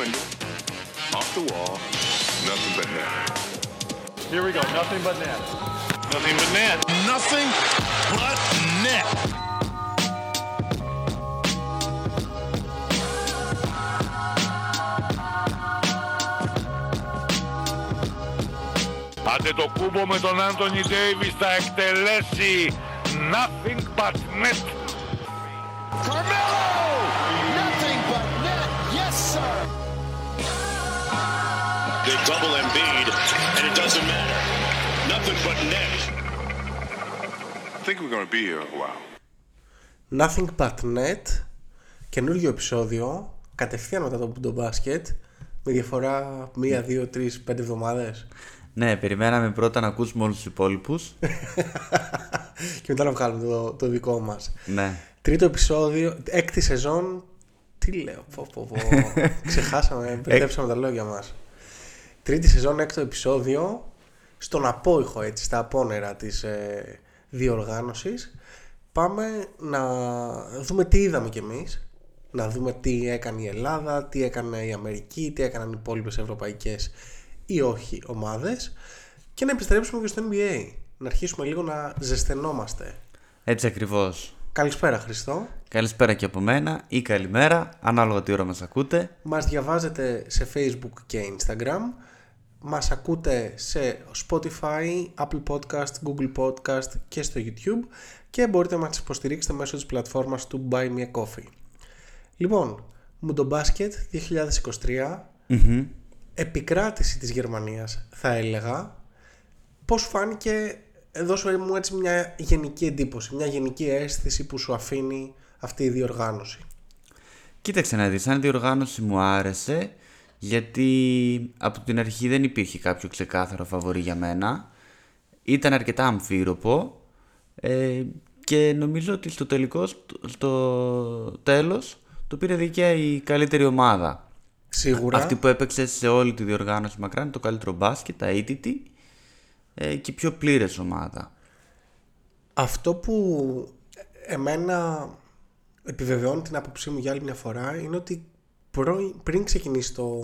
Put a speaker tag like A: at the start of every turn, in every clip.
A: window, off the wall, nothing but net.
B: Here we go. Nothing but net.
A: Nothing but net.
C: Nothing but net.
A: Άντε το κούμπο με τον Άντωνι Ντέιβις θα εκτελέσει nothing but net.
C: Nothing but net.
D: Καινούργιο επεισόδιο. Κατευθείαν μετά το, το μπάσκετ. Με διαφορά μία, δύο, τρεις, πέντε εβδομάδες.
E: Ναι, περιμέναμε πρώτα να ακούσουμε όλους τους υπόλοιπους.
D: και μετά να βγάλουμε το, το δικό μας.
E: ναι.
D: Τρίτο επεισόδιο, έκτη σεζόν. Τι λέω, πω, πω, πω. Ξεχάσαμε, μπερδέψαμε τα λόγια μας. Τρίτη σεζόν, έκτο επεισόδιο. Στον απόϊχο, έτσι, στα απόνερα της ε, διοργάνωσης. Πάμε να δούμε τι είδαμε κι εμείς. Να δούμε τι έκανε η Ελλάδα, τι έκανε η Αμερική, τι έκαναν οι υπόλοιπες ευρωπαϊκές ή όχι ομάδες. Και να επιστρέψουμε και στο NBA. Να αρχίσουμε λίγο να ζεσθενόμαστε.
E: Έτσι ακριβώς.
D: Καλησπέρα Χριστό.
E: Καλησπέρα και από μένα ή καλημέρα, ανάλογα τι ώρα μας ακούτε.
D: Μας διαβάζετε σε Facebook και Instagram. Μας ακούτε σε Spotify, Apple Podcast, Google Podcast και στο YouTube και μπορείτε να μας υποστηρίξετε μέσω της πλατφόρμας του Buy Me a Coffee. Λοιπόν, Μουντομπάσκετ 2023, επικράτηση της Γερμανίας θα έλεγα. Πώς φάνηκε, δώσω μου έτσι μια γενική εντύπωση, μια γενική αίσθηση που σου αφήνει αυτή η διοργάνωση.
E: Κοίταξε να δεις, σαν διοργάνωση μου άρεσε γιατί από την αρχή δεν υπήρχε κάποιο ξεκάθαρο φαβορή για μένα. Ήταν αρκετά αμφίροπο ε, και νομίζω ότι στο τελικό, στο τέλος, το πήρε δικαία η καλύτερη ομάδα.
D: Σίγουρα.
E: Αυτή που έπαιξε σε όλη τη διοργάνωση μακράν το καλύτερο μπάσκετ, τα αίτητη ε, και η πιο πλήρες ομάδα.
D: Αυτό που εμένα επιβεβαιώνει την άποψή μου για άλλη μια φορά είναι ότι προ- πριν ξεκινήσει το,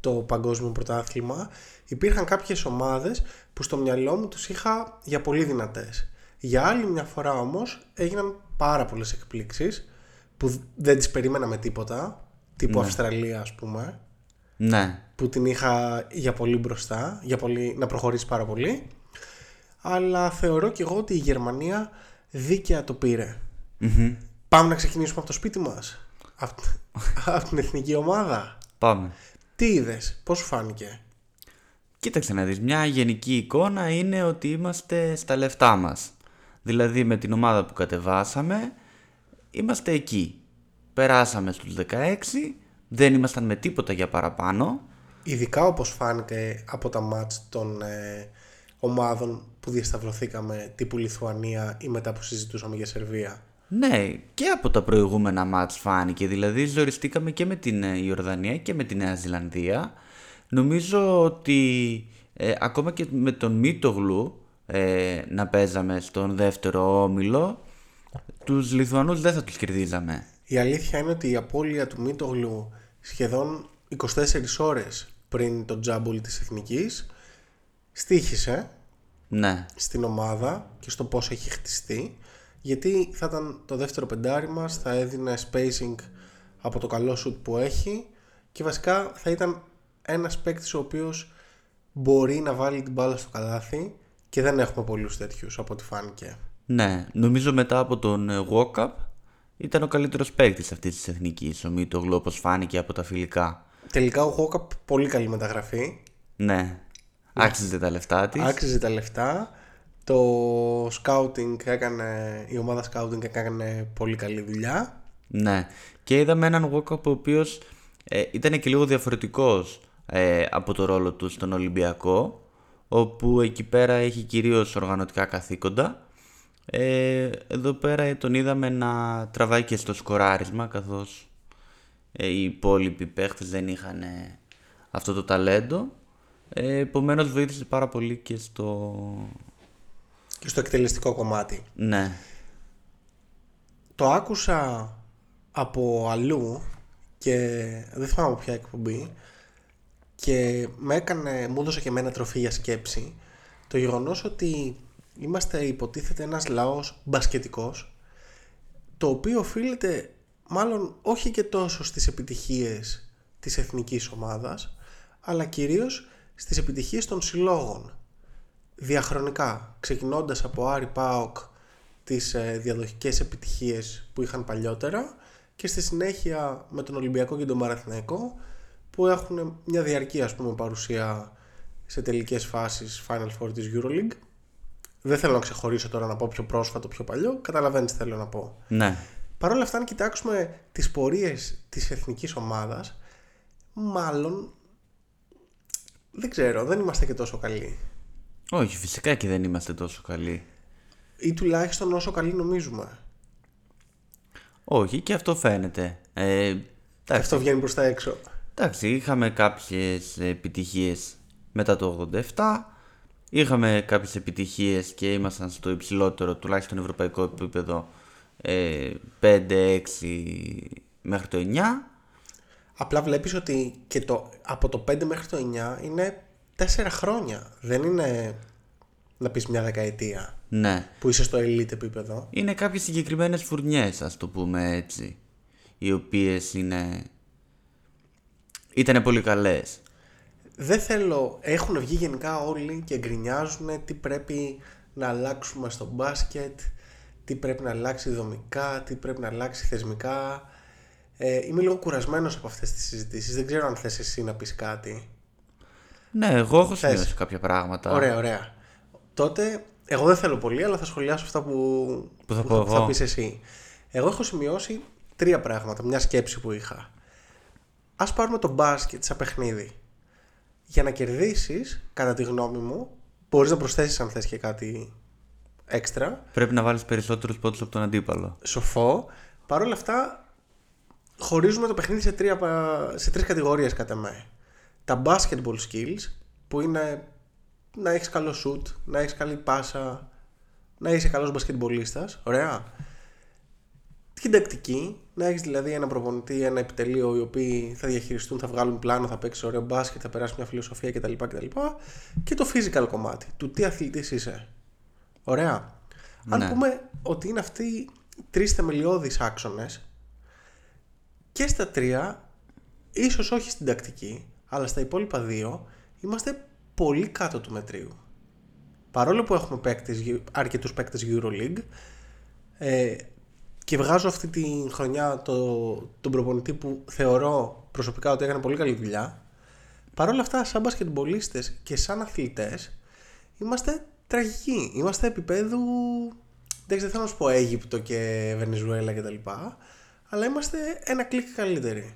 D: το παγκόσμιο πρωτάθλημα υπήρχαν κάποιες ομάδες που στο μυαλό μου τους είχα για πολύ δυνατές. Για άλλη μια φορά όμως έγιναν πάρα πολλές εκπλήξεις που δεν τις περίμενα με τίποτα τύπου Αυστραλία ας πούμε
E: Ναι,
D: που την είχα για πολύ μπροστά, για πολύ, να προχωρήσει πάρα πολύ. Αλλά θεωρώ και εγώ ότι η Γερμανία δίκαια το πηρε Πάμε να ξεκινήσουμε από το σπίτι μας. Από, από την εθνική ομάδα.
E: πάμε.
D: Τι είδες, πώς σου φάνηκε;
E: Κοίταξε να δεις, μια γενική εικόνα είναι ότι είμαστε στα λεφτά μας. Δηλαδή με την ομάδα που κατεβάσαμε, είμαστε εκεί. Περάσαμε στους 16, δεν ήμασταν με τίποτα για παραπάνω.
D: Ειδικά όπως φάνηκε από τα μάτς των ε, ομάδων που διασταυρωθήκαμε τύπου Λιθουανία ή μετά που συζητούσαμε για Σερβία.
E: Ναι, και από τα προηγούμενα μάτς φάνηκε. Δηλαδή ζοριστήκαμε και με την ε, Ιορδανία και με τη Νέα Ζηλανδία. Νομίζω ότι ε, ακόμα και με τον Μίτογλου ε, να παίζαμε στον δεύτερο όμιλο, τους Λιθουανούς δεν θα τους κερδίζαμε.
D: Η αλήθεια είναι ότι η απώλεια του Μίτογλου σχεδόν 24 ώρες πριν το τζάμπολ της Εθνικής στήχησε
E: Ναι,
D: στην ομάδα και στο πώς έχει χτιστεί γιατί θα ήταν το δεύτερο πεντάρι μας, θα έδινε spacing από το καλό σουτ που έχει και βασικά θα ήταν ένας παίκτης ο οποίος μπορεί να βάλει την μπάλα στο καλάθι και δεν έχουμε πολλούς τέτοιους από ό,τι φάνηκε.
E: ναι. Νομίζω μετά από τον ε, Walkup ήταν ο καλύτερος παίκτης αυτής της εθνικής, ο Μίτογλου, όπως φάνηκε από τα φιλικά.
D: Τελικά ο Χόκαπ πολύ καλή μεταγραφή,
E: Ναι, άξιζε τα λεφτά της.
D: άξιζε τα λεφτά, το scouting έκανε, η ομάδα scouting έκανε πολύ καλή δουλειά.
E: Ναι. Και είδαμε έναν Walkup ο οποίος ε, ήταν και λίγο διαφορετικός ε, από το ρόλο του στον Ολυμπιακό όπου εκεί πέρα έχει κυρίως οργανωτικά καθήκοντα ε, εδώ πέρα τον είδαμε να τραβάει και στο σκοράρισμα καθώς ε, οι υπόλοιποι παίχτες δεν είχαν ε, αυτό το ταλέντο ε, επομένως βοήθησε πάρα πολύ και στο...
D: Και στο εκτελεστικό κομμάτι.
E: Ναι,
D: Το άκουσα από αλλού και δεν θυμάμαι από ποια εκπομπή και με έκανε, μου έδωσε και εμένα τροφή για σκέψη το γεγονός ότι είμαστε υποτίθεται ένας λαός μπασκετικός το οποίο οφείλεται μάλλον όχι και τόσο στις επιτυχίες της εθνικής ομάδας αλλά κυρίως στις επιτυχίες των συλλόγων διαχρονικά ξεκινώντας από Άρη Πάοκ τις ε, διαδοχικές επιτυχίες που είχαν παλιότερα και στη συνέχεια με τον Ολυμπιακό και τον Μαραθηναϊκό που έχουν μια διαρκή ας πούμε παρουσία σε τελικές φάσεις Final Four της EuroLeague δεν θέλω να ξεχωρίσω τώρα να πω πιο πρόσφατο, πιο παλιό. Καταλαβαίνεις τι θέλω να πω.
E: Ναι.
D: Παρ' όλα αυτά, αν κοιτάξουμε τις πορείες της εθνικής ομάδας, μάλλον δεν ξέρω, δεν είμαστε και τόσο καλοί.
E: Όχι, φυσικά και δεν είμαστε τόσο καλοί.
D: Ή τουλάχιστον όσο καλοί νομίζουμε.
E: Όχι, και αυτό φαίνεται. Ε, εντάξει,
D: Αυτό βγαίνει προς τα έξω.
E: εντάξει, είχαμε κάποιες επιτυχίες μετά το 87. Είχαμε κάποιες επιτυχίες και ήμασταν στο υψηλότερο, τουλάχιστον ευρωπαϊκό επίπεδο, ε, 5-6 μέχρι το 9.
D: Απλά βλέπεις ότι και το, από το 5 μέχρι το 9 είναι 4 χρόνια. Δεν είναι να πεις μια δεκαετία
E: Ναι.
D: που είσαι στο elite επίπεδο.
E: Είναι κάποιες συγκεκριμένες φουρνιές, ας το πούμε έτσι, οι οποίες είναι... Ήταν πολύ καλές.
D: Δεν θέλω, έχουν βγει γενικά όλοι και γκρινιάζουν τι πρέπει να αλλάξουμε στο μπάσκετ, τι πρέπει να αλλάξει δομικά, τι πρέπει να αλλάξει θεσμικά. Ε, είμαι λίγο κουρασμένος από αυτές τις συζητήσεις, δεν ξέρω αν θες εσύ να πεις κάτι.
E: Ναι, εγώ έχω
D: Θες.
E: σημειώσει κάποια πράγματα.
D: Ωραία, ωραία. Τότε, εγώ δεν θέλω πολύ, αλλά θα σχολιάσω αυτά που,
E: Που θα πω εγώ.
D: θα πεις εσύ. Εγώ έχω σημειώσει τρία πράγματα, μια σκέψη που είχα. Ας πάρουμε το μπάσκετ σαν παιχνίδι. Για να κερδίσεις, κατά τη γνώμη μου, μπορείς να προσθέσεις αν θες και κάτι έξτρα,
E: Πρέπει να βάλεις περισσότερους πόντους από τον αντίπαλο.
D: σοφό. Παρ' όλα αυτά, χωρίζουμε το παιχνίδι σε, τρία, πα- σε τρεις κατηγορίες κατά με. Τα basketball skills, που είναι να έχεις καλό shoot, να έχεις καλή πάσα, να είσαι καλός μπασκετμπολίστας, ωραία. Την τακτική, να έχεις δηλαδή ένα προπονητή, ένα επιτελείο οι οποίοι θα διαχειριστούν, θα βγάλουν πλάνο, θα παίξει ωραίο μπάσκετ, θα περάσει μια φιλοσοφία κτλ. κτλ. Και το physical κομμάτι, του τι αθλητής είσαι. Ωραία. Αν
E: Ναι.
D: πούμε ότι είναι αυτοί οι τρεις θεμελιώδεις άξονες και στα τρία, ίσως όχι στην τακτική, αλλά στα υπόλοιπα δύο, είμαστε πολύ κάτω του μετρίου. Παρόλο που έχουμε παίκτες, γε- αρκετούς παίκτες EuroLeague ε, και βγάζω αυτή τη χρονιά το, τον προπονητή που θεωρώ προσωπικά ότι έκανε πολύ καλή δουλειά, παρόλα αυτά σαν μπασκετμπολίστες και σαν αθλητές είμαστε τραγικοί. Είμαστε επίπεδου, εντάξει δεν θέλω να σου πω Αίγυπτο και Βενεζουέλα κτλ. Αλλά είμαστε ένα κλικ καλύτεροι.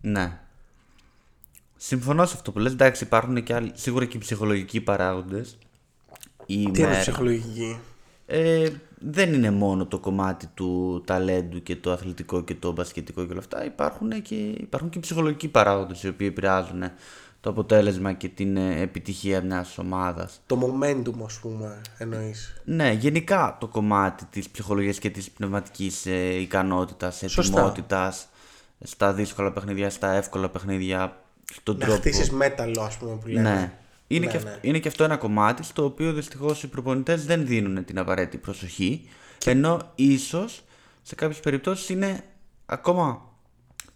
E: Ναι. Συμφωνώ σε αυτό που λες. Εντάξει, υπάρχουν και άλλοι, σίγουρα και οι ψυχολογικοί παράγοντες. Η
D: Τι είναι
E: μέρα-
D: ψυχολογική;
E: Ε, δεν είναι μόνο το κομμάτι του ταλέντου και το αθλητικό και το μπασκετικό και όλα αυτά. Υπάρχουν και, υπάρχουν και ψυχολογικοί παράγοντες οι οποίοι επηρεάζουν το αποτέλεσμα και την ε, επιτυχία μιας ομάδας.
D: Το momentum ας πούμε εννοείς.
E: Ναι, γενικά το κομμάτι της ψυχολογίας και της πνευματικής ε, ικανότητας,
D: Σωστά.
E: ετοιμότητας στα δύσκολα παιχνίδια, στα εύκολα παιχνίδια, στον
D: Να
E: τρόπο.
D: χτίσεις μέταλλο ας πούμε που λέμε.
E: Ναι. Είναι,
D: Ναι,
E: και, αυ-
D: ναι.
E: είναι και αυτό ένα κομμάτι στο οποίο δυστυχώς οι προπονητές δεν δίνουν την απαραίτητη προσοχή. Ενώ ίσως σε κάποιες περιπτώσεις είναι ακόμα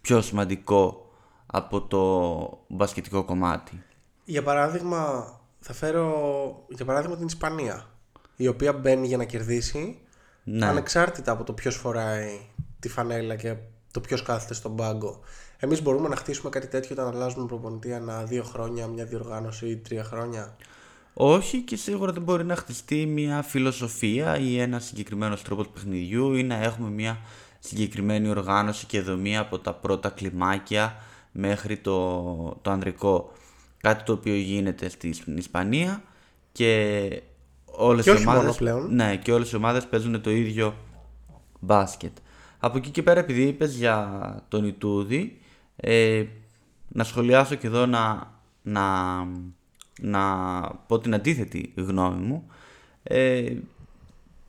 E: πιο σημαντικό από το μπασκετικό κομμάτι.
D: Για παράδειγμα, θα φέρω για παράδειγμα την Ισπανία, η οποία μπαίνει για να κερδίσει,
E: Ναι.
D: ανεξάρτητα από το ποιος φοράει τη φανέλα και το ποιος κάθεται στον πάγκο. Εμείς μπορούμε να χτίσουμε κάτι τέτοιο όταν αλλάζουμε προπονητή ανά δύο χρόνια, μια διοργάνωση ή τρία χρόνια;
E: Όχι και σίγουρα δεν μπορεί να χτιστεί μια φιλοσοφία ή ένας συγκεκριμένος τρόπος παιχνιδιού ή να έχουμε μια συγκεκριμένη οργάνωση και δομή από τα πρώτα κλιμάκια μέχρι το, το ανδρικό. Κάτι το οποίο γίνεται στην Ισπανία και όλες
D: Και
E: οι
D: όχι μόνο
E: ομάδες,
D: πλέον.
E: Ναι, και όλες οι ομάδες παίζουν το ίδιο μπάσκετ. Από εκεί και πέρα επειδή είπες για τον Ιτούδη, ε, να σχολιάσω και εδώ να, να, να πω την αντίθετη γνώμη μου. Ε,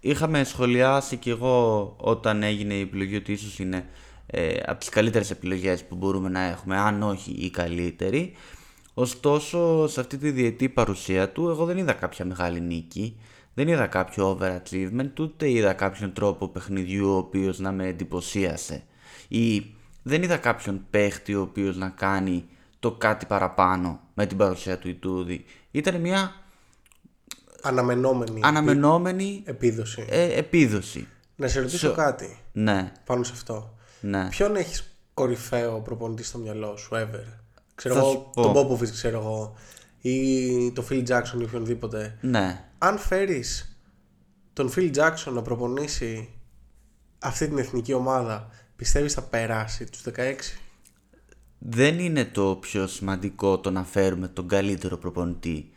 E: είχαμε σχολιάσει και εγώ όταν έγινε η επιλογή ότι ίσως είναι ε, από τις καλύτερες επιλογές που μπορούμε να έχουμε, αν όχι η καλύτερη. Ωστόσο, σε αυτή τη διετή παρουσία του, εγώ δεν είδα κάποια μεγάλη νίκη. Δεν είδα κάποιο overachievement, ούτε είδα κάποιον τρόπο παιχνιδιού ο οποίος να με εντυπωσίασε. Ή δεν είδα κάποιον παίχτη ο οποίος να κάνει το κάτι παραπάνω με την παρουσία του Ιτούδη. Ήταν μια
D: Αναμενόμενη
E: αναμενόμενη
D: επίδοση.
E: ε, επίδοση.
D: Να σε ρωτήσω
E: Σο-
D: κάτι
E: Ναι,
D: πάνω σε αυτό.
E: ναι.
D: Ποιον έχεις κορυφαίο προπονητή στο μυαλό σου, ever; Ξέρω
E: Θα σου
D: εγώ,
E: πω.
D: τον Πόποβιτ, ξέρω εγώ. Ή τον Phil Jackson ή οποιονδήποτε.
E: Ναι.
D: Αν φέρεις τον Phil Jackson να προπονήσει αυτή την εθνική ομάδα, πιστεύεις θα περάσει τους 16.
E: Δεν είναι το πιο σημαντικό το να φέρουμε τον καλύτερο προπονητή.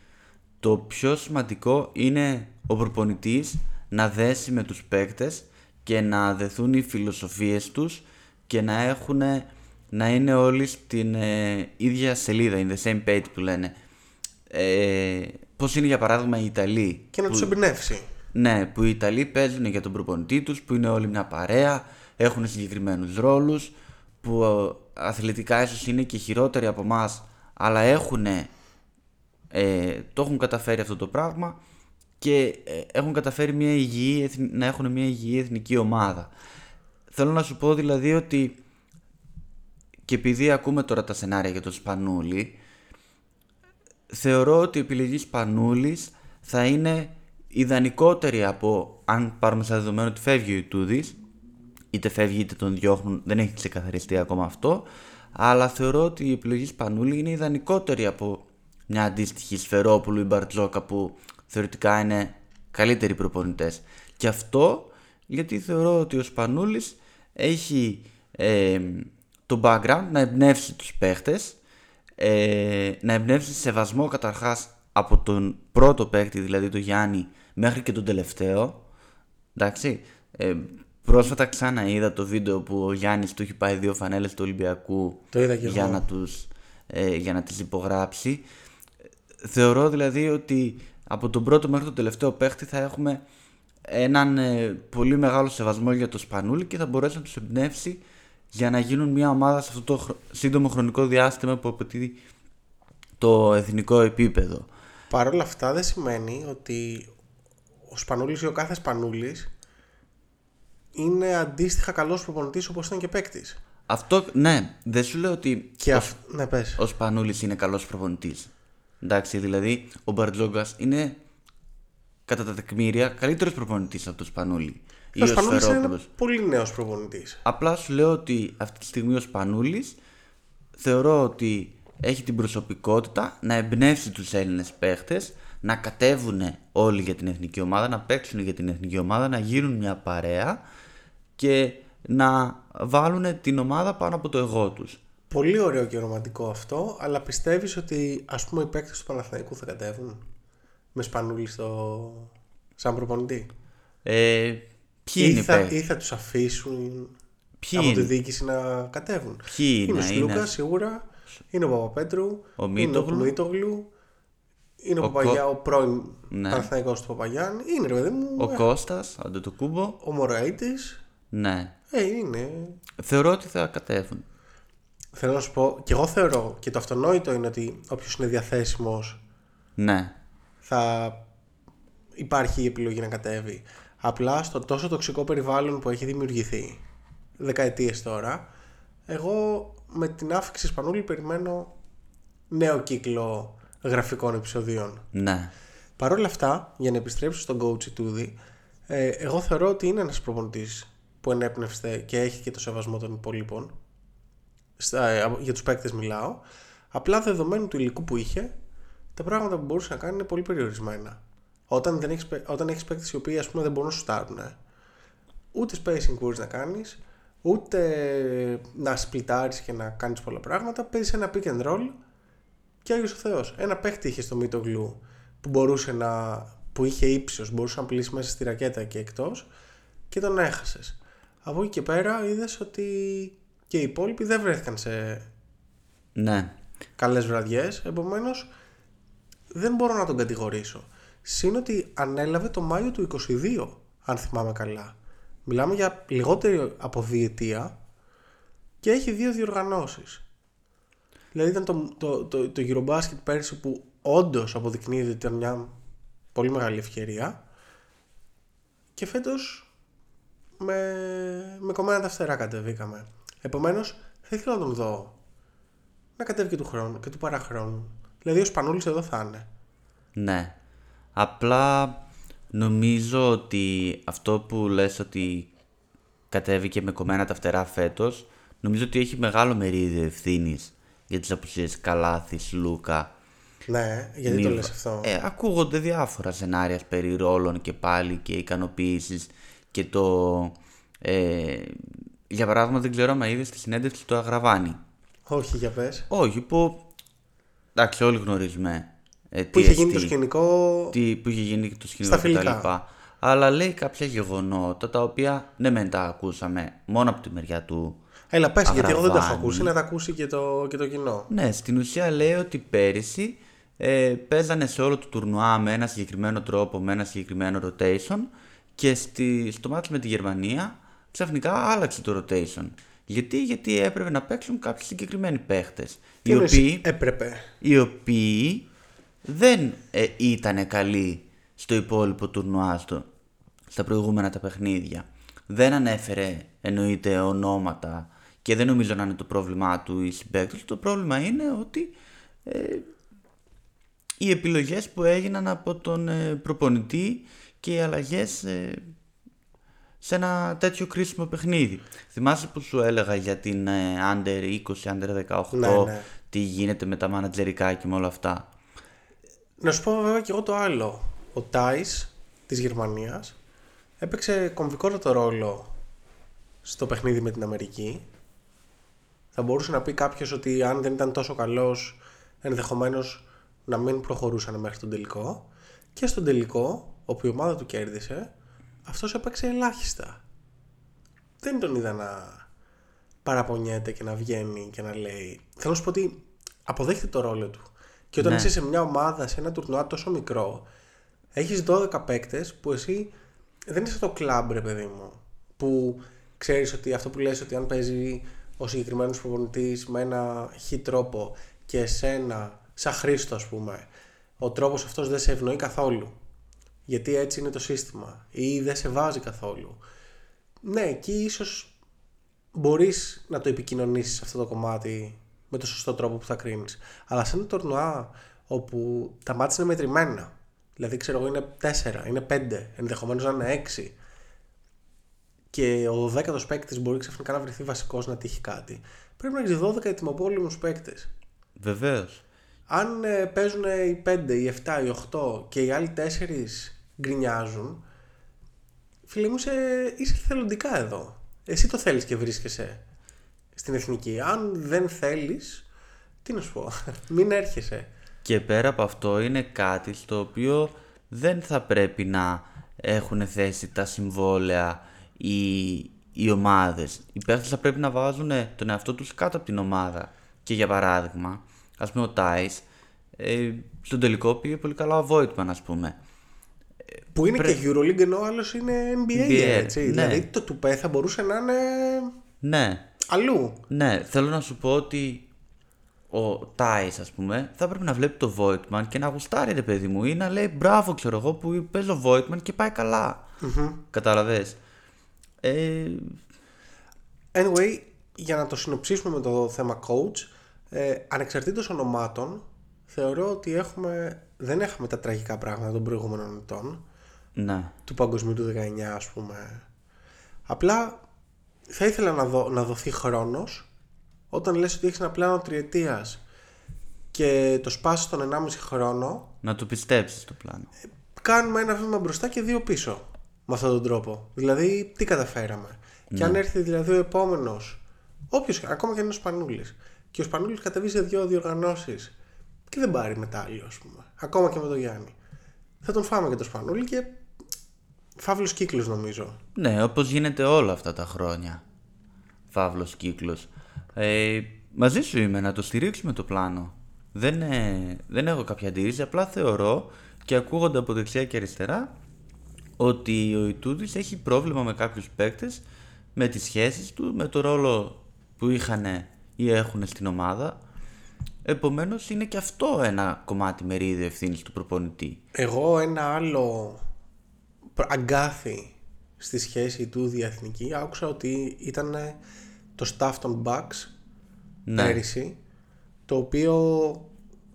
E: Το πιο σημαντικό είναι ο προπονητής να δέσει με τους παίκτες και να δεθούν οι φιλοσοφίες τους και να έχουν να είναι όλοι στην ε, ίδια σελίδα, in the same page που λένε. Ε, πώς είναι για παράδειγμα οι Ιταλοί.
D: Και να
E: που-
D: τους εμπνεύσει.
E: ναι, που οι Ιταλοί παίζουν για τον προπονητή τους, που είναι όλοι μια παρέα, έχουν συγκεκριμένους ρόλους, που ε, αθλητικά ίσως είναι και χειρότεροι από εμάς, αλλά έχουν, ε, το έχουν καταφέρει αυτό το πράγμα και ε, έχουν καταφέρει μια υγιή, εθνη- να έχουν μια υγιή εθνική ομάδα. Θέλω να σου πω δηλαδή ότι και επειδή ακούμε τώρα τα σενάρια για τον Σπανούλη, θεωρώ ότι η επιλογή Σπανούλης θα είναι ιδανικότερη από αν πάρουμε σαν δεδομένο ότι φεύγει ο Ιτούδης είτε φεύγει είτε τον διώχνουν, δεν έχει ξεκαθαριστεί ακόμα αυτό αλλά θεωρώ ότι η επιλογή Σπανούλη είναι ιδανικότερη από μια αντίστοιχη Σφερόπουλου ή Μπαρτζόκα που θεωρητικά είναι καλύτεροι προπονητές και αυτό γιατί θεωρώ ότι ο Σπανούλης έχει ε, το background να εμπνεύσει τους παίχτες ε, να εμπνεύσει σεβασμό καταρχάς από τον πρώτο παίκτη, δηλαδή τον Γιάννη, μέχρι και τον τελευταίο. Εντάξει. Ε, πρόσφατα ξανά είδα το βίντεο που ο Γιάννης του έχει πάει δύο φανέλες του Ολυμπιακού
D: Το είδα κι
E: για
D: εγώ.
E: να, τους, ε, για να τις υπογράψει. Θεωρώ δηλαδή ότι από τον πρώτο μέχρι τον τελευταίο παίκτη θα έχουμε έναν ε, πολύ μεγάλο σεβασμό για το Σπανούλη και θα μπορέσει να τους εμπνεύσει για να γίνουν μια ομάδα σε αυτό το χρο- σύντομο χρονικό διάστημα που απαιτεί το εθνικό επίπεδο.
D: Παρ' όλα αυτά δεν σημαίνει ότι ο Σπανούλης ή ο κάθε Σπανούλης είναι αντίστοιχα καλός προπονητής όπως ήταν και παίκτης.
E: Αυτό, ναι, δεν σου λέω ότι
D: Και
E: ο,
D: αυ... Ναι, πες.
E: ο Σπανούλης είναι καλός προπονητής. Εντάξει, δηλαδή ο Μπαρτζόγκας είναι κατά τα τεκμήρια καλύτερος προπονητής από τον Σπανούλη. Ή
D: ο
E: ο
D: Σπανούλης είναι
E: Σφερόπουλος.
D: ένα πολύ νέος προπονητής.
E: Απλά σου λέω ότι αυτή τη στιγμή ο Σπανούλης θεωρώ ότι έχει την προσωπικότητα να εμπνεύσει τους Έλληνες παίχτες να κατέβουν όλοι για την εθνική ομάδα, να παίξουν για την εθνική ομάδα, να γίνουν μια παρέα και να βάλουν την ομάδα πάνω από το εγώ τους.
D: Πολύ ωραίο και ρομαντικό αυτό, αλλά πιστεύεις ότι ας πούμε οι παίκτες του Παναθηναϊκού θα κατέβουν με Σπανούλη στο... σαν προπονητή;
E: Ε, ποιοι είναι
D: ή,
E: οι
D: θα,
E: παίκτες;
D: ή θα τους αφήσουν
E: Ποιοι
D: από τη
E: είναι;
D: διοίκηση να κατέβουν;
E: Ποιοι
D: είναι
E: είναι,
D: ο
E: είναι;
D: Σλούκα σίγουρα, είναι ο Παπαπέτρου,
E: Ο
D: είναι
E: Μίτογλου.
D: ο Μίτογλου, είναι ο,
E: Ο
D: Παπαγιά,
E: Κο-
D: ο πρώην
E: Ναι.
D: Παναθηναϊκός του Παπαγιάννη, είναι ρε παιδί μου,
E: Ο
D: ε,
E: Κώστας, ο Αντετοκούμπο,
D: ο Μωραήτης,
E: ναι.
D: ε, είναι.
E: Θεωρώ ότι θα κατέβουν.
D: Θέλω να σου πω, και εγώ θεωρώ και το αυτονόητο είναι ότι όποιος είναι διαθέσιμος
E: Ναι.
D: θα υπάρχει η επιλογή να κατέβει. Απλά στο τόσο τοξικό περιβάλλον που έχει δημιουργηθεί δεκαετίες τώρα, εγώ με την άφηξη Σπανούλη περιμένω νέο κύκλο γραφικών επεισοδίων.
E: Ναι.
D: Παρ' όλα αυτά, για να επιστρέψω στον coach Τούδη, ε, εγώ θεωρώ ότι είναι ένας προπονητής που ενέπνευστε και έχει και το σεβασμό των υπολείπων. Στα, ε, από- για τους παίκτες μιλάω. Απλά δεδομένου του υλικού που είχε, τα πράγματα που μπορούσε να κάνει είναι πολύ περιορισμένα. Όταν, δεν έχεις, παί- όταν έχεις παίκτες οι οποίοι ας πούμε δεν μπορούν να σουτάρουν, ε, ούτε spacing μπορείς να κάνεις, ούτε να σπλιτάρεις και να κάνεις πολλά πράγματα, παίζεις ένα pick and roll και Άγιος ο Θεός. Ένα παίχτη είχε στο Μίτογλου που μπορούσε να, που είχε ύψος, μπορούσε να πλήσει μέσα στη ρακέτα και εκτός και τον έχασες. Από εκεί και πέρα είδες ότι και οι υπόλοιποι δεν βρέθηκαν σε
E: Ναι.
D: καλές βραδιές, επομένως δεν μπορώ να τον κατηγορήσω. Συν ότι ανέλαβε το Μάιο του 22, αν θυμάμαι καλά. Μιλάμε για λιγότερη από διετία και έχει δύο διοργανώσεις. Δηλαδή ήταν το, το, το, το Eurobasket πέρσι που όντως αποδεικνύεται ότι ήταν μια πολύ μεγάλη ευκαιρία και φέτος με, με κομμένα τα φτερά κατεβήκαμε. Επομένως θα ήθελα να τον δω να κατέβει και του χρόνου και του παραχρόνου. Δηλαδή ο Σπανούλης εδώ θα είναι.
E: Ναι. Απλά νομίζω ότι αυτό που λες ότι κατέβηκε με κομμένα τα φτερά φέτος, νομίζω ότι έχει μεγάλο μερίδιο ευθύνης για τις απουσίες Καλάθης, Λούκα.
D: Ναι, γιατί το λες αυτό.
E: Ε, ακούγονται διάφορα σενάρια περί ρόλων και πάλι και ικανοποίησης και το... Ε, για παράδειγμα δεν ξέρω αν είδες στη συνέντευξη του Αγραβάνη.
D: Όχι, για πες.
E: Όχι, που. Εντάξει, όλοι γνωρίζουμε. Ε,
D: Που
E: τι
D: είχε γίνει το
E: εστί,
D: σκηνικό
E: Τι, που είχε γίνει το σκηνικό
D: Στα
E: και τα
D: φιλικά.
E: λοιπά. Αλλά λέει κάποια γεγονότα τα οποία ναι μεν τα ακούσαμε μόνο από τη μεριά του.
D: Έλα, πες, γιατί εγώ δεν το έχω
E: Αγραβάνη.
D: ακούσει, να τα ακούσει και το, και το κοινό.
E: Ναι, στην ουσία λέει ότι πέρυσι ε, παίζανε σε όλο το τουρνουά με ένα συγκεκριμένο τρόπο, με ένα συγκεκριμένο rotation και στη, στο μάτι με τη Γερμανία ξαφνικά άλλαξε το rotation. Γιατί, γιατί έπρεπε να παίξουν κάποιοι συγκεκριμένοι παίχτες
D: Τι
E: οι
D: εννοείς,
E: οποίοι,
D: έπρεπε.
E: οι οποίοι δεν ε, ήταν καλοί στο υπόλοιπο τουρνουά στο, στα προηγούμενα τα παιχνίδια. Δεν ανέφερε εννοείται ονόματα και δεν νομίζω να είναι το πρόβλημά του οι συμπαίκτες. του. Το πρόβλημα είναι ότι ε, οι επιλογές που έγιναν από τον ε, προπονητή και οι αλλαγές ε, σε ένα τέτοιο κρίσιμο παιχνίδι. Θυμάσαι που σου έλεγα για την ε, Under 20, Under 18,
D: Ναι, ναι.
E: τι γίνεται με τα μάνατζερικά και με όλα αυτά;
D: Να σου πω βέβαια και εγώ το άλλο. Ο Τάις της Γερμανίας έπαιξε κομβικότατο ρόλο στο παιχνίδι με την Αμερική. Θα μπορούσε να πει κάποιος ότι αν δεν ήταν τόσο καλός ενδεχομένως να μην προχωρούσαν μέχρι τον τελικό. Και στον τελικό, όπου η ομάδα του κέρδισε, αυτός έπαιξε ελάχιστα. Δεν τον είδα να παραπονιέται και να βγαίνει και να λέει. Θέλω να σου πω ότι αποδέχεται το ρόλο του. Και όταν
E: Ναι.
D: είσαι σε μια ομάδα, σε ένα τουρνουά τόσο μικρό, έχεις 12 παίκτες που εσύ δεν είσαι στο κλαμπ, ρε παιδί μου. Που ξέρεις ότι αυτό που λες ότι αν παίζει ο συγκεκριμένος προπονητής με ένα χι τρόπο και εσένα, σαν Χρήστο ας πούμε, ο τρόπος αυτός δεν σε ευνοεί καθόλου. Γιατί έτσι είναι το σύστημα ή δεν σε βάζει καθόλου. Ναι, εκεί ίσως μπορείς να το επικοινωνήσεις αυτό το κομμάτι με το σωστό τρόπο που θα κρίνεις. Αλλά σε ένα τορνουά όπου τα μάτια είναι μετρημένα, δηλαδή ξέρω εγώ είναι 4, είναι 5, ενδεχομένως να είναι 6 και ο 12ο παίκτης μπορεί ξαφνικά να βρεθεί βασικός να τύχει κάτι, πρέπει να έχεις 12 ετοιμοπόλυμους παίκτες.
E: Βεβαίως.
D: Αν ε, παίζουν οι 5, οι 7, οι 8 και οι άλλοι 4 γκρινιάζουν, φίλε μου, είσαι, είσαι θελοντικά εδώ. Εσύ το θέλεις και βρίσκεσαι στην εθνική. Αν δεν θέλεις, τι να σου πω, μην έρχεσαι.
E: Και πέρα από αυτό είναι κάτι στο οποίο δεν θα πρέπει να έχουν θέσει τα συμβόλαια οι, οι ομάδες. Οι παίχτες θα πρέπει να βάζουν τον εαυτό τους κάτω από την ομάδα. Και για παράδειγμα, ας πούμε ο Τάις, ε, στον τελικό πήγε πολύ καλά ο Voigtman ας πούμε.
D: Που είναι και Euroleague ενώ ο άλλος είναι NBA,
E: NBA,
D: έτσι.
E: ναι.
D: Δηλαδή το τουπέ θα μπορούσε να είναι
E: Ναι,
D: αλλού.
E: ναι, θέλω να σου πω ότι ο Τάις ας πούμε θα πρέπει να βλέπει το Voigtman και να γουστάρει ρε παιδί μου ή να λέει μπράβο ξέρω εγώ που παίζω Voigtman και πάει καλά. Κατάλαβες. Ε,
D: Anyway, για να το συνοψίσουμε με το θέμα coach, ε, ανεξαρτήτως ονομάτων, θεωρώ ότι έχουμε, δεν έχουμε τα τραγικά πράγματα των προηγούμενων ετών,
E: ναι.
D: του παγκοσμίου του 19 ας πούμε. Απλά θα ήθελα να, δω, να δοθεί χρόνος όταν λες ότι έχεις ένα πλάνο τριετίας και το σπάσεις τον 1,5 χρόνο
E: Να το πιστέψεις το πλάνο.
D: κάνουμε ένα βήμα μπροστά και δύο πίσω με αυτόν τον τρόπο. Δηλαδή, τι καταφέραμε. Και
E: Ναι.
D: αν έρθει δηλαδή ο επόμενος, όποιος, ακόμα και αν είναι ο Σπανούλης, και ο Σπανούλης κατεβεί σε δύο διοργανώσεις και δεν πάρει μετάλλιο, ας πούμε, ακόμα και με τον Γιάννη, θα τον φάμε και τον Σπανούλη και φαύλος κύκλος νομίζω.
E: Ναι, όπως γίνεται όλα αυτά τα χρόνια. Φαύλος κύκλος. Ε, μαζί σου είμαι να το στηρίξουμε το πλάνο. Δεν, ε, δεν έχω κάποια αντίρρηση, απλά θεωρώ και ακούγονται από δεξιά και αριστερά ότι ο Ιτούδης έχει πρόβλημα με κάποιους παίκτες, με τις σχέσεις του, με το ρόλο που είχαν ή έχουν στην ομάδα. Επομένως, είναι και αυτό ένα κομμάτι μερίδιο ευθύνης του προπονητή.
D: Εγώ ένα άλλο πr- αγκάθι στη σχέση του διεθνική άκουσα ότι ήταν το staff των Bucks
E: Ναι.
D: πέρυσι το οποίο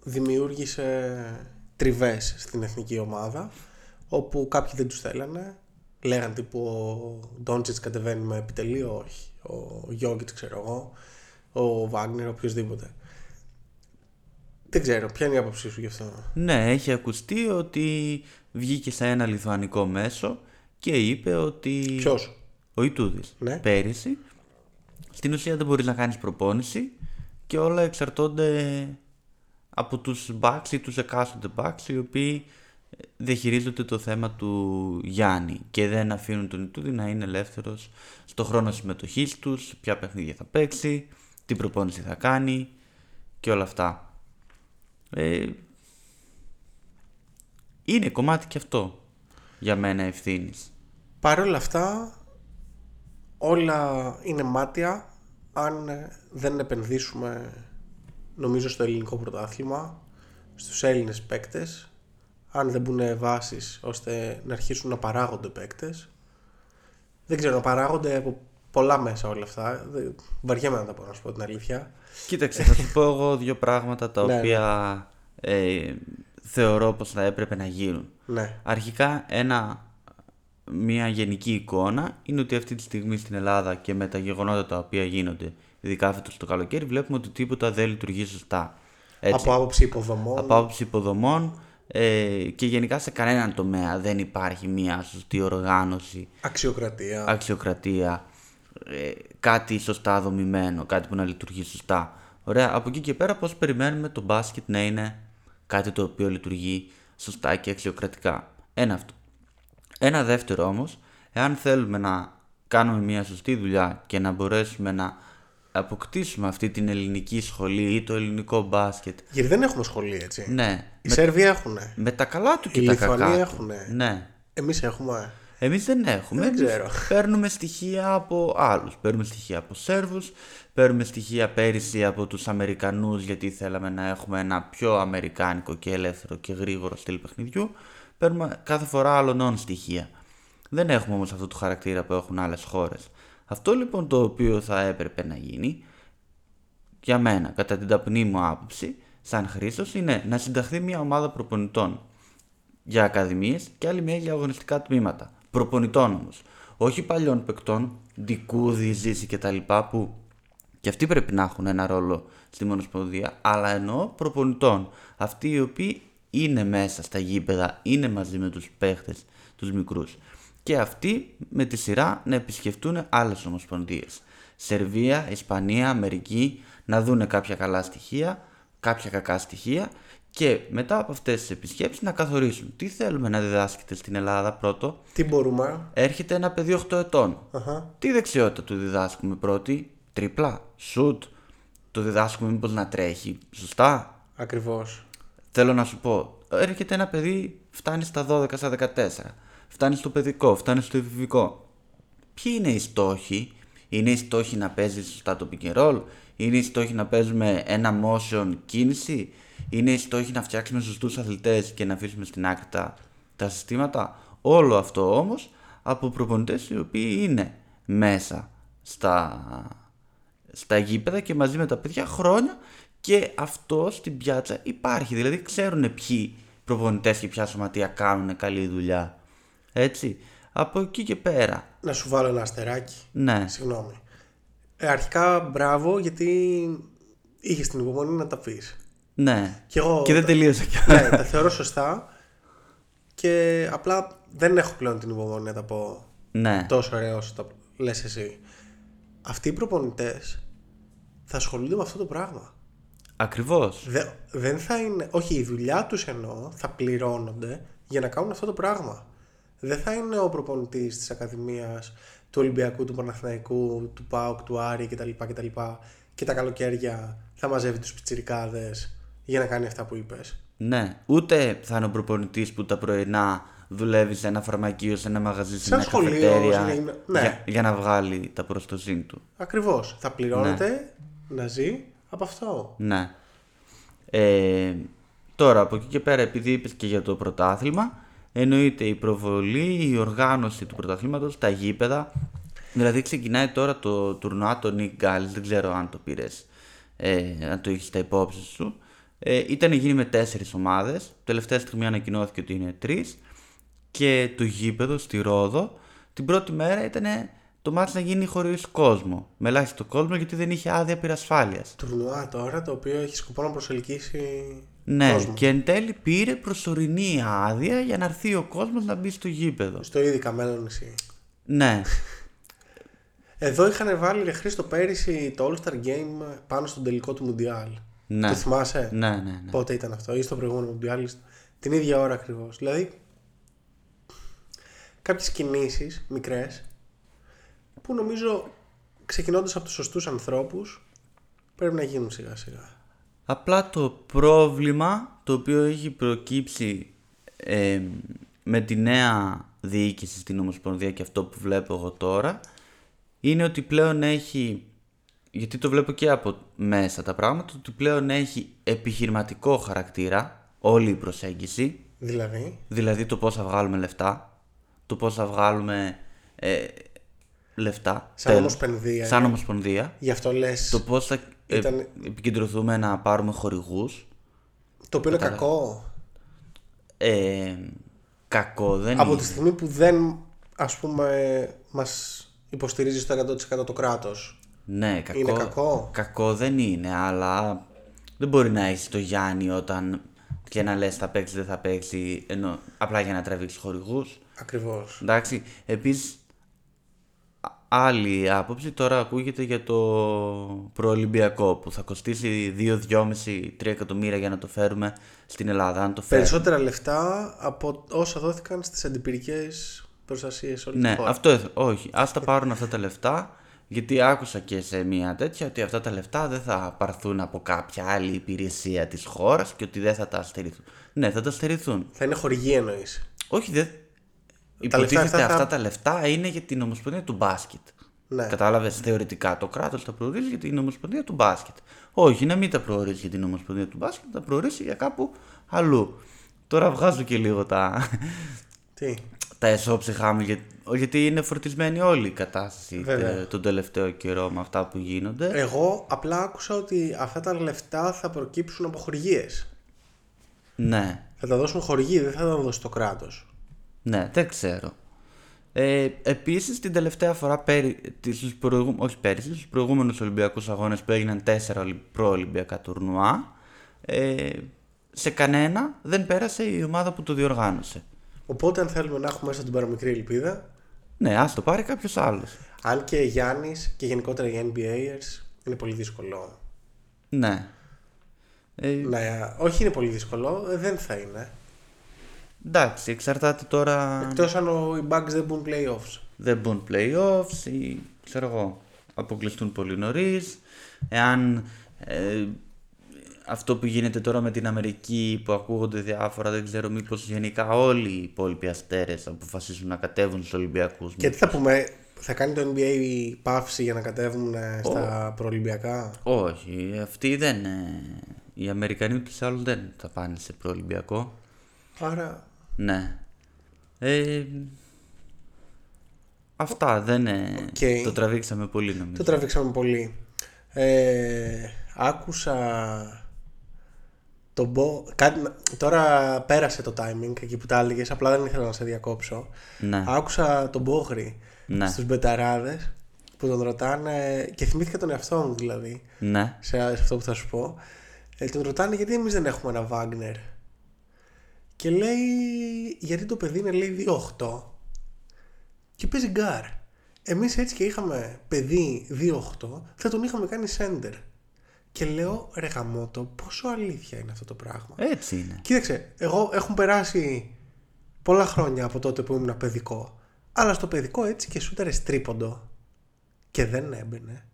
D: δημιούργησε τριβές στην εθνική ομάδα όπου κάποιοι δεν τους θέλανε λέγαν τύπου ο Ντόντσιτς κατεβαίνει με επιτελείο όχι ο Γιώργιτς ξέρω εγώ ο Βάγνερ οποιοδήποτε δεν ξέρω ποια είναι η άποψή σου γι' αυτό;
E: Ναι, έχει ακουστεί ότι βγήκε σε ένα λιθουανικό μέσο και είπε ότι.
D: Ποιος;
E: Ο Ιτούδης.
D: Ναι.
E: Πέρυσι. Στην ουσία δεν μπορείς να κάνεις προπόνηση και όλα εξαρτώνται από τους backs ή τους εκάστοτε backs οι οποίοι διαχειρίζονται το θέμα του Γιάννη και δεν αφήνουν τον Ιτούδη να είναι ελεύθερος στο χρόνο συμμετοχής τους, ποια παιχνίδια θα παίξει, τι προπόνηση θα κάνει και όλα αυτά. Ε, είναι κομμάτι και αυτό για μένα ευθύνης.
D: Παρ' όλα αυτά όλα είναι μάτια αν ε, δεν επενδύσουμε νομίζω στο ελληνικό πρωτάθλημα στους Έλληνες παίκτες αν δεν μπουν βάσεις ώστε να αρχίσουν να παράγονται παίκτες δεν ξέρω να παράγονται από πολλά μέσα όλα αυτά. Δεν- βαριέμαι να τα πω να σου πω την αλήθεια.
E: Κοίταξε, θα σου πω εγώ δύο πράγματα τα
D: Ναι, ναι.
E: οποία ε, θεωρώ πως θα έπρεπε να γίνουν.
D: ναι.
E: Αρχικά ένα, μια γενική εικόνα είναι ότι αυτή τη στιγμή στην Ελλάδα και με τα γεγονότα τα οποία γίνονται ειδικά φέτος το καλοκαίρι βλέπουμε ότι τίποτα δεν λειτουργεί σωστά. Έτσι,
D: από άποψη υποδομών.
E: Από άποψη υποδομών ε, και γενικά σε κανέναν τομέα δεν υπάρχει μια σωστή οργάνωση.
D: Αξιοκρατία.
E: Αξιοκρατία, ε, κάτι σωστά δομημένο, κάτι που να λειτουργεί σωστά. Ωραία, από εκεί και πέρα πώς περιμένουμε το μπάσκετ να είναι κάτι το οποίο λειτουργεί σωστά και αξιοκρατικά. Ένα αυτό. Ένα δεύτερο όμως, εάν θέλουμε να κάνουμε μια σωστή δουλειά και να μπορέσουμε να αποκτήσουμε αυτή την ελληνική σχολή ή το ελληνικό μπάσκετ,
D: γιατί δεν έχουμε σχολή έτσι
E: ναι,
D: οι
E: με,
D: Σέρβοι έχουνε
E: με τα καλά του και
D: Οι
E: τα
D: Λιθουανοί
E: κακά του.
D: έχουνε.
E: Ναι.
D: εμείς έχουμε
E: Εμείς δεν έχουμε.
D: Δεν
E: Εμείς
D: ξέρω.
E: Παίρνουμε στοιχεία από άλλους. Παίρνουμε στοιχεία από Σέρβους, παίρνουμε στοιχεία πέρυσι από τους Αμερικανούς γιατί θέλαμε να έχουμε ένα πιο αμερικάνικο και ελεύθερο και γρήγορο στυλ παιχνιδιού. Παίρνουμε κάθε φορά άλλων στοιχεία. Δεν έχουμε όμως αυτό το χαρακτήρα που έχουν άλλες χώρες. Αυτό λοιπόν το οποίο θα έπρεπε να γίνει για μένα, κατά την ταπεινή μου άποψη, σαν Χρήστος, είναι να συνταχθεί μια ομάδα προπονητών για ακαδημίες και άλλη μια για αγωνιστικά τμήματα. Προπονητών όμως. Όχι παλιών παικτών, Ντικούδη, Ζήση κτλ. που και αυτοί πρέπει να έχουν ένα ρόλο στη Μονοσπονδία, αλλά εννοώ προπονητών. Αυτοί οι οποίοι είναι μέσα στα γήπεδα, είναι μαζί με τους παίχτες, τους μικρούς. Και αυτοί με τη σειρά να επισκεφτούν άλλες ομοσπονδίες. Σερβία, Ισπανία, Αμερική, να δούνε κάποια καλά στοιχεία, κάποια κακά στοιχεία και μετά από αυτές τις επισκέψεις να καθορίσουν τι θέλουμε να διδάσκεται στην Ελλάδα πρώτο.
D: τι μπορούμε
E: Έρχεται ένα παιδί 8 ετών.
D: Αχα.
E: Τι δεξιότητα του διδάσκουμε πρώτη, τρίπλα, σουτ, το διδάσκουμε μήπως να τρέχει, σωστά;
D: ακριβώς
E: Θέλω να σου πω, έρχεται ένα παιδί, φτάνει στα 12, στα 14, φτάνει στο παιδικό, φτάνει στο εφηβικό. Ποιοι είναι οι στόχοι, είναι οι στόχοι να παίζει σωστά το pick and roll, είναι οι στόχοι να παίζουμε ένα motion κίνηση, είναι οι στόχοι να φτιάξουμε σωστούς αθλητές και να αφήσουμε στην άκρη τα, τα συστήματα. Όλο αυτό όμως από προπονητές οι οποίοι είναι μέσα στα, στα γήπεδα και μαζί με τα παιδιά χρόνια και αυτό στην πιάτσα υπάρχει. Δηλαδή ξέρουν ποιοι προπονητές και ποια σωματεία κάνουν καλή δουλειά. Έτσι. Από εκεί και πέρα.
D: να σου βάλω ένα αστεράκι
E: Ναι.
D: Συγγνώμη. Ε, αρχικά μπράβο γιατί είχε την υπομονή να τα πεις.
E: Ναι.
D: Και εγώ-
E: δεν τελείωσα κι
D: ναι, τα θεωρώ σωστά και απλά δεν έχω πλέον την υπομονή να τα πω
E: Ναι.
D: τόσο ωραία όσο τα λες εσύ. Αυτοί οι προπονητές θα ασχολούνται με αυτό το πράγμα.
E: Ακριβώς.
D: Δε, δεν θα είναι, όχι η δουλειά τους εννοώ, θα πληρώνονται για να κάνουν αυτό το πράγμα. Δεν θα είναι ο προπονητής της Ακαδημίας, του Ολυμπιακού, του Παναθηναϊκού, του ΠΑΟΚ, του Άρη κτλ. κτλ. Και τα καλοκαίρια θα μαζεύει τους πιτσιρικάδες για να κάνει αυτά που είπες.
E: Ναι. Ούτε θα είναι ο προπονητής που τα πρωινά δουλεύει σε ένα φαρμακείο, σε ένα μαγαζί, σε
D: Σαν
E: μια
D: σχολείο,
E: καφετέρια.
D: σε ένα- ναι.
E: για, για να βγάλει τα προστοζήν του.
D: Ακριβώς. Θα πληρώνεται να ζει από αυτό.
E: Ναι. Ε, τώρα από εκεί και πέρα, επειδή είπες και για το πρωτάθλημα, εννοείται η προβολή, η οργάνωση του πρωταθλήματος, τα γήπεδα. Δηλαδή ξεκινάει τώρα το τουρνουά το Nick Gallis, δεν ξέρω αν το πήρες, ε, αν το είχε στα υπόψη σου. Ε, ήταν γίνει με τέσσερις ομάδες, τελευταία στιγμή ανακοινώθηκε ότι είναι τρεις και το γήπεδο στη Ρόδο την πρώτη μέρα ήταν το μάτς να γίνει χωρίς κόσμο, με ελάχιστο κόσμο γιατί δεν είχε άδεια πυρασφάλειας.
D: Τουρνουά τώρα το οποίο έχει σκοπό να προσελκύσει
E: Ναι,
D: κόσμο.
E: και εν τέλει πήρε προσωρινή άδεια για να έρθει ο κόσμος να μπει στο γήπεδο.
D: Στο ήδη καμένο νησί.
E: Ναι,
D: Εδώ είχαν βάλει ρε Χρήστο πέρυσι το All Star Game πάνω στον τελικό του Μουντιάλ.
E: Ναι.
D: Το θυμάσαι;
E: Ναι, ναι, ναι.
D: Πότε ήταν αυτό, ή στο προηγούμενο Μουντιάλ, την ίδια ώρα ακριβώς. Δηλαδή, κάποιες κινήσεις μικρές που νομίζω ξεκινώντας από τους σωστούς ανθρώπους πρέπει να γίνουν σιγά σιγά.
E: Απλά το πρόβλημα το οποίο έχει προκύψει ε, με τη νέα διοίκηση στην Ομοσπονδία και αυτό που βλέπω εγώ τώρα είναι ότι πλέον έχει, γιατί το βλέπω και από μέσα τα πράγματα, ότι πλέον έχει επιχειρηματικό χαρακτήρα όλη η προσέγγιση,
D: Δηλαδή,
E: δηλαδή το πώς θα βγάλουμε λεφτά, το πώς θα βγάλουμε ε, λεφτά.
D: Σαν
E: τέλος.
D: ομοσπονδία,
E: Σαν
D: ε.
E: ομοσπονδία.
D: γι' αυτό λες.
E: Το πώς θα ε,
D: Ήταν-
E: επικεντρωθούμε να πάρουμε χορηγούς.
D: Το οποίο είναι κακό.
E: Ε, κακό δεν
D: Από
E: είναι.
D: τη στιγμή που δεν, ας πούμε, μας υποστηρίζει στο 100% το κράτος.
E: Ναι, κακό.
D: Είναι κακό.
E: Κακό; Δεν είναι, αλλά δεν μπορεί να έχεις το Γιάννη όταν και να λες θα παίξει δεν θα παίξει ενώ απλά για να τραβήξεις χορηγούς.
D: Ακριβώς.
E: Εντάξει, επίσης α- άλλη άποψη τώρα ακούγεται για το προολυμπιακό που θα κοστίσει 2-2,5-3 εκατομμύρια για να το φέρουμε στην Ελλάδα. Αν το φέρουμε.
D: Περισσότερα λεφτά από όσα δόθηκαν στις αντιπυρικές προστασίες όλη
E: Ναι,
D: τη χώρα.
E: αυτό ήθελα. Όχι, ας τα πάρουν αυτά τα λεφτά. Γιατί άκουσα και σε μια τέτοια ότι αυτά τα λεφτά δεν θα πάρθουν από κάποια άλλη υπηρεσία της χώρας και ότι δεν θα τα στερηθούν. Ναι, θα τα στερηθούν.
D: Θα είναι χορηγή εννοείς.
E: Όχι, δεν.
D: λεφτά
E: Υποτίθεται
D: αυτά
E: αυτά,
D: θα-
E: τα λεφτά είναι για την Ομοσπονδία του μπάσκετ.
D: Ναι.
E: Κατάλαβες θεωρητικά το κράτος τα προορίζει για την Ομοσπονδία του μπάσκετ. Όχι, να μην τα προορίζει για την Ομοσπονδία του μπάσκετ, τα προορίζει για κάπου αλλού. Τώρα βγάζω και λίγο τα,
D: Τι;
E: Τα εσώψυχά μου για- γιατί είναι φορτισμένη όλη η κατάσταση
D: Βέβαια.
E: τε- τον τελευταίο καιρό με αυτά που γίνονται.
D: Εγώ απλά άκουσα ότι αυτά τα λεφτά θα προκύψουν από χορηγίες.
E: Ναι,
D: Θα τα δώσουν χορηγοί, δεν θα τα δώσει το κράτος.
E: ναι, δεν ξέρω. Ε, επίσης την τελευταία φορά πέρι, τις- στους προηγου... όχι πέρυσι, στους προηγούμενους Ολυμπιακούς Αγώνες που έγιναν τέσσερα ολυ- προολυμπιακά τουρνουά ε, σε κανένα δεν πέρασε η ομάδα που το διοργάνωσε.
D: Οπότε αν θέλουμε να έχουμε μέσα την παραμικρή ελπίδα,
E: Ναι, ας το πάρει κάποιος άλλος.
D: αν και Γιάννης και γενικότερα οι NBAers είναι πολύ δύσκολο.
E: Ναι. Ε,
D: Να, όχι είναι πολύ δύσκολο, ε, δεν θα είναι.
E: εντάξει, εξαρτάται τώρα...
D: Εκτός αν ο, οι Bucks δεν μπουν playoffs.
E: δεν μπουν playoffs ή ξέρω εγώ αποκλειστούν πολύ νωρίς. Εάν ε, αυτό που γίνεται τώρα με την Αμερική που ακούγονται διάφορα δεν ξέρω μήπως γενικά όλοι οι υπόλοιποι αστέρες αποφασίσουν να κατέβουν στους Ολυμπιακούς
D: Και τι θα πούμε, θα κάνει το NBA παύση για να κατέβουν ε, στα προολυμπιακά;
E: Όχι, αυτοί δεν ε, οι Αμερικανοί ούτε σε άλλους δεν θα πάνε σε προολυμπιακό
D: Άρα
E: ναι ε, Αυτά δεν ε,
D: Οκ.
E: το τραβήξαμε πολύ νομίζω
D: το τραβήξαμε πολύ. Ε, άκουσα τον Μπο... Κάτι... Τώρα πέρασε το timing εκεί που τα έλεγες, απλά δεν ήθελα να σε διακόψω.
E: Ναι.
D: Άκουσα τον Μπόχρη
E: Ναι.
D: στους μπεταράδες που τον ρωτάνε και θυμήθηκα τον εαυτό μου δηλαδή
E: Ναι
D: σε, σε αυτό που θα σου πω. Ε, τον ρωτάνε γιατί εμείς δεν έχουμε ένα Βάγνερ. Και λέει γιατί το παιδί είναι λέει 2-8 και παίζει γκαρντ. Εμείς έτσι και είχαμε παιδί 2-8 θα τον είχαμε κάνει σέντερ. Και λέω ρε γαμώτο πόσο αλήθεια είναι αυτό το πράγμα.
E: έτσι είναι
D: Κοίταξε, εγώ έχουν περάσει πολλά χρόνια από τότε που ήμουν παιδικό. Αλλά στο παιδικό έτσι και σούτερε τρίποντο και δεν έμπαινε.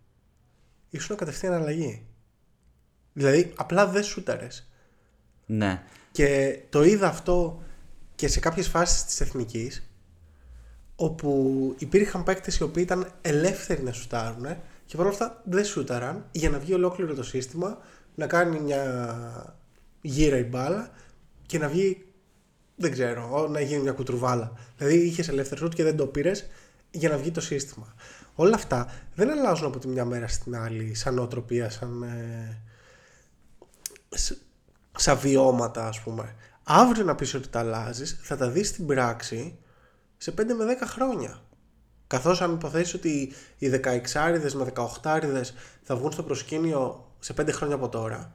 D: Ήσουν κατευθείαν αλλαγή. Δηλαδή απλά δεν σούτερε.
E: Ναι
D: Και το είδα αυτό και σε κάποιες φάσεις της εθνικής όπου υπήρχαν παίκτες οι οποίοι ήταν ελεύθεροι να σουτάρουν και παρόλα αυτά δεν σούταραν για να βγει ολόκληρο το σύστημα, να κάνει μια γύρα η μπάλα και να βγει, δεν ξέρω, να γίνει μια κουτρουβάλα. Δηλαδή είχες ελεύθερο σουτ και δεν το πήρες για να βγει το σύστημα. Όλα αυτά δεν αλλάζουν από τη μια μέρα στην άλλη σαν νοοτροπία, σαν, ε, σ- σαν βιώματα ας πούμε. Αύριο να πεις ότι τα αλλάζεις, θα τα δεις στην πράξη σε 5 με 10 χρόνια. Καθώς αν υποθέσεις ότι οι 16άριδες με 18άριδες θα βγουν στο προσκήνιο σε 5 χρόνια από τώρα,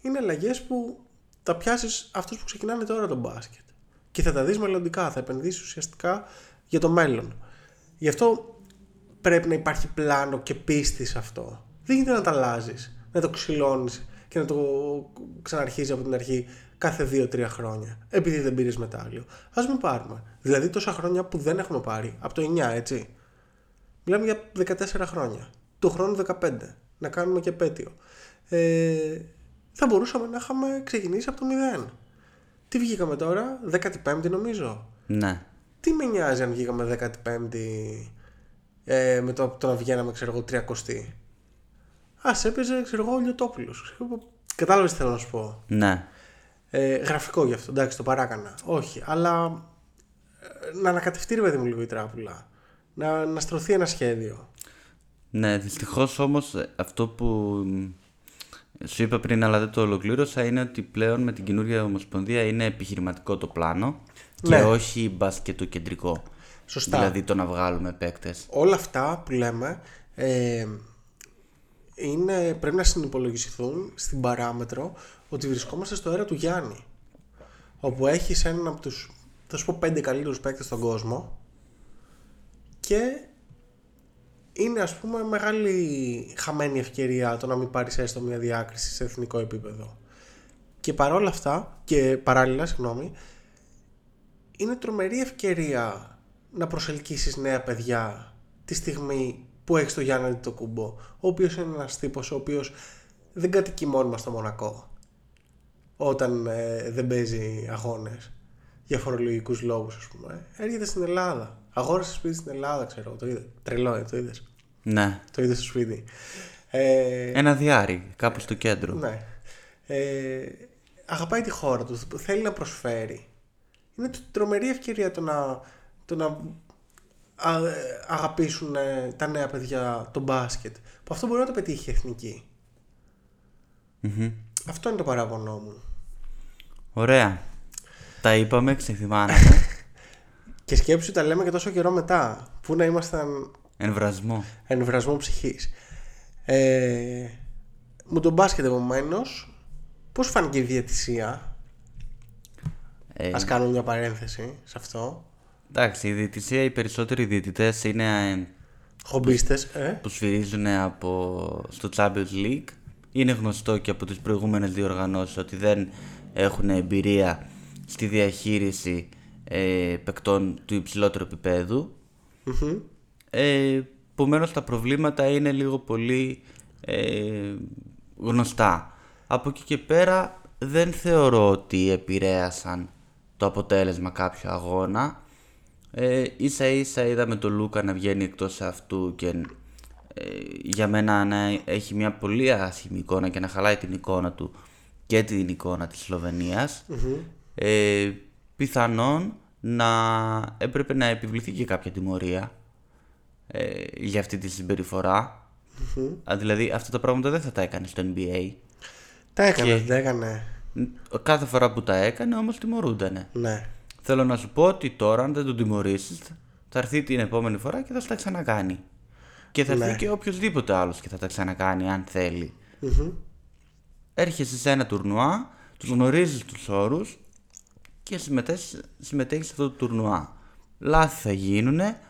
D: είναι αλλαγές που θα πιάσεις αυτούς που ξεκινάνε τώρα τον μπάσκετ. Και θα τα δεις μελλοντικά, θα επενδύσεις ουσιαστικά για το μέλλον. Γι' αυτό πρέπει να υπάρχει πλάνο και πίστη σε αυτό. Δεν γίνεται να τα αλλάζεις, να το ξυλώνεις και να το ξαναρχίζει από την αρχή κάθε 2-3 χρόνια. Επειδή δεν πήρες μετάλλιο. Α μην πάρουμε. Δηλαδή τόσα χρόνια που δεν έχουμε πάρει. Από το 9, έτσι. Μιλάμε για 14 χρόνια. Του χρόνου 15. Να κάνουμε και επέτειο. Ε, θα μπορούσαμε να είχαμε ξεκινήσει από το 0. Τι βγήκαμε τώρα, 15η νομίζω.
E: Ναι.
D: Τι με νοιάζει αν βγήκαμε 15η ε, με το, το να βγαίναμε, ξέρω εγώ, 30η. Α έπαιζε, ξέρω εγώ, ο Λιωτόπουλος. Κατάλαβες τι θέλω να σου πω.
E: Ναι.
D: Ε, γραφικό γι' αυτό, εντάξει, το παράκανα. Όχι, αλλά ε, να ανακατευτεί ρε παιδί μου λίγο η τράπουλα. Να, να στρωθεί ένα σχέδιο.
E: Ναι, δυστυχώς όμως αυτό που μ, σου είπα πριν αλλά δεν το ολοκλήρωσα είναι ότι πλέον με την καινούργια ομοσπονδία είναι επιχειρηματικό το πλάνο
D: Ναι.
E: και όχι μπασκετοκεντρικό.
D: Σωστά.
E: Δηλαδή το να βγάλουμε παίκτες.
D: Όλα αυτά που λέμε ε, είναι, πρέπει να συνυπολογιστούν στην παράμετρο ότι βρισκόμαστε στο αέρα του Γιάννη. Όπου έχεις έναν από τους, θα σου πω, πέντε καλύτερους παίκτες στον κόσμο και είναι ας πούμε μεγάλη χαμένη ευκαιρία το να μην πάρεις έστω μια διάκριση σε εθνικό επίπεδο. Και παρόλα αυτά, και παράλληλα, συγγνώμη, είναι τρομερή ευκαιρία να προσελκύσεις νέα παιδιά τη στιγμή που έχεις τον Γιάννη το κουμπό, ο οποίος είναι ένας τύπος ο οποίος δεν κατοικεί μόνιμα στο Μονακό όταν ε, δεν παίζει αγώνες για φορολογικούς λόγους ας πούμε. Έρχεται στην Ελλάδα. Αγόρασε σπίτι στην Ελλάδα, ξέρω. Το είδες. Τρελό, ε, το είδες.
E: Ναι.
D: Το είδες στο σπίτι. Ε,
E: Ένα διάρρη, κάπου στο κέντρο.
D: ναι. Ε, αγαπάει τη χώρα του, θέλει να προσφέρει. Είναι τ- τρομερή ευκαιρία το να, το να α, ε, αγαπήσουν ε, τα νέα παιδιά το μπάσκετ. Που αυτό μπορεί να το πετύχει η εθνική. Αυτό είναι το παράπονό μου.
E: Ωραία. Τα είπαμε, ξεθυμάναμε.
D: Και σκέψου τα λέμε και τόσο καιρό μετά. Πού να ήμασταν
E: Εμβρασμό.
D: ενβρασμό ψυχής. Ε, μου τον μπάσκετ επομένως, πώς φάνηκε η διαιτησία;
E: Ε,
D: Ας κάνουμε μια παρένθεση σε αυτό.
E: Εντάξει, η διαιτησία, οι περισσότεροι διαιτητές είναι ε,
D: Χομπίστες, ε.
E: που σφυρίζουν από, στο Champions League. Είναι γνωστό και από τις προηγούμενες διοργανώσεις ότι δεν έχουν εμπειρία στη διαχείριση ε, παικτών του υψηλότερου επίπεδου. Ε, Επομένως τα προβλήματα είναι λίγο πολύ ε, γνωστά. Από εκεί και πέρα δεν θεωρώ ότι επηρέασαν το αποτέλεσμα κάποιου αγώνα. Ε, ίσα ίσα είδαμε τον Λούκα να βγαίνει εκτός αυτού και ε, για μένα να έχει μια πολύ άσχημη εικόνα και να χαλάει την εικόνα του και την εικόνα της σλοβενιας Ε, πιθανόν να έπρεπε να επιβληθεί και κάποια τιμωρία ε, για αυτή τη συμπεριφορά. Α, δηλαδή αυτά τα πράγματα δεν θα τα έκανε στο NBA.
D: Τα έκανε,
E: Και-
D: δεν τα έκανε.
E: Κάθε φορά που τα έκανε όμως τιμωρούντανε.
D: Ναι.
E: Θέλω να σου πω ότι τώρα αν δεν τον τιμωρήσεις θα έρθει την επόμενη φορά και θα τα ξανακάνει. Και θα έρθει
D: Ναι.
E: και οποιοδήποτε άλλος και θα τα ξανακάνει αν θέλει. Έρχεσαι σε ένα τουρνουά, τους γνωρίζεις τους όρους και συμμετέχεις, συμμετέχεις σε αυτό το τουρνουά. Λάθη θα γίνουνε,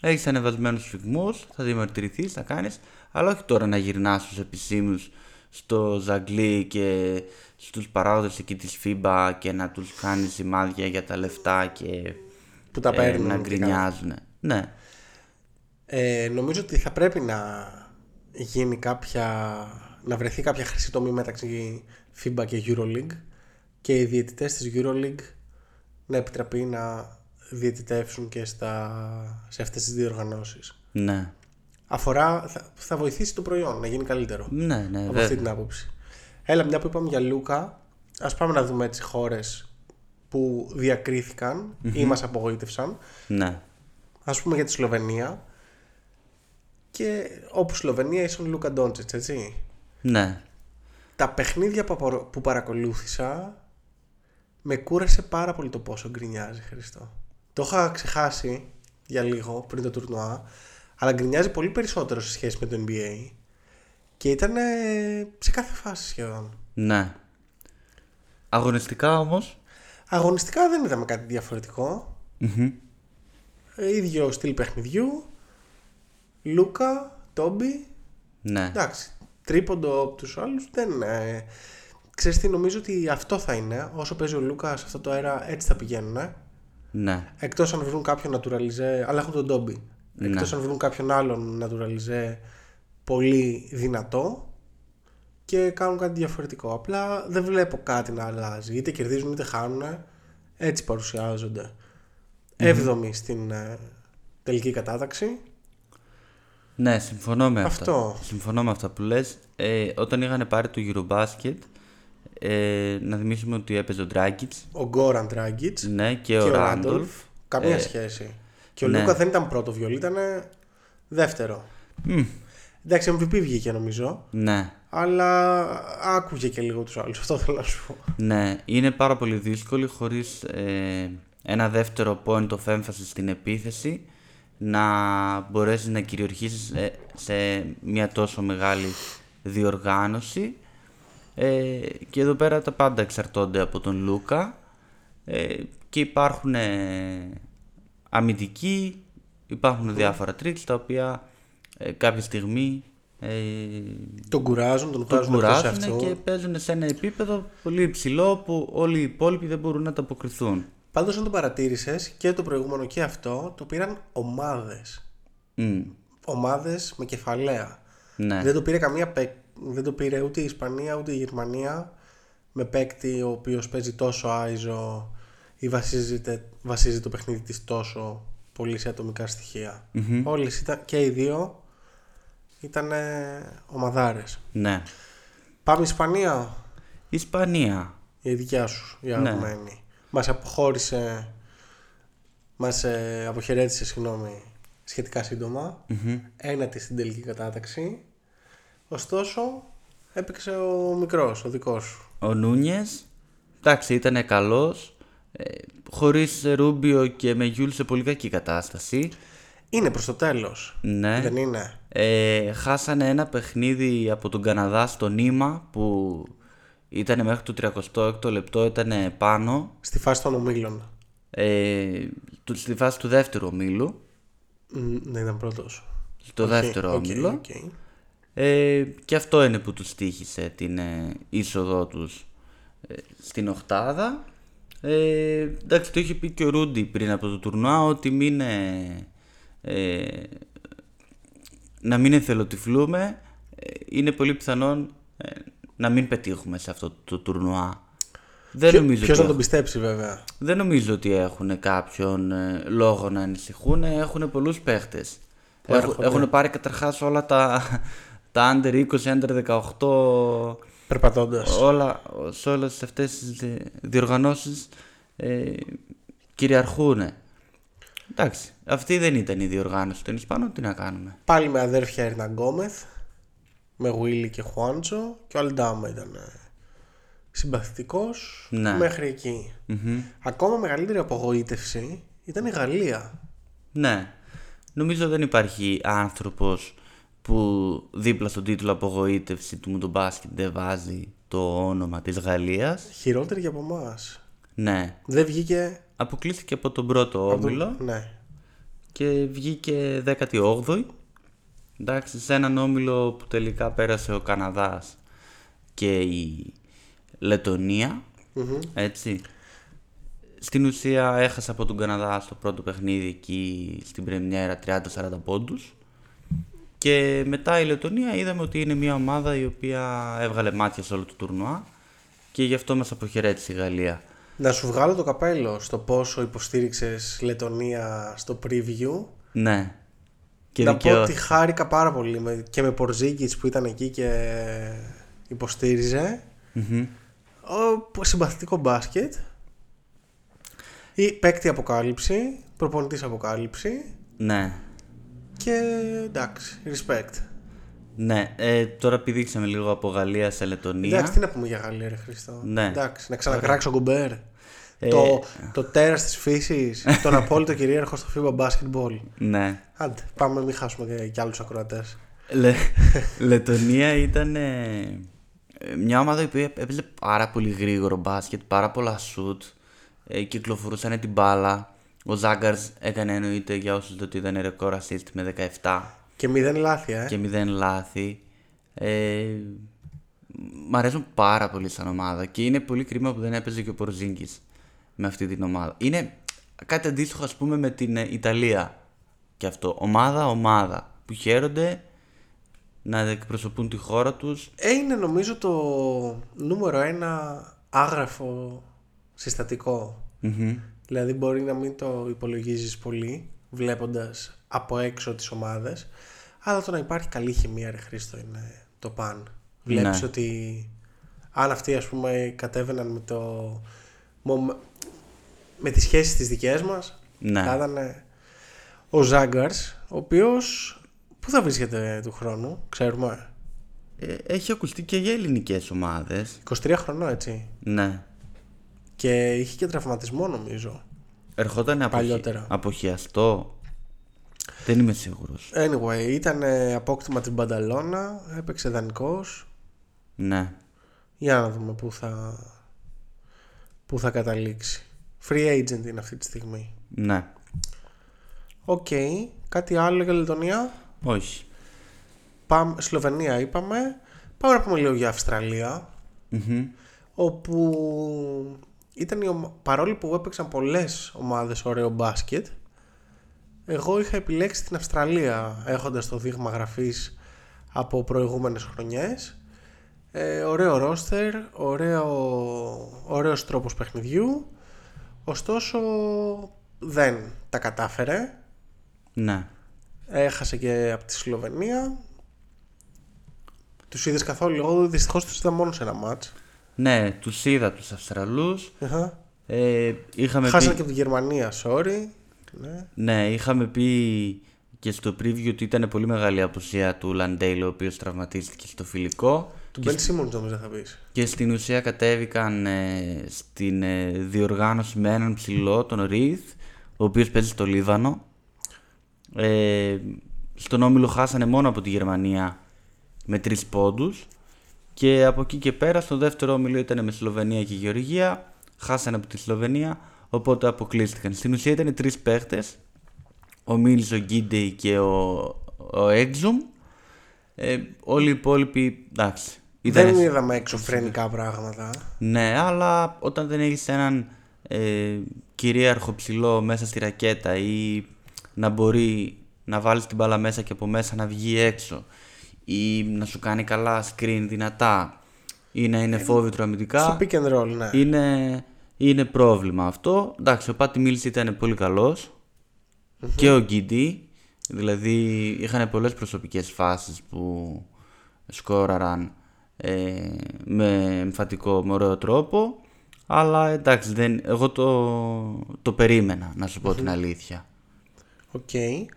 E: έχεις ανεβασμένους φυγμούς, θα διαμαρτυρηθείς, θα κάνεις, αλλά όχι τώρα να γυρνάς στους επισήμους στο Ζαγκλί και στους παράγοντες εκεί της FIBA και να τους κάνεις σημάδια για τα λεφτά και
D: Που τα
E: ε,
D: παίρνουν.
E: να
D: και
E: γκρινιάζουν. Ναι.
D: Ε, νομίζω ότι θα πρέπει να γίνει κάποια να βρεθεί κάποια χρυσή τομή μεταξύ FIBA και EuroLeague και οι διαιτητές της EuroLeague να επιτραπεί να διαιτητεύσουν και στα, σε αυτές τις διοργανώσεις.
E: Ναι.
D: Αφορά, θα, θα βοηθήσει το προϊόν να γίνει καλύτερο.
E: Ναι, ναι,
D: από
E: βέβαια.
D: αυτή την άποψη. Έλα, μια που είπαμε για Λούκα, ας πάμε να δούμε έτσι χώρες που διακριθηκαν ή μας απογοήτευσαν.
E: Ναι.
D: Ας πούμε για τη Σλοβενία. Και όπου Σλοβενία ήσουν Λούκα Ντόντσιτς, έτσι.
E: Ναι.
D: Τα παιχνίδια που, απο- που παρακολούθησα με κούρασε πάρα πολύ το πόσο γκρινιάζει Χριστό. Το είχα ξεχάσει για λίγο πριν το τουρνουά, αλλά γκρινιάζει πολύ περισσότερο σε σχέση με το NBA και ήταν σε κάθε φάση σχεδόν.
E: Ναι. Αγωνιστικά όμως.
D: Αγωνιστικά δεν είδαμε κάτι διαφορετικό. Ε, ίδιο στυλ παιχνιδιού. Λούκα, Τόμπι.
E: Ναι.
D: Εντάξει, τρίποντο από τους άλλους δεν... Ε, ξέρεις τι, νομίζω ότι αυτό θα είναι. Όσο παίζει ο Λούκας σε αυτό το αέρα έτσι θα πηγαίνουν.
E: Ναι.
D: Εκτός αν βρουν κάποιον naturalize, αλλά έχουν τον Τόμπι.
E: Ναι.
D: Εκτός αν βρουν κάποιον άλλον naturalize πολύ δυνατό και κάνουν κάτι διαφορετικό. Απλά δεν βλέπω κάτι να αλλάζει. Είτε κερδίζουν είτε χάνουν. Έτσι παρουσιάζονται. Έβδομη στην ε, τελική κατάταξη.
E: Ναι, συμφωνώ με αυτά.
D: Αυτό.
E: Συμφωνώ με αυτά που λες. Ε, όταν είχαν πάρει το Eurobasket, ε, να θυμίσουμε ότι έπαιζε ο Ντράγκητς,
D: Ο Γκόραν Τράγκητς
E: ναι, και, ο Ράντολφ.
D: Καμία
E: Ε,
D: σχέση. Και ο
E: ναι.
D: Λούκα δεν ήταν πρώτο βιολί, ήταν δεύτερο. Εντάξει, MVP βγήκε νομίζω.
E: Ναι,
D: Αλλά άκουγε και λίγο τους άλλους. Αυτό θέλω να σου πω.
E: ναι. Είναι πάρα πολύ δύσκολο χωρίς ε, ένα δεύτερο point of emphasis στην επίθεση να μπορέσεις να κυριαρχήσεις ε, σε μια τόσο μεγάλη διοργάνωση. Ε, και εδώ πέρα τα πάντα εξαρτώνται από τον Λούκα ε, και υπάρχουν ε, αμυντικοί, υπάρχουν διάφορα τρίκς τα οποία ε, κάποια στιγμή ε,
D: Τον κουράζουν, τον
E: τον
D: βγάζουν εκτός
E: κουράζουν
D: αυτού.
E: και παίζουν σε ένα επίπεδο πολύ υψηλό που όλοι οι υπόλοιποι δεν μπορούν να τα αποκριθούν.
D: Πάντως αν το παρατήρησες και το προηγούμενο και αυτό το πήραν ομάδες.
E: Μμ,
D: Ομάδες με κεφαλαία.
E: ναι.
D: Δεν το πήρε καμία παίκ- δεν το πήρε ούτε η Ισπανία ούτε η Γερμανία με παίκτη ο οποίος παίζει τόσο άιζο ή βασίζεται, βασίζει το παιχνίδι της τόσο πολύ σε ατομικά στοιχεία. Όλες ήταν, και οι δύο ήταν ομαδάρες.
E: ναι.
D: Πάμε Ισπανία,
E: Ισπανία.
D: η δικιά σου, η
E: Ναι.
D: αγαπημένη. Μας αποχώρησε, μας ε, αποχαιρέτησε, συγγνώμη, σχετικά σύντομα. Ένατη στην τελική κατάταξη. Ωστόσο, έπαιξε ο μικρός, ο δικός σου.
E: Ο Νούνιες, εντάξει ήταν καλός, ε, χωρίς Ρούμπιο και με Γιούλ σε πολύ κακή κατάσταση.
D: Είναι προς το τέλος.
E: Ναι.
D: Δεν είναι.
E: Ε, χάσανε ένα παιχνίδι από τον Καναδά στο Νίμα που ήταν μέχρι το 36ο λεπτό, ήταν πάνω.
D: Στη φάση των ομίλων.
E: Ε, του- στη φάση του δεύτερου ομίλου.
D: Μ, Ναι, ήταν πρώτος.
E: Στο
D: Οκ,
E: δεύτερο
D: οκ,
E: όμιλο.
D: οκ.
E: Ε, και αυτό είναι που τους στοίχισε την ε, είσοδό τους ε, στην οχτάδα. Ε, εντάξει, το είχε πει και ο Ρούντι πριν από το τουρνουά ότι μην, ε, ε, να μην εθελοτυφλούμε. Ε, είναι πολύ πιθανόν ε, να μην πετύχουμε σε αυτό το τουρνουά. Δεν
D: Ποιο-
E: νομίζω,
D: Ποιος
E: ότι
D: να τον
E: έχουν,
D: πιστέψει βέβαια.
E: δεν νομίζω ότι έχουν κάποιον ε, λόγο να ανησυχούν. Έχουν πολλούς παίχτες.
D: Που
E: Έχουν,
D: έρχονται.
E: έχουν πάρει καταρχάς όλα τα, τα under 20, under 18,
D: Περπατώντας.
E: όλα, σε όλες αυτές τις δι- διοργανώσεις ε, κυριαρχούν. Εντάξει, αυτή δεν ήταν η διοργάνωση των Ισπανών, τι να κάνουμε;
D: Πάλι με αδέρφια Ερνα Γκόμεθ. Με Βίλι και Χουάντσο. Και ο Αλντάμα ήταν ε, συμπαθητικός
E: Ναι.
D: μέχρι εκεί. Ακόμα μεγαλύτερη απογοήτευση ήταν η Γαλλία.
E: Ναι, νομίζω δεν υπάρχει άνθρωπος που δίπλα στον τίτλο απογοήτευση του μου τον μπάσκετ δεν βάζει το όνομα της Γαλλίας.
D: Χειρότερη και από εμάς.
E: Ναι,
D: Δεν βγήκε.
E: αποκλείστηκε από τον πρώτο
D: από το-
E: όμιλο
D: Ναι.
E: και βγήκε 18η. Εντάξει, σε έναν όμιλο που τελικά πέρασε ο Καναδάς και η λετωνια Έτσι. Στην ουσία έχασα από τον Καναδά στο πρώτο παιχνίδι εκεί στην πρεμιέρα 30-40 πόντους. Και μετά η Λετωνία είδαμε ότι είναι μια ομάδα η οποία έβγαλε μάτια σε όλο το τουρνουά και γι' αυτό μας αποχαιρέτησε η Γαλλία.
D: Να σου βγάλω το καπέλο στο πόσο υποστήριξες Λετωνία στο preview.
E: Ναι. Και
D: να πω
E: δικαίω.
D: ότι χάρηκα πάρα πολύ με, και με Πορζίγκιτς που ήταν εκεί και υποστήριζε. Ο, συμπαθητικό μπάσκετ. Η παίκτη αποκάλυψη, προπονητής αποκάλυψη
E: Ναι.
D: Και εντάξει, respect.
E: Ναι, ε, τώρα πηδήξαμε λίγο από Γαλλία σε Λετωνία.
D: Εντάξει, τι να πούμε για Γαλλία, ρε Χριστό.
E: Ναι.
D: Εντάξει, να ξανακράξει ο Γκομπέρ. Το, το τέρας της φύσης, τον απόλυτο κυρίαρχο στο FIBA Basketball.
E: Ναι.
D: Άντε, πάμε μην χάσουμε και, και άλλους ακροατές.
E: Λε... Λετωνία ήταν ε, μια ομάδα η οποία έπαιζε πάρα πολύ γρήγορο μπάσκετ, πάρα πολλά σουτ, ε, κυκλοφορούσαν την μπάλα. Ο Ζάγκαρς έκανε εννοείται για όσους δεν το είδαν ρεκόρ assist με 17
D: Και μηδέν λάθη, ε.
E: και 0 λάθη. Ε, μ' αρέσουν πάρα πολύ σαν ομάδα και είναι πολύ κρίμα που δεν έπαιζε και ο Πορζίνκης με αυτή την ομάδα. Είναι κάτι αντίστοιχο ας πούμε με την ε, Ιταλία και αυτό. Ομάδα-ομάδα που χαίρονται να εκπροσωπούν τη χώρα τους.
D: Ε, είναι νομίζω το νούμερο ένα άγραφο συστατικό. Δηλαδή μπορεί να μην το υπολογίζεις πολύ βλέποντας από έξω τις ομάδες αλλά το να υπάρχει καλή χημεία ρε Χρήστο είναι το παν. Βλέπεις
E: Ναι.
D: ότι αν αυτοί ας πούμε κατέβαιναν με το μο- με τις σχέσεις τις δικές μας
E: Ναι.
D: θα ήταν ο Ζάγκαρς ο οποίος πού θα βρίσκεται του χρόνου ξέρουμε;
E: Ε, έχει ακουστεί και για ελληνικές ομάδες.
D: 23 χρονών έτσι
E: Ναι.
D: Και είχε και τραυματισμό νομίζω
E: Ερχόταν αποχι...
D: Παλιότερα.
E: από χιαστό. Δεν είμαι σίγουρος.
D: Anyway, ήταν ε, απόκτημα της Μπανταλώνα, έπαιξε δανεικός.
E: Ναι.
D: Για να δούμε πού θα, πού θα καταλήξει. Free agent είναι αυτή τη στιγμή.
E: Ναι.
D: Οκ, κάτι άλλο για Λετωνία;
E: Όχι.
D: Πάμε, Σλοβενία είπαμε. Πάμε να πούμε λίγο για Αυστραλία. Όπου ήταν η ομα- παρόλο που έπαιξαν πολλές ομάδες ωραίο μπάσκετ, εγώ είχα επιλέξει την Αυστραλία έχοντας το δείγμα γραφής από προηγούμενες χρονιές. Ε, ωραίο ρόστερ, ωραίο, ωραίος τρόπος παιχνιδιού, ωστόσο δεν τα κατάφερε.
E: Ναι.
D: Έχασε και από τη Σλοβενία. Τους είδες καθόλου, εγώ δυστυχώς τους είδα μόνο σε ένα μάτς.
E: Ναι, τους είδα τους Αυστραλούς.
D: Αχα.
E: Ε, είχαμε
D: Χάσανε
E: πει...
D: και από τη Γερμανία, sorry. Ναι.
E: Ναι, είχαμε πει και στο preview ότι ήταν πολύ μεγάλη απουσία του Λαντέιλ ο οποίος τραυματίστηκε στο φιλικό
D: Του Μπεν Σίμον νομίζω θα πεις.
E: και στην ουσία κατέβηκαν ε, στην ε, διοργάνωση με έναν ψηλό, τον Ριθ, ο οποίος παίζει στο Λίβανο. Ε, στον Όμιλο χάσανε μόνο από τη Γερμανία με τρεις πόντους και από εκεί και πέρα στο δεύτερο όμιλο ήταν με Σλοβενία και Γεωργία, χάσανε από τη Σλοβενία, οπότε αποκλείστηκαν. Στην ουσία ήταν τρεις παίχτες, ο Μίλς, ο Γκίντεϊ και ο, ο Έξουμ. Ε, όλοι οι υπόλοιποι, εντάξει,
D: Δεν
E: ήταν
D: είδαμε εξωφρενικά πράγματα.
E: ναι, αλλά όταν δεν έχεις έναν ε, κυρίαρχο ψηλό μέσα στη ρακέτα ή να μπορεί να βάλεις την μπάλα μέσα και από μέσα να βγει έξω ή να σου κάνει καλά screen δυνατά ή να είναι φόβητρο αμυντικά
D: Στο pick and roll, ναι.
E: είναι, είναι πρόβλημα αυτό. Εντάξει, ο Πάτι Μίλς ήταν πολύ καλός και ο Γκίντι. Δηλαδή είχαν πολλές προσωπικές φάσεις που σκόραραν ε, με εμφατικό, με ωραίο τρόπο. Αλλά εντάξει, δεν, εγώ το, το περίμενα, να σου πω την αλήθεια.
D: Οκ. Η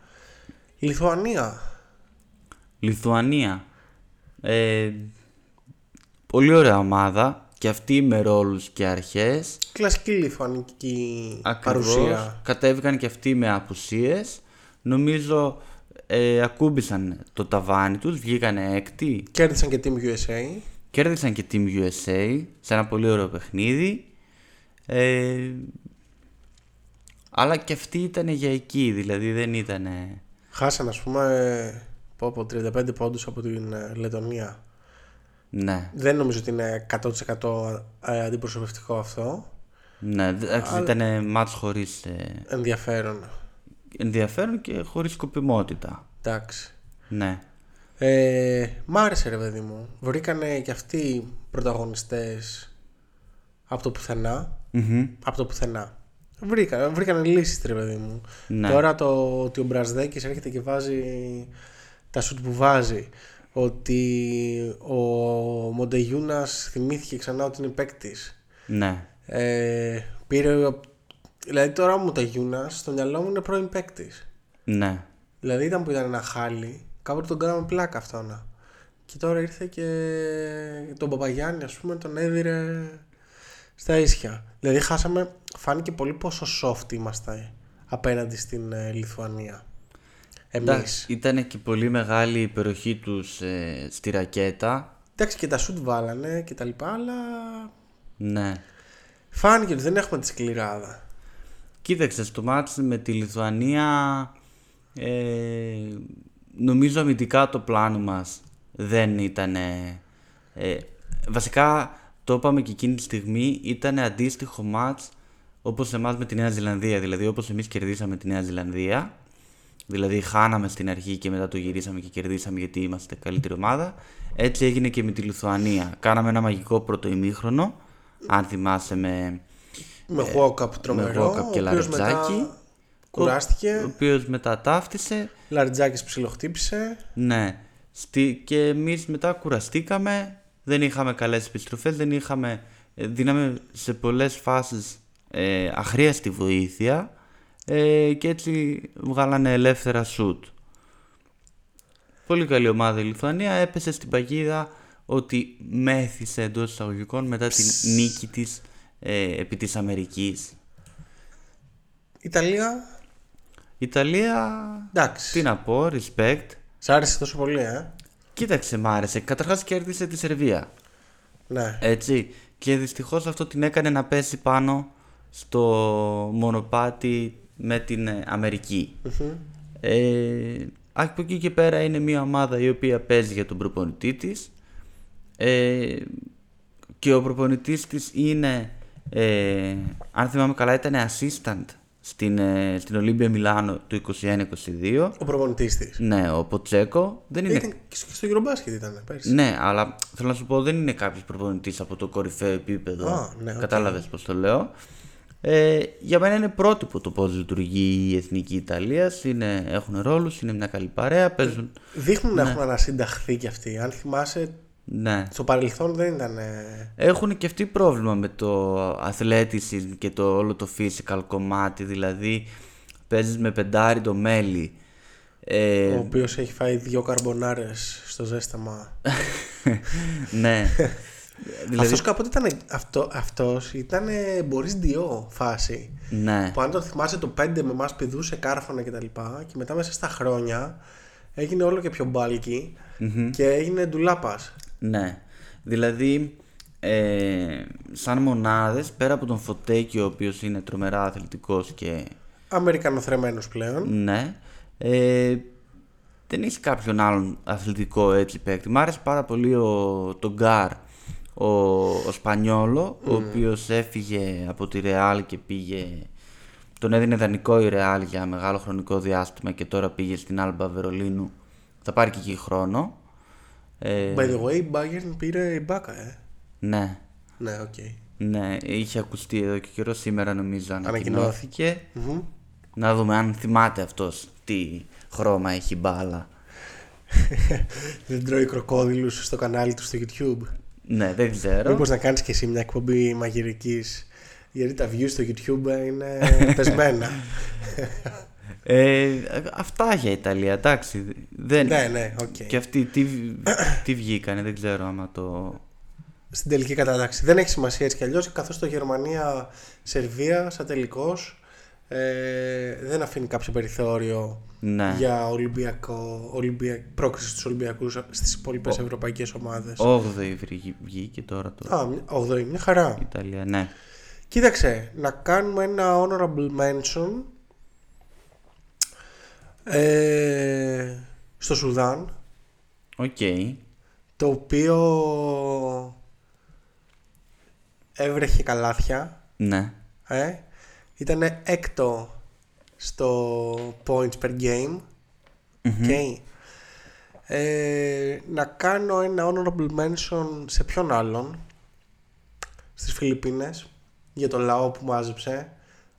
D: Λιθουανία.
E: Λιθουανία. Ε, πολύ ωραία ομάδα και αυτή με ρόλους και αρχές.
D: Κλασική λιθουανική
E: Ακριβώς.
D: παρουσία.
E: Κατέβηκαν και αυτοί με απουσίες. Νομίζω ε, ακούμπησαν το ταβάνι τους, βγήκανε έκτη.
D: Κέρδισαν και Team USA.
E: Κέρδισαν και Team USA σε ένα πολύ ωραίο παιχνίδι. Ε, αλλά και αυτοί ήταν για εκεί, δηλαδή δεν ήταν...
D: Χάσαν ας πούμε πω, πω, 35 πόντους από την ε, Λετωνία.
E: Ναι,
D: Δεν νομίζω ότι είναι 100% ε, αντιπροσωπευτικό αυτό.
E: ναι εντάξει, ήταν μάτς χωρίς ε,
D: Ενδιαφέρον.
E: ενδιαφέρον και χωρίς σκοπιμότητα.
D: Εντάξει.
E: Ναι,
D: Ε, μ' άρεσε ρε παιδί μου. Βρήκανε και αυτοί πρωταγωνιστές από το πουθενα Από το πουθενά. Βρήκα, βρήκαν λύσεις ρε παιδί μου.
E: Ναι.
D: Τώρα το ότι ο Μπρασδέκης έρχεται και βάζει τα σουτ που βάζει. Ότι ο Μοντεγιούνας θυμήθηκε ξανά ότι είναι παίκτης.
E: Ναι.
D: Ε, πήρε. Δηλαδή τώρα ο Μοντεγιούνας στο μυαλό μου είναι πρώην παίκτης.
E: Ναι.
D: Δηλαδή ήταν που ήταν ένα χάλι, κάποτε τον κάναμε πλάκα αυτόνα. Και τώρα ήρθε και τον Παπαγιάννη, ας πούμε, τον έδιρε στα ίσια. Δηλαδή χάσαμε, φάνηκε πολύ πόσο soft είμαστε απέναντι στην ε, Λιθουανία. Εμείς.
E: Ήταν και πολύ μεγάλη η υπεροχή τους ε, στη ρακέτα.
D: Εντάξει και τα σουτ βάλανε και τα λοιπά, αλλά
E: Ναι.
D: φάνηκε ότι δεν έχουμε τη σκληράδα.
E: Κοίταξε, στο μάτς με τη Λιθουανία ε, νομίζω αμυντικά το πλάνο μας δεν ήταν... Ε, βασικά το είπαμε και εκείνη τη στιγμή ήταν αντίστοιχο μάτς όπως εμάς με τη Νέα Ζηλανδία. Δηλαδή όπως εμείς κερδίσαμε τη Νέα Ζηλανδία Δηλαδή χάναμε στην αρχή και μετά το γυρίσαμε και κερδίσαμε γιατί είμαστε καλύτερη ομάδα. Έτσι έγινε και με τη Λιθουανία. Κάναμε ένα μαγικό πρώτο ημίχρονο, αν θυμάσαι με,
D: Με walk-up τρομερό,
E: walk-up και
D: ο οποίος
E: Λαριτζάκη.
D: μετά κουράστηκε,
E: ο οποίος μετά ταύτισε.
D: Λαριτζάκης ψιλοχτύπησε.
E: Ναι. Στη... Και εμείς μετά κουραστήκαμε, δεν είχαμε καλές επιστροφές, δεν είχαμε... ε, Δίναμε σε πολλές φάσεις ε, αχρίαστη βοήθεια ε, και έτσι βγάλανε ελεύθερα σουτ. Πολύ καλή ομάδα η Λιθουανία, έπεσε στην παγίδα ότι μέθησε εντός εισαγωγικών μετά την νίκη της ε, επί της Αμερικής.
D: Ιταλία,
E: Ιταλία,
D: εντάξει.
E: τι να πω, respect.
D: Σ' άρεσε τόσο πολύ, ε.
E: Κοίταξε, μ' άρεσε. Καταρχάς κέρδισε τη Σερβία.
D: Ναι.
E: Έτσι. Και δυστυχώς αυτό την έκανε να πέσει πάνω στο μονοπάτι με την ε, αμερικη Ε, από εκεί και πέρα είναι μια ομάδα η οποία παίζει για τον προπονητή της ε, και ο προπονητής της είναι, ε, αν θυμάμαι καλά, ήταν assistant στην, ε, στην Ολύμπια Μιλάνο του 21-22.
D: Ο προπονητής της.
E: Ναι, ο Ποτσέκο δεν είναι
D: Ήταν και στο στο Eurobasket ήταν πέρσι.
E: ναι, αλλά θέλω να σου πω δεν είναι κάποιος προπονητής από το κορυφαίο επίπεδο.
D: Α, ναι, οκ.
E: Κατάλαβες πώς το λέω. Ε, για μένα είναι πρότυπο το πώς λειτουργεί η εθνική Ιταλία. Έχουν ρόλους, είναι μια καλή παρέα. Παίζουν.
D: Δείχνουν να έχουν ανασυνταχθεί κι αυτοί. Αν θυμάσαι,
E: Ναι.
D: στο παρελθόν δεν ήταν. ε,
E: Έχουν και αυτοί πρόβλημα με το athleticism και το όλο το physical κομμάτι. Δηλαδή παίζεις με πεντάρι το μέλι. Ε,
D: Ο οποίος έχει φάει δύο καρμπονάρες στο ζέσταμα.
E: ναι. δηλαδή,
D: Αυτός κάποτε ήταν. Αυτό, αυτός ήταν Μπορείς Διό φάση.
E: ναι.
D: Που αν το θυμάσαι το 5 με εμάς πηδούσε κάρφωνα και τα λοιπά και μετά μέσα στα χρόνια έγινε όλο και πιο μπαλκι και έγινε ντουλάπας.
E: Ναι. Δηλαδή, ε, σαν μονάδες, πέρα από τον Φωτέκη, ο οποίος είναι τρομερά αθλητικός και
D: Αμερικανοθρεμένος πλέον.
E: ναι, ε, δεν έχει κάποιον άλλον αθλητικό έτσι παίκτη. Μ' άρεσε πάρα πολύ ο, τον Γκάρ, ο, ο Σπανιόλο, ο οποίος έφυγε από τη Ρεάλ και πήγε... Τον έδινε δανεικό η Ρεάλ για μεγάλο χρονικό διάστημα και τώρα πήγε στην Άλμπα Βερολίνου. Θα πάρει και εκεί χρόνο. Ε,
D: By the way, η Bayern πήρε Ιμπάκα, ε.
E: ναι.
D: Ναι, οκ.
E: Ναι, είχε ακουστεί εδώ και καιρό σήμερα νομίζω
D: Ανακοινώθηκε.
E: ανακοινώθηκε. Να δούμε αν θυμάται αυτός τι χρώμα έχει η μπάλα.
D: Δεν τρώει κροκόδειλους στο κανάλι του στο YouTube.
E: Ναι, δεν ξέρω.
D: Μήπως να κάνεις και εσύ μια εκπομπή μαγειρικής γιατί τα views στο YouTube είναι πεσμένα.
E: Ε, αυτά για Ιταλία, εντάξει. Δεν...
D: ναι, ναι, οκ.
E: Και αυτοί τι, τι βγήκανε, δεν ξέρω άμα το...
D: Στην τελική κατάταξη. Δεν έχει σημασία έτσι κι αλλιώς καθώς το Γερμανία-Σερβία σαν τελικός ε, δεν αφήνει κάποιο περιθώριο
E: Ναι.
D: για Ολυμπιακό, Ολυμπια... πρόκριση στους Ολυμπιακούς στις υπόλοιπες ευρωπαϊκές ομάδες.
E: 8η βγήκε τώρα το
D: Α, μια- 8η, μια χαρά.
E: Ιταλία, ναι.
D: Κοίταξε, να κάνουμε ένα honorable mention ε, στο Σουδάν,
E: Οκ.
D: το οποίο έβρεχε καλάθια,
E: Ναι.
D: ε, ήταν έκτο στο points per game. OK. Ε, να κάνω ένα honorable mention σε ποιον άλλον; Στις Φιλιππίνες για το λαό που μάζεψε.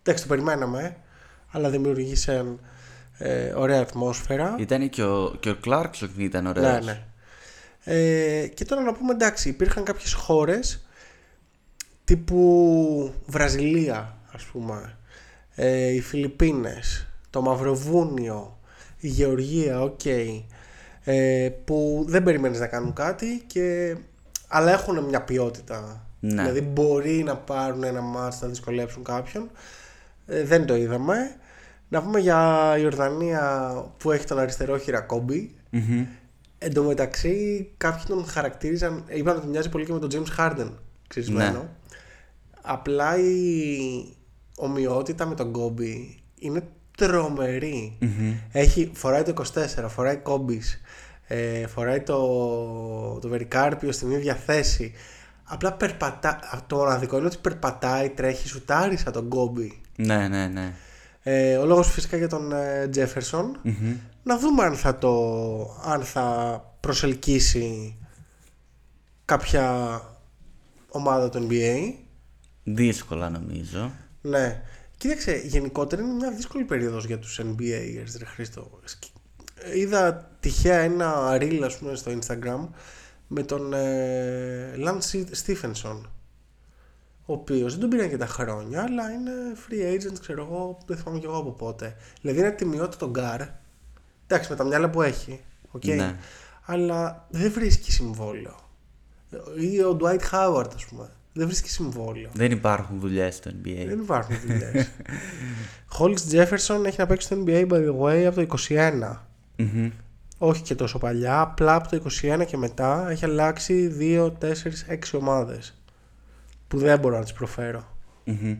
D: Εντάξει, το περιμέναμε, αλλά δημιουργήσε ε, ωραία ατμόσφαιρα.
E: Ήταν και ο, και ο Clarkson ήταν ωραίος.
D: Ναι, ναι. Ε, και τώρα να πούμε εντάξει, υπήρχαν κάποιες χώρες τύπου Βραζιλία, ας πούμε, ε, οι Φιλιππίνες, το Μαυροβούνιο, η Γεωργία, οκ, ε, που δεν περιμένεις να κάνουν κάτι και, αλλά έχουν μια ποιότητα.
E: Ναι.
D: Δηλαδή μπορεί να πάρουν ένα μάτς να δυσκολέψουν κάποιον. Ε, δεν το είδαμε. Να πούμε για η Ιορδανία που έχει τον αριστερόχειρα Kobe.
E: Μμμ.
D: Εν τω μεταξύ, κάποιοι τον χαρακτήριζαν. Είπαν ότι μοιάζει πολύ και με τον James Harden. Ξυρισμένο.
E: Ναι.
D: Απλά η ομοιότητα με τον Κόμπι είναι τρομερή. Έχει, φοράει το 24, φοράει κόμπις, ε, φοράει το, το βερικάρπιο στην ίδια θέση. Απλά περπατά, το μοναδικό είναι ότι περπατάει, τρέχει, σουτάρει σαν τον Κόμπι.
E: Ναι, ναι, ναι.
D: Ε, ο λόγος φυσικά για τον ε, Τζέφερσον. Να δούμε αν θα το αν θα προσελκύσει κάποια ομάδα του NBA.
E: Δύσκολα νομίζω.
D: Ναι. Κοίταξε, γενικότερα είναι μια δύσκολη περίοδος για τους NBAers, ρε Χρήστο. Σκ- Είδα τυχαία ένα reel, ας πούμε, στο Instagram με τον ε, Lance Stephenson ο οποίος δεν τον πήραν και τα χρόνια αλλά είναι free agent, ξέρω εγώ, δεν θυμάμαι και εγώ από πότε. Δηλαδή είναι τιμιότατο γκαρντ, εντάξει με τα μυαλά που έχει, οκ.
E: Ναι.
D: αλλά δεν βρίσκει συμβόλαιο. Ή ο Dwight Howard, ας πούμε, δεν βρίσκει συμβόλαιο.
E: Δεν υπάρχουν δουλειές στο NBA.
D: Δεν υπάρχουν δουλειές. Hollis Jefferson έχει να παίξει στο NBA by the way από το 21.
E: Μμμ.
D: Όχι και τόσο παλιά, απλά από το 21 και μετά έχει αλλάξει 2, 4, 6 ομάδες που δεν μπορώ να τις προφέρω.
E: Μμμ.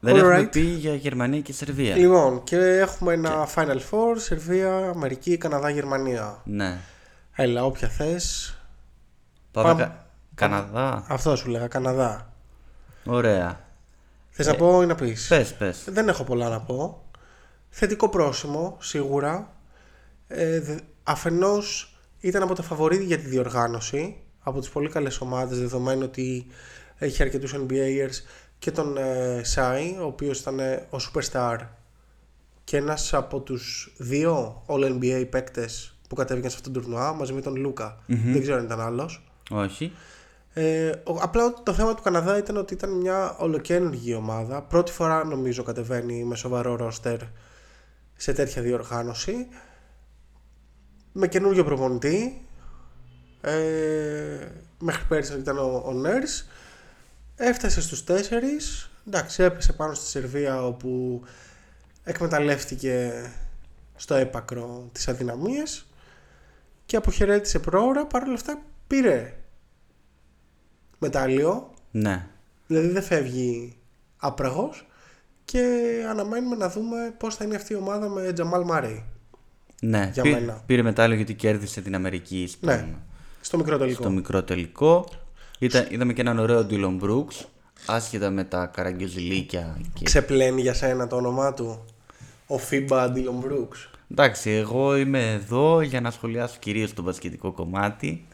E: Δεν έχουμε
D: Alright.
E: πει για Γερμανία και Σερβία.
D: Λοιπόν, και έχουμε ένα Final Four, Σερβία, Αμερική, Καναδά, Γερμανία.
E: Ναι.
D: Έλα, όποια θες.
E: Πάμε,
D: Πάμε.
E: Κα- Καναδά.
D: Αυτό σου λέγα, Καναδά.
E: Ωραία.
D: Θες να πω ή να πεις;
E: Πες, πες.
D: Δεν έχω πολλά να πω. Θετικό πρόσημο, σίγουρα. Ε, δε- αφενός ήταν από τα φαβορίδι για τη διοργάνωση. Από τις πολύ καλές ομάδες, δεδομένου ότι έχει αρκετούς NBAers και τον ε, Σάι, ο οποίος ήταν ε, ο Superstar και ένας από τους δύο All-NBA παίκτες που κατέβηκαν σε αυτόν τον τουρνουά μαζί με τον λουκα Δεν ξέρω αν ήταν άλλος.
E: Όχι.
D: Ε, ο- απλά το θέμα του Καναδά ήταν ότι ήταν μια ολοκένουργη ομάδα. Πρώτη φορά νομίζω κατεβαίνει με σοβαρό ρόστερ σε τέτοια διοργάνωση. Με καινούργιο προπονητή. Ε, μέχρι πέρυσι ήταν ο, ο Νέρς. Έφτασε στους τέσσερις. Εντάξει, έπεσε πάνω στη Σερβία όπου εκμεταλλεύτηκε στο έπακρο τις αδυναμίες και αποχαιρέτησε πρόωρα. Παρ' όλα αυτά πήρε μετάλλιο,
E: Ναι.
D: δηλαδή δεν φεύγει άπραγος και αναμένουμε να δούμε πώς θα είναι αυτή η ομάδα με Τζαμάλ Μάρεϊ
E: Ναι.
D: Για
E: Πή-
D: μένα.
E: Πήρε μετάλλιο γιατί κέρδισε την Αμερική στο,
D: Ναι, στο μικρό τελικό.
E: στο μικρό τελικό. Ήταν, είδαμε και έναν ωραίο Dylan Brooks. Άσχετα με τα καραγκιόζηλίκια. Και...
D: Ξεπλένει για σένα το όνομά του ο FIBA Dylan Brooks.
E: Εντάξει, εγώ είμαι εδώ για να σχολιάσω κυρίως το μπασκετικό κομμάτι.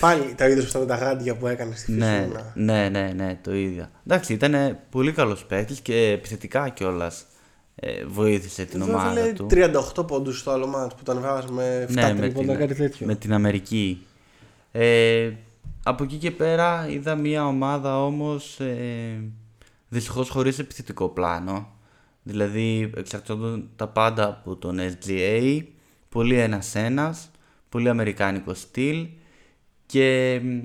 D: Πάλι τα είδες αυτά με τα γάντια που έκανες στη
E: ναι,
D: Φυσούνα.
E: ναι, ναι, ναι, το ίδιο. Εντάξει, ήταν πολύ καλός παίκτης και επιθετικά κιόλας ε, βοήθησε την
D: Εδώ
E: ομάδα
D: έβαλε
E: του.
D: 38 πόντους στο άλλο μάτς που τον βάζουμε 7
E: Ναι, με
D: τρίποντα,
E: την,
D: κάτι τέτοιο.
E: με την Αμερική. Ε, από εκεί και πέρα είδα μια ομάδα όμως ε, δυστυχώς χωρίς επιθετικό πλάνο. Δηλαδή εξαρτώνταν τα πάντα από τον SGA, πολύ ένας-ένας, πολύ αμερικάνικο στυλ και μ,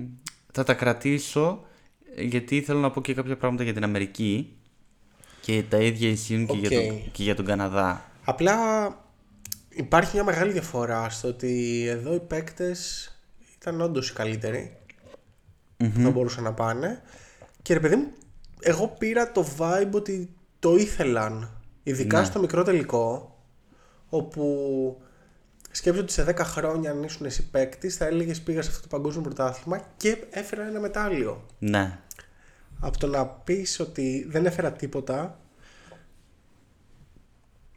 E: θα τα κρατήσω ε, γιατί θέλω να πω και κάποια πράγματα για την Αμερική και τα ίδια ισχύουν και, για,
D: Οκ.
E: τον, και για τον Καναδά.
D: Απλά υπάρχει μια μεγάλη διαφορά στο ότι εδώ οι παίκτες ήταν όντως οι καλύτεροι που θα μπορούσαν να πάνε και ρε παιδί μου εγώ πήρα το vibe ότι το ήθελαν ειδικά
E: Ναι.
D: στο μικρό τελικό όπου σκέψου ότι σε 10 χρόνια αν ήσουν εσύ παίκτης θα έλεγες πήγα σε αυτό το παγκόσμιο πρωτάθλημα και έφερα ένα μετάλλιο
E: Ναι,
D: από το να πεις ότι δεν έφερα τίποτα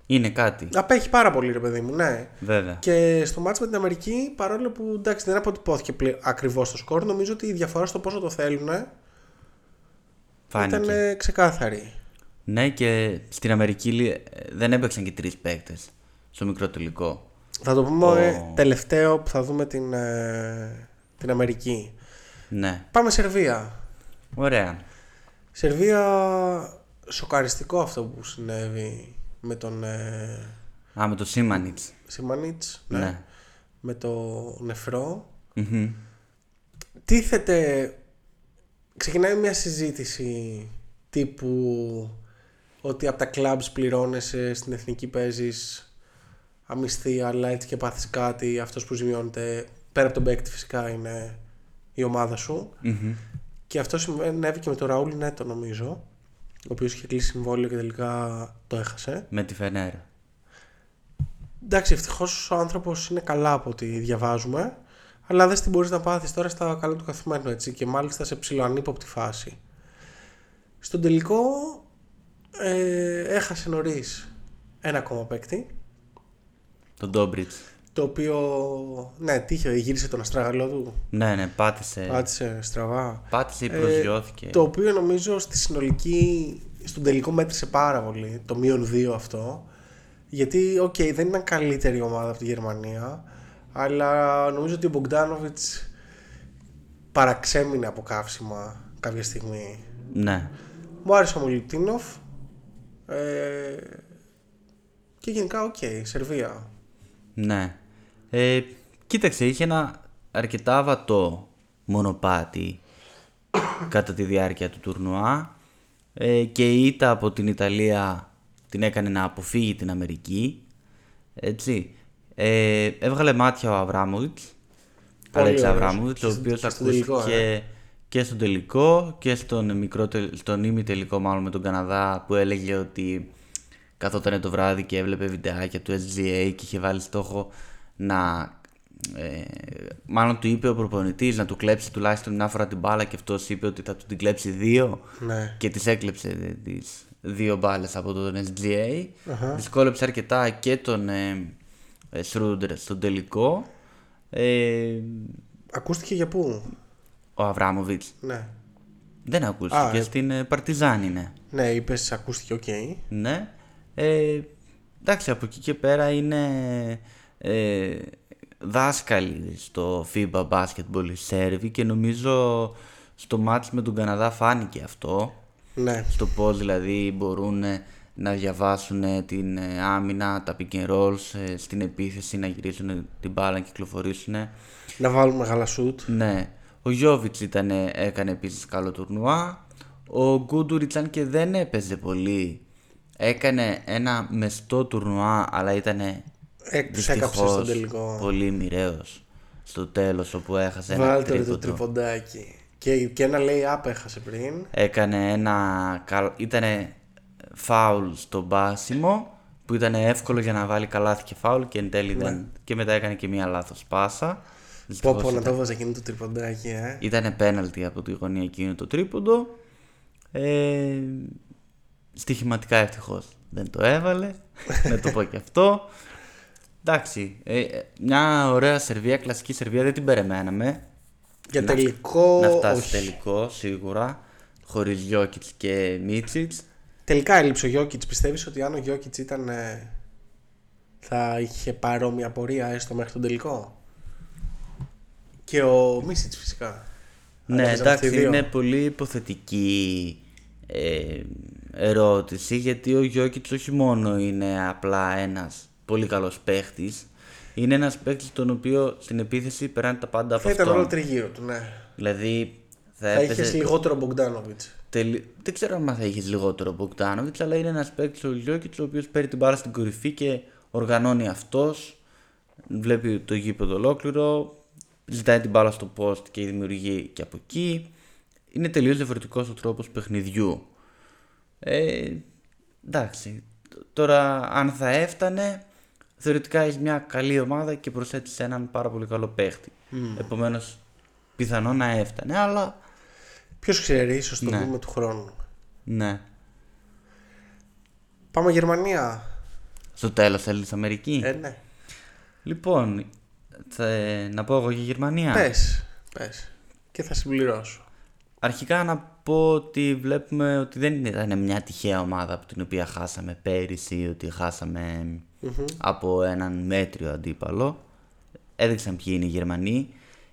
E: Είναι κάτι.
D: Απέχει πάρα πολύ, ρε παιδί μου, ναι.
E: Βέβαια.
D: Και στο μάτς με την Αμερική, παρόλο που εντάξει δεν αποτυπώθηκε πλη... ακριβώς το σκορ, νομίζω ότι η διαφορά στο πόσο το θέλουν
E: Φάνηκε.
D: ήταν ε, ξεκάθαρη.
E: Ναι, και στην Αμερική λι- δεν έπαιξαν και τρεις παίκτες στο μικρό τελικό.
D: Θα το πούμε
E: Ο-
D: ε, τελευταίο που θα δούμε την, ε, την Αμερική.
E: Ναι.
D: Πάμε Σερβία.
E: Ωραία.
D: Σερβία, σοκαριστικό αυτό που συνέβη με τον ε,
E: Α, με το Σίμανιτς.
D: Σιμανίτς, ναι.
E: Ναι.
D: με το νεφρό.
E: Μμμ.
D: Τίθεται, ξεκινάει μια συζήτηση τύπου ότι από τα clubs πληρώνεσαι, στην εθνική παίζεις αμυστή, αλλά έτσι και πάθεις κάτι, αυτός που ζημιώνεται, πέρα από τον παίκτη φυσικά είναι η ομάδα σου.
E: Μμμ.
D: Και αυτό συνέβη και με τον Ραούλ Νέτο νομίζω, ο οποίος είχε κλείσει συμβόλαιο και τελικά το έχασε.
E: Με τη Φενέρα.
D: Εντάξει, ευτυχώς ο άνθρωπος είναι καλά από ό,τι διαβάζουμε. Αλλά δεν την μπορείς να πάθεις τώρα στα καλά του καθημένου έτσι και μάλιστα σε ψηλοανύποπτη φάση. Στον τελικό ε, έχασε νωρίς ένα ακόμα παίκτη.
E: Τον Ντόμπριτς.
D: Το οποίο ναι, έτυχε, γύρισε τον αστράγαλό του.
E: Ναι, ναι, πάτησε.
D: Πάτησε στραβά.
E: Πάτησε ή
D: Ε,
E: προσγειώθηκε.
D: το οποίο νομίζω στη συνολική, στον τελικό μέτρησε πάρα πολύ, το μείον 2 αυτό. Γιατί, οκ, δεν ήταν καλύτερη ομάδα από τη Γερμανία, αλλά νομίζω ότι ο Μπογκδάνοβιτς παραξέμεινε από καύσιμα κάποια στιγμή.
E: Ναι.
D: Μου άρεσε ο Μιλουτίνοφ ε, και γενικά, οκ, Σερβία.
E: Ναι. Ε, κοίταξε, είχε ένα αρκετά βατό μονοπάτι κατά τη διάρκεια του τουρνουά ε, και η ήττα από την Ιταλία την έκανε να αποφύγει την Αμερική. Έτσι. Ε, έβγαλε μάτια ο Αβράμοβιτς,
D: Πολύ
E: Αλέξη
D: ωραίος.
E: Αβράμοβιτς, ο
D: Και στο-
E: οποίος
D: και στο τελικό,
E: ακούστηκε και στον τελικό και στον, μικρό, τελ- στον ημιτελικό μάλλον με τον Καναδά που έλεγε ότι καθόταν το βράδυ και έβλεπε βιντεάκια του SGA και είχε βάλει στόχο να... Ε, μάλλον του είπε ο προπονητής να του κλέψει τουλάχιστον μια φορά την μπάλα και αυτός είπε ότι θα του την κλέψει δύο
D: Ναι.
E: και τις έκλεψε τις δύο μπάλες από τον SGA. Δυσκόλεψε αρκετά και τον ε, ε, Schroeder στον τελικό. Ε,
D: Ακούστηκε για πού;
E: Ο Αβράμοβιτς
D: Ναι.
E: δεν ακούστηκε,
D: Α, ε.
E: στην ε, Παρτιζάν είναι.
D: Ναι, είπες ακούστηκε, οκ.
E: Ναι. Ε, εντάξει, από εκεί και πέρα είναι ε, δάσκαλοι στο FIBA Basketball οι Σέρβοι και νομίζω στο μάτς με τον Καναδά φάνηκε αυτό.
D: Ναι.
E: Στο πώς δηλαδή μπορούν ε, να διαβάσουν ε, την ε, άμυνα, τα pick and rolls, ε, στην επίθεση να γυρίσουν την μπάλα, να κυκλοφορήσουν.
D: Να βάλουμε μεγάλα σουτ.
E: Ναι. Ο Γιώβιτς ήταν, έκανε επίσης καλό τουρνουά. Ο Γκούντουριτς αν και δεν έπαιζε πολύ. Έκανε ένα μεστό τουρνουά αλλά ήταν
D: Έκτος έκαψε
E: δυστυχώς
D: στον τελικό.
E: πολύ μοιραίος στο τέλος όπου έχασε ένα
D: Βάλτε ρε το
E: τρίποντο.
D: τριποντάκι. Και, και ένα λέει έχασε πριν.
E: Έκανε ένα. ήταν φάουλ στο μπάσιμο που ήταν εύκολο για να βάλει καλάθι και φάουλ και εν τέλει δεν. Και μετά έκανε και μία λάθος πάσα.
D: Ναι. Πω
E: Δυστυχώς
D: πω να
E: ήταν-
D: το βάζα εκείνο το τριποντάκι, ε.
E: Ήταν πέναλτι από τη γωνία εκείνο το τρίποντο. Ε, στοιχηματικά ευτυχώς δεν το έβαλε. να το πω και αυτό. Εντάξει, ε, ε, μια ωραία Σερβία, κλασική Σερβία, δεν την περιμέναμε.
D: Για
E: να-
D: τελικό.
E: να φτάσει
D: όχι.
E: τελικό σίγουρα. Χωρίς Γιώκητ και Μίτσιτ.
D: Τελικά έλειψε ο Γιώκητ. Πιστεύεις ότι αν ο Γιώκητ ήταν. ε, θα είχε παρόμοια πορεία έστω μέχρι τον τελικό; Και ο Μίσιτς φυσικά.
E: Ναι,
D: Αν έπαιζαν αυτοί οι
E: εντάξει,
D: δύο.
E: είναι πολύ υποθετική ε, ερώτηση γιατί ο Γιώκητς όχι μόνο είναι απλά ένας πολύ καλός παίχτης είναι ένας παίχτης τον οποίο στην επίθεση περάνε τα πάντα από
D: Θα ήταν όλο
E: αυτόν.
D: τριγύρω του, ναι.
E: Δηλαδή θα,
D: Θα
E: έπαιζε...
D: είχε λιγότερο Μπογκδάνοβιτς.
E: τελει- Δεν ξέρω αν θα είχες λιγότερο Μποκτάνοβιτ, αλλά είναι ένας παίχτης ο Γιώκητς ο οποίος παίρνει την μπάλα στην κορυφή και οργανώνει αυτός βλέπει το γήπεδο ολόκληρο, ζητάει την μπάλα στο post και δημιουργεί και από εκεί. Είναι τελείως διαφορετικός ο τρόπος παιχνιδιού. Ε, εντάξει, τ- τώρα αν θα έφτανε, θεωρητικά έχεις μια καλή ομάδα και προσθέτεις σε έναν πάρα πολύ καλό παίχτη. Επομένως, πιθανό να έφτανε, αλλά
D: Ποιος ξέρει, ίσως το
E: Ναι.
D: δούμε του χρόνου.
E: ναι.
D: Πάμε Γερμανία.
E: Στο τέλος θέλεις Αμερική;
D: Ε, ναι.
E: Λοιπόν, θα, να πω εγώ για Γερμανία;
D: Πες, πες. Και θα συμπληρώσω.
E: Αρχικά να πω ότι βλέπουμε ότι δεν ήταν μια τυχαία ομάδα από την οποία χάσαμε πέρυσι, ότι χάσαμε από έναν μέτριο αντίπαλο. Έδειξαν ποιοι είναι οι Γερμανοί.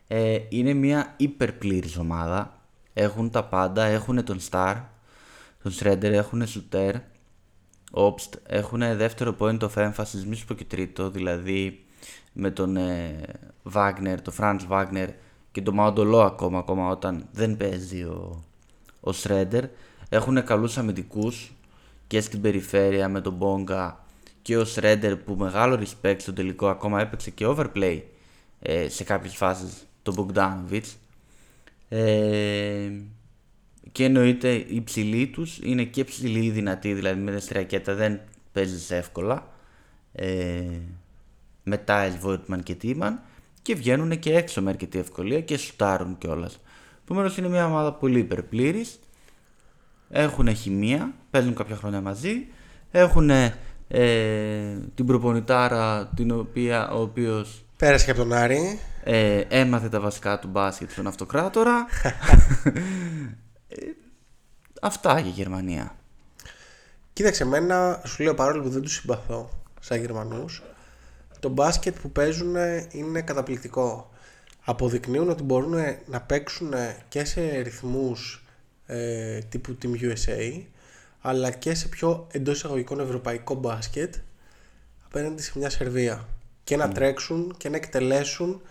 E: Ε, είναι μια υπερπλήρης ομάδα. Έχουν τα πάντα, έχουν τον Star, τον Shredder, έχουν Shooter, Obst, έχουν δεύτερο point of emphasis, μη σου πω και τρίτο, δηλαδή με τον ε, Wagner, τον Franz Wagner και τον Μαοντολό ακόμα, ακόμα όταν δεν παίζει ο, ο Shredder. Έχουν καλούς αμυντικούς και στην περιφέρεια με τον Μπόγκα και ο Shredder που μεγάλο respect στο τελικό ακόμα έπαιξε και overplay ε, σε κάποιες φάσεις τον Bogdanovic. Ε, και εννοείται οι ψηλοί τους είναι και ψηλοί ή δυνατοί, δηλαδή με δεστριακέτα δεν παίζεις εύκολα. Ε, με Τάιλ, Βόιτμαν και Τίμαν και βγαίνουν και έξω με αρκετή ευκολία και σουτάρουν κιόλας. Επομένως είναι μια ομάδα πολύ υπερπλήρης. Έχουν χημεία, παίζουν κάποια χρόνια μαζί. Έχουν ε, την προπονητάρα την οποία ο οποίος
D: Πέρασε και από τον Άρη.
E: ε, έμαθε τα βασικά του μπάσκετ στον αυτοκράτορα. Ε, αυτά για Γερμανία.
D: Κοίταξε, εμένα σου λέω παρόλο που δεν τους συμπαθώ σαν Γερμανούς, το μπάσκετ που παίζουν είναι καταπληκτικό. Αποδεικνύουν ότι μπορούν να παίξουν και σε ρυθμούς ε, τύπου Team USA, αλλά και σε πιο εντός εισαγωγικών ευρωπαϊκό μπάσκετ απέναντι σε μια Σερβία. Και να τρέξουν και να εκτελέσουν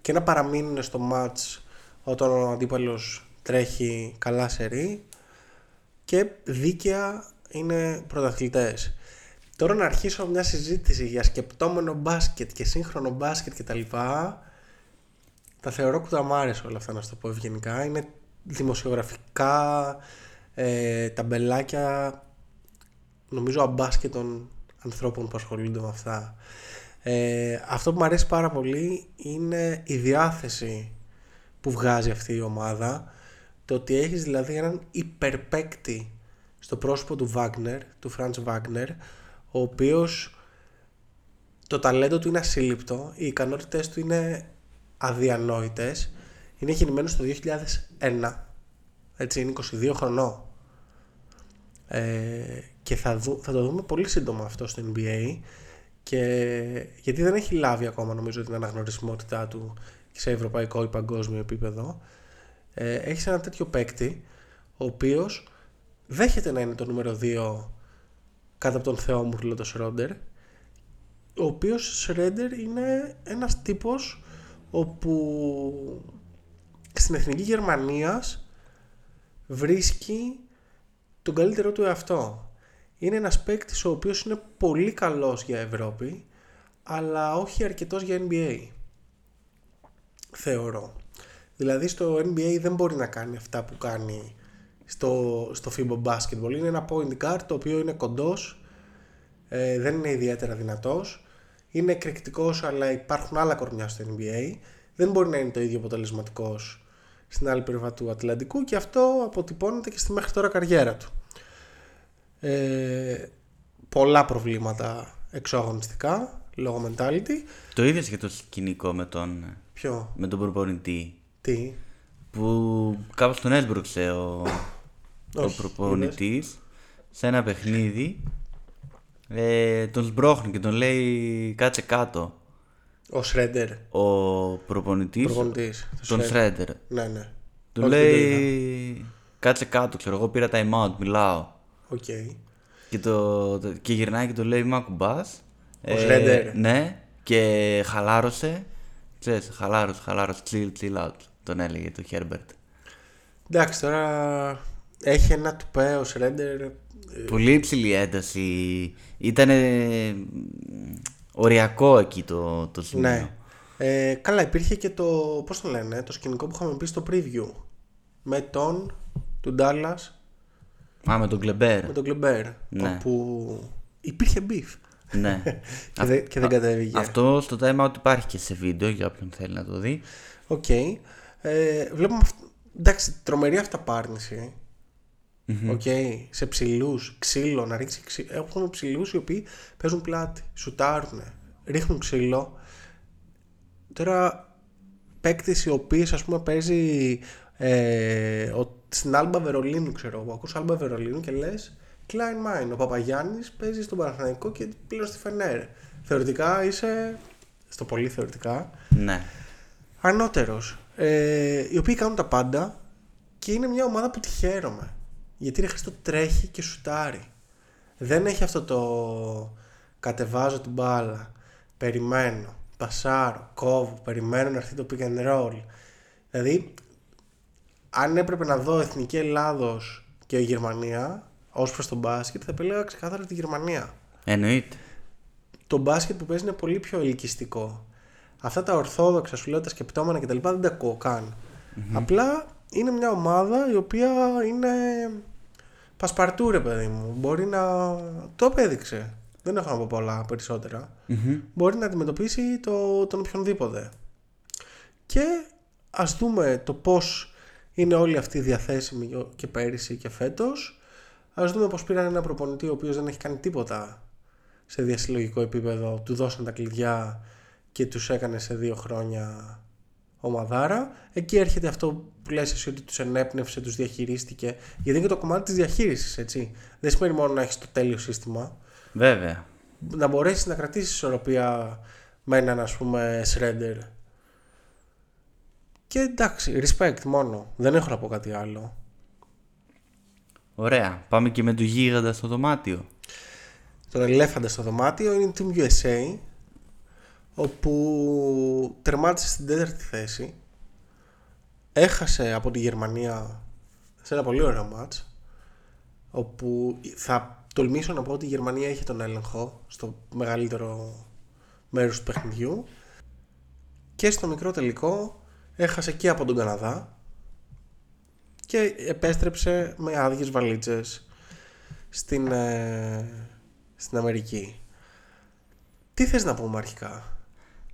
D: και να παραμείνουν στο match όταν ο αντίπαλος τρέχει καλά σερή και δίκαια είναι πρωταθλητές. Τώρα να αρχίσω μια συζήτηση για σκεπτόμενο μπάσκετ και σύγχρονο μπάσκετ κτλ. Τα θεωρώ κουταμάρες όλα αυτά να σου το πω ευγενικά. Είναι δημοσιογραφικά ε, ταμπελάκια νομίζω αμπάσκετων ανθρώπων που ασχολούνται με αυτά. Ε, αυτό που μου αρέσει πάρα πολύ είναι η διάθεση που βγάζει αυτή η ομάδα. Το ότι έχεις δηλαδή έναν υπερπέκτη στο πρόσωπο του Wagner, του Franz Wagner, ο οποίος το ταλέντο του είναι ασύλληπτο, οι ικανότητες του είναι αδιανόητες, είναι γεννημένος το 2001, έτσι είναι 22 χρονών. Ε, και θα, δου, θα το δούμε πολύ σύντομα αυτό στο NBA και γιατί δεν έχει λάβει ακόμα νομίζω την αναγνωρισιμότητά του σε ευρωπαϊκό ή παγκόσμιο επίπεδο ε, έχει ένα τέτοιο παίκτη ο οποίος δέχεται να είναι το νούμερο 2 κάτω από τον Θεό μου φίλο το Σρόντερ ο οποίος Σρέντερ είναι ένας τύπος όπου στην Εθνική Γερμανίας βρίσκει τον καλύτερό του εαυτό. Είναι ένας παίκτης ο οποίος είναι πολύ καλός για Ευρώπη αλλά όχι αρκετός για NBA. Θεωρώ. Δηλαδή στο NBA δεν μπορεί να κάνει αυτά που κάνει στο, στο FIBA Basketball. Είναι ένα point guard το οποίο είναι κοντός, ε, δεν είναι ιδιαίτερα δυνατός, είναι εκρηκτικός αλλά υπάρχουν άλλα κορμιά στο NBA. Δεν μπορεί να είναι το ίδιο αποτελεσματικός στην άλλη πλευρά του Ατλαντικού και αυτό αποτυπώνεται και στη μέχρι τώρα καριέρα του. Ε, πολλά προβλήματα εξωαγωνιστικά λόγω mentality.
E: Το ίδιο και το σκηνικό με τον,
D: Ποιο,
E: με τον προπονητή
D: τι,
E: που κάπως τον έσπρωξε ο, ο
D: Όχι,
E: προπονητής σε ένα παιχνίδι ε, τον σμπρώχνει και τον λέει κάτσε κάτω
D: ο Σρέντερ,
E: ο προπονητής,
D: προπονητής.
E: τον
D: Shredder.
E: Σρέντερ
D: Ναι, ναι.
E: του
D: Όχι, δεν το είδα.
E: λέει κάτσε κάτω ξέρω εγώ πήρα time out μιλάω
D: Οκ.
E: και, το, το- και γυρνάει και το λέει Μ' ακουμπάς
D: Ο Schroeder.
E: Ναι και χαλάρωσε Ξέρεις, χαλάρωσε, χαλάρωσε, chill, chill out Τον έλεγε τον Herbert
D: Εντάξει, τώρα έχει ένα τουπέ ο Σρέντερ.
E: Πολύ υψηλή ένταση. Ήταν οριακό εκεί το, το σημείο.
D: Ναι. Ε, καλά, υπήρχε και το, πώς το λένε, το σκηνικό που είχαμε πει στο preview. Με τον, του Dallas,
E: Α, με τον Κλεμπέρ.
D: με τον Κλεμπέρ.
E: Ναι.
D: Όπου υπήρχε beef.
E: ναι.
D: Και, δεν, και δεν κατέβηκε.
E: Αυτό στο time out υπάρχει και σε βίντεο για όποιον θέλει να το δει.
D: Οκ. Ε, βλέπουμε, αυ- εντάξει, τρομερή αυταπάρνηση οκ, σε ψηλούς, ξύλο, να ρίξει ξύλο. Έχουν ψηλούς οι οποίοι παίζουν πλάτη, σουτάρουν, ρίχνουν ξύλο. Τώρα, παίκτης οι οποίοι ας πούμε παίζει ε, ο, στην Άλμπα Βερολίνου, ξέρω εγώ. Ακούς Άλμπα Βερολίνου και λες Klein Mine. Ο Παπαγιάννης παίζει στον Παναθηναϊκό και πλέον στη Φενέρ. Θεωρητικά είσαι, στο πολύ θεωρητικά,
E: Ναι.
D: ανώτερος. Ε, οι οποίοι κάνουν τα πάντα και είναι μια ομάδα που τη χαίρομαι. Γιατί ρε Χριστό τρέχει και σουτάρει. Δεν έχει αυτό το κατεβάζω την μπάλα, περιμένω, πασάρω, κόβω, περιμένω να έρθει το pick and roll. Δηλαδή, αν έπρεπε να δω Εθνική Ελλάδος και Γερμανία ως προς τον μπάσκετ θα επέλεγα ξεκάθαρα τη Γερμανία
E: Εννοείται.
D: το μπάσκετ που παίζει είναι πολύ πιο ελκυστικό. Αυτά τα ορθόδοξα σου λέω τα σκεπτόμενα κτλ. δεν τα ακούω καν. Απλά είναι μια ομάδα η οποία είναι πασπαρτού ρε παιδί μου. Μπορεί να. Το απέδειξε. Δεν έχω να πω πολλά περισσότερα. Μπορεί να αντιμετωπίσει το, τον οποιονδήποτε. Και ας δούμε το πώς είναι όλοι αυτοί διαθέσιμοι και πέρυσι και φέτος. Ας δούμε πώς πήραν ένα προπονητή ο οποίος δεν έχει κάνει τίποτα σε διασυλλογικό επίπεδο. Του δώσαν τα κλειδιά και τους έκανε σε δύο χρόνια ομαδάρα. Εκεί έρχεται αυτό που λες εσύ ότι τους ενέπνευσε, τους διαχειρίστηκε. Γιατί είναι και το κομμάτι της διαχείρισης, έτσι. Δεν σημαίνει μόνο να έχεις το τέλειο σύστημα.
E: Βέβαια.
D: Να μπορέσεις να κρατήσεις ισορροπία με έναν ας πούμε shredder. Και εντάξει, respect μόνο. Δεν έχω να πω κάτι άλλο.
E: Ωραία. Πάμε και με το γίγαντα στο δωμάτιο.
D: Τον ελέφαντα στο δωμάτιο είναι η Team USA όπου τερμάτισε στην τέταρτη θέση έχασε από τη Γερμανία σε ένα πολύ ωραίο μάτς όπου θα τολμήσω να πω ότι η Γερμανία είχε τον έλεγχο στο μεγαλύτερο μέρος του παιχνιδιού και στο μικρό τελικό έχασε και από τον Καναδά και επέστρεψε με άδειες βαλίτσες στην, ε, στην Αμερική. Τι θες να πούμε αρχικά;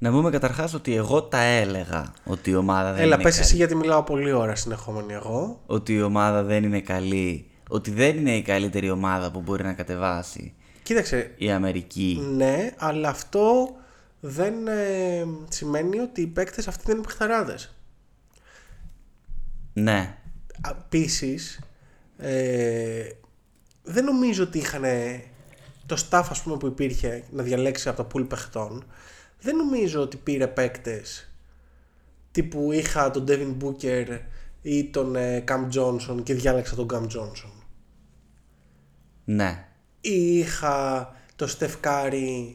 E: Να πούμε καταρχάς ότι εγώ τα έλεγα ότι η ομάδα δεν
D: Έλα
E: είναι
D: πες
E: καλή.
D: εσύ γιατί μιλάω πολύ ώρα συνεχόμενη εγώ.
E: Ότι η ομάδα δεν είναι καλή. Ότι δεν είναι η καλύτερη ομάδα που μπορεί να κατεβάσει
D: Κοίταξε,
E: η Αμερική.
D: ναι, αλλά αυτό δεν ε, σημαίνει ότι οι παίκτες αυτοί δεν είναι παιχταράδες.
E: Ναι.
D: Επίσης, ε, δεν νομίζω ότι είχαν το staff ας πούμε, που υπήρχε να διαλέξει από το pool παιχτών. Δεν νομίζω ότι πήρε παίκτες τύπου είχα τον Devin Booker ή τον ε, Cam Johnson και διάλεξα τον Cam Johnson.
E: Ναι.
D: Ή είχα το Steph Curry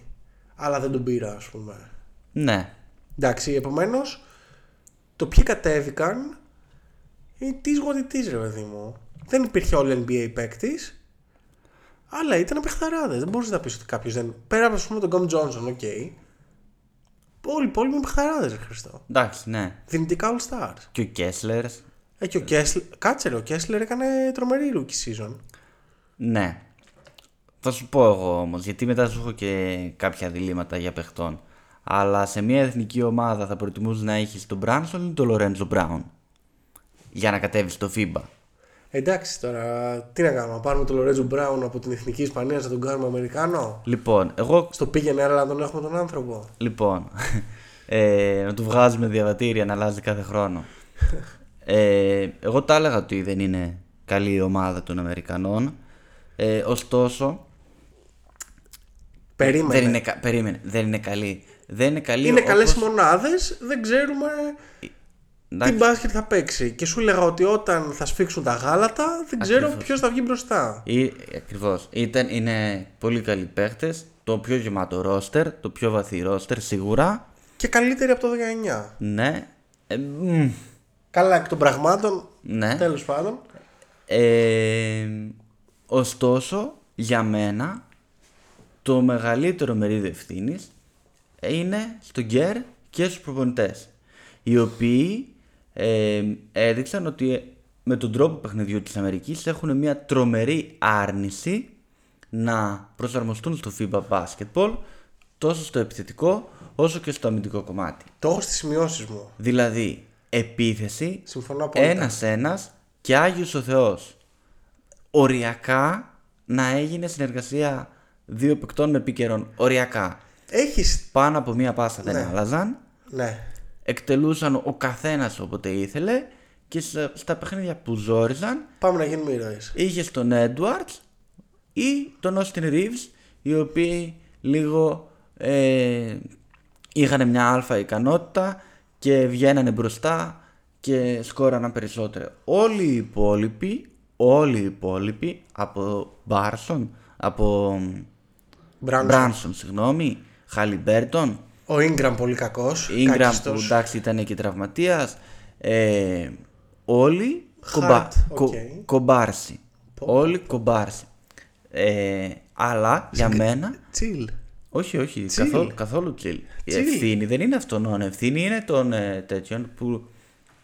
D: αλλά δεν τον πήρα ας πούμε.
E: Ναι.
D: Εντάξει, επομένως, το ποιοι κατέβηκαν είναι it is what it is, ρε παιδί μου. Δεν υπήρχε All-NBA παίκτης, αλλά ήταν παιχταράδες. Δεν μπορούσες να πεις ότι κάποιος δεν. Πέρα από ας πούμε, τον Καμ Τζόνσον, οκ. Όλοι οι υπόλοιποι είναι παιχταράδες, ρε Χρήστο.
E: Εντάξει, ναι.
D: Δυνητικά All Stars.
E: Και ο Κέσλερ.
D: Ε, και ο Κέσλερ. Κάτσε, ρε, ο Κέσλερ έκανε τρομερή rookie season.
E: Ναι. Θα σου πω εγώ όμως, γιατί μετά σου έχω και κάποια διλήμματα για παιχτών. Αλλά σε μια εθνική ομάδα θα προτιμούσες να έχεις τον Μπράνσον ή τον Λορέντζο Μπράουν. Για να κατέβεις στο FIBA.
D: Εντάξει τώρα, τι να κάνουμε, να πάρουμε τον Λορέτζο Μπράουν από την εθνική Ισπανία να τον κάνουμε Αμερικάνο;
E: Λοιπόν, εγώ.
D: Στο πήγαινε αλλά να τον έχουμε τον άνθρωπο.
E: Λοιπόν. Ε, να του βγάζουμε διαβατήρια να αλλάζει κάθε χρόνο. Ε, εγώ τα έλεγα ότι δεν είναι καλή η ομάδα των Αμερικανών. Ε, ωστόσο,
D: Περίμενε.
E: δεν είναι, κα- περίμενε, δεν είναι καλή. Δεν είναι καλή
D: Είναι
E: όπως-
D: καλές οι μονάδες, δεν ξέρουμε τι
E: Εντάξει,
D: μπάσκετ θα παίξει. Και σου έλεγα ότι όταν θα σφίξουν τα γάλατα, δεν ξέρω
E: Ακριβώς.
D: ποιος θα βγει μπροστά.
E: Ή, ακριβώς. Ήταν, είναι πολύ καλοί παίχτες. Το πιο γεμάτο ρόστερ, το πιο βαθύ ρόστερ σίγουρα.
D: Και καλύτερη από το 19.
E: Ναι. Ε, μ,
D: Καλά, εκ των πραγμάτων,
E: ναι.
D: τέλος πάντων.
E: Ε, ωστόσο, για μένα, το μεγαλύτερο μερίδιο ευθύνης είναι στον Γκέρ και στους προπονητές. Οι οποίοι ε, έδειξαν ότι με τον τρόπο παιχνιδιού της Αμερικής έχουν μια τρομερή άρνηση να προσαρμοστούν στο FIBA Basketball τόσο στο επιθετικό όσο και στο αμυντικό κομμάτι.
D: Το έχω στις σημειώσεις μου.
E: Δηλαδή, επίθεση
D: Συμφωνώ απόλυτα.
E: ένας ένας και Άγιος ο Θεός. οριακά να έγινε συνεργασία δύο παικτών με επίκαιρον. Οριακά.
D: Έχεις...
E: Πάνω από μία πάσα δεν
D: Ναι.
E: άλλαζαν.
D: Ναι.
E: Εκτελούσαν ο καθένας όποτε ήθελε και στα, στα παιχνίδια που ζόριζαν
D: Πάμε να γίνουμε ήρωες.
E: είχε τον Edwards ή τον Austin Reeves οι οποίοι λίγο ε, είχαν μια αλφα ικανότητα και βγαίνανε μπροστά και σκόραναν περισσότερο. Όλοι οι υπόλοιποι, όλοι οι υπόλοιποι από Μπάρσον, από
D: Μπράνσον.
E: Μπράνσον, συγγνώμη, Χαλιμπέρτον,
D: Ο Ingram πολύ κακός.
E: Ingram που
D: κάκιστος.
E: εντάξει ήταν και τραυματίας ε, όλοι
D: Hart,
E: κομπα,
D: οκ.
E: κο- κομπάρσι όλοι κομπάρσι ε, αλλά για μένα
D: Chill.
E: όχι όχι
D: Chill.
E: καθόλου, καθόλου chill. Η
D: Chill.
E: ευθύνη δεν είναι αυτόν ευθύνη είναι των ε, τέτοιων που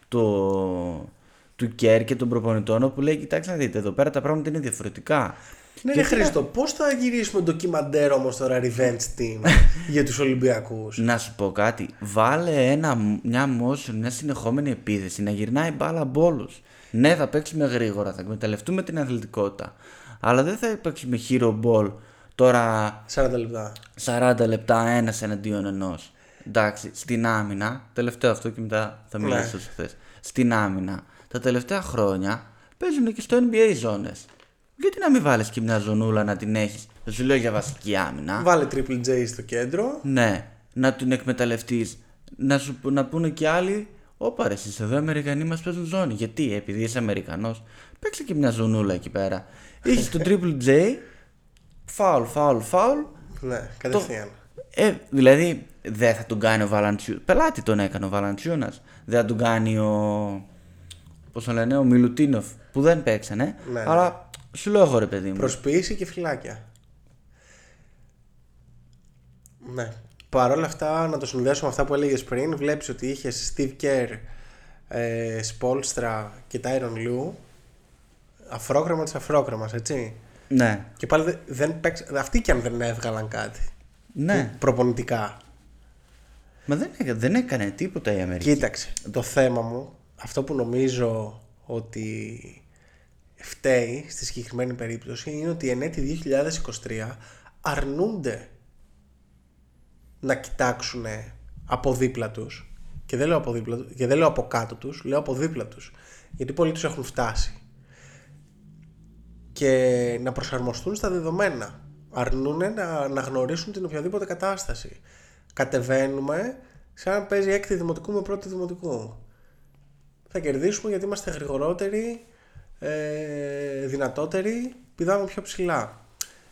E: το, του Κέρ και των προπονητών που λέει κοιτάξτε να δείτε εδώ πέρα τα πράγματα είναι διαφορετικά
D: Ναι,
E: Και
D: ρε
E: τι να-
D: Χρήστο, πώς θα γυρίσουμε ντοκιμαντέρ όμως τώρα revenge team για τους Ολυμπιακούς;
E: Να σου πω κάτι. Βάλε ένα, μια motion, μια συνεχόμενη επίθεση να γυρνάει μπάλα από όλους. Ναι, θα παίξουμε γρήγορα, θα εκμεταλλευτούμε την αθλητικότητα. Αλλά δεν θα παίξουμε hero ball τώρα
D: 40 λεπτά.
E: 40 λεπτά ένας εναντίον ενός. Εντάξει, στην άμυνα, τελευταίο αυτό και μετά θα μιλήσω σε αυτές. Στην άμυνα, τα τελευταία χρόνια παίζουν και στο NBA ζώνες. Γιατί να μην βάλεις και μια ζωνούλα να την έχεις; Δεν σου λέω για βασική άμυνα.
D: Βάλε Triple J στο κέντρο.
E: Ναι, να την εκμεταλλευτείς. Να, σου, να πούνε και άλλοι, Όπα ρε, εσείς εδώ οι Αμερικανοί μας παίζουν ζώνη. Γιατί, επειδή είσαι Αμερικανός, παίξε και μια ζωνούλα εκεί πέρα. Είχες το Triple J, φάουλ, φάουλ, φάουλ.
D: Ναι, κατευθείαν.
E: Ε, δηλαδή, δεν θα τον κάνει ο Βαλαντσιού. Πελάτη τον έκανε ο Βαλαντσιούνας. Δεν θα τον κάνει ο. Πώς τον λένε, ο Μιλουτίνοφ. Που δεν παίξανε.
D: Ναι, ναι.
E: Αλλά σου λέω εγώ ρε παιδί μου.
D: Προσποίηση και φυλάκια. Ναι. Παρ' όλα αυτά, να το συνδέσω με αυτά που έλεγες πριν, βλέπεις ότι είχες Steve Kerr, ε, Spolstra και Tyron Lue. Αφρόκραμα της αφρόκραμα, έτσι.
E: Ναι.
D: Και πάλι δεν, δεν παίξ... Αυτοί κι αν δεν έβγαλαν κάτι.
E: Ναι.
D: Προπονητικά.
E: Μα δεν, έκανε- δεν έκανε τίποτα η Αμερική.
D: Κοίταξε, το θέμα μου, αυτό που νομίζω ότι φταίει στη συγκεκριμένη περίπτωση είναι ότι εν έτη 2023 αρνούνται να κοιτάξουν από δίπλα τους και δεν λέω από, δίπλα, τους- και δεν λέω από κάτω τους, λέω από δίπλα τους γιατί πολλοί τους έχουν φτάσει και να προσαρμοστούν στα δεδομένα. Αρνούν να, να γνωρίσουν την οποιαδήποτε κατάσταση. Κατεβαίνουμε σαν να παίζει έκτη δημοτικού με πρώτη δημοτικού. Θα κερδίσουμε γιατί είμαστε γρηγορότεροι, ε, δυνατότεροι, πηδάμε πιο ψηλά.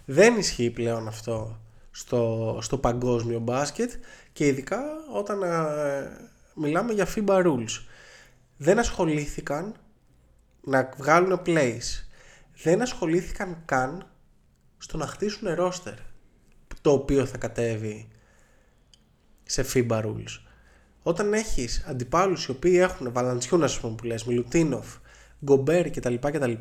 D: Δεν ισχύει πλέον αυτό στο, στο παγκόσμιο μπάσκετ και ειδικά όταν ε, μιλάμε για FIBA rules. Δεν ασχολήθηκαν να βγάλουν plays. Δεν ασχολήθηκαν καν στο να χτίσουν roster το οποίο θα κατέβει σε FIBA rules. Όταν έχεις αντιπάλους οι οποίοι έχουν Βαλαντσιούνας ας πούμε που λες, Μιλουτίνοφ, Γκομπέρ κτλ. κτλ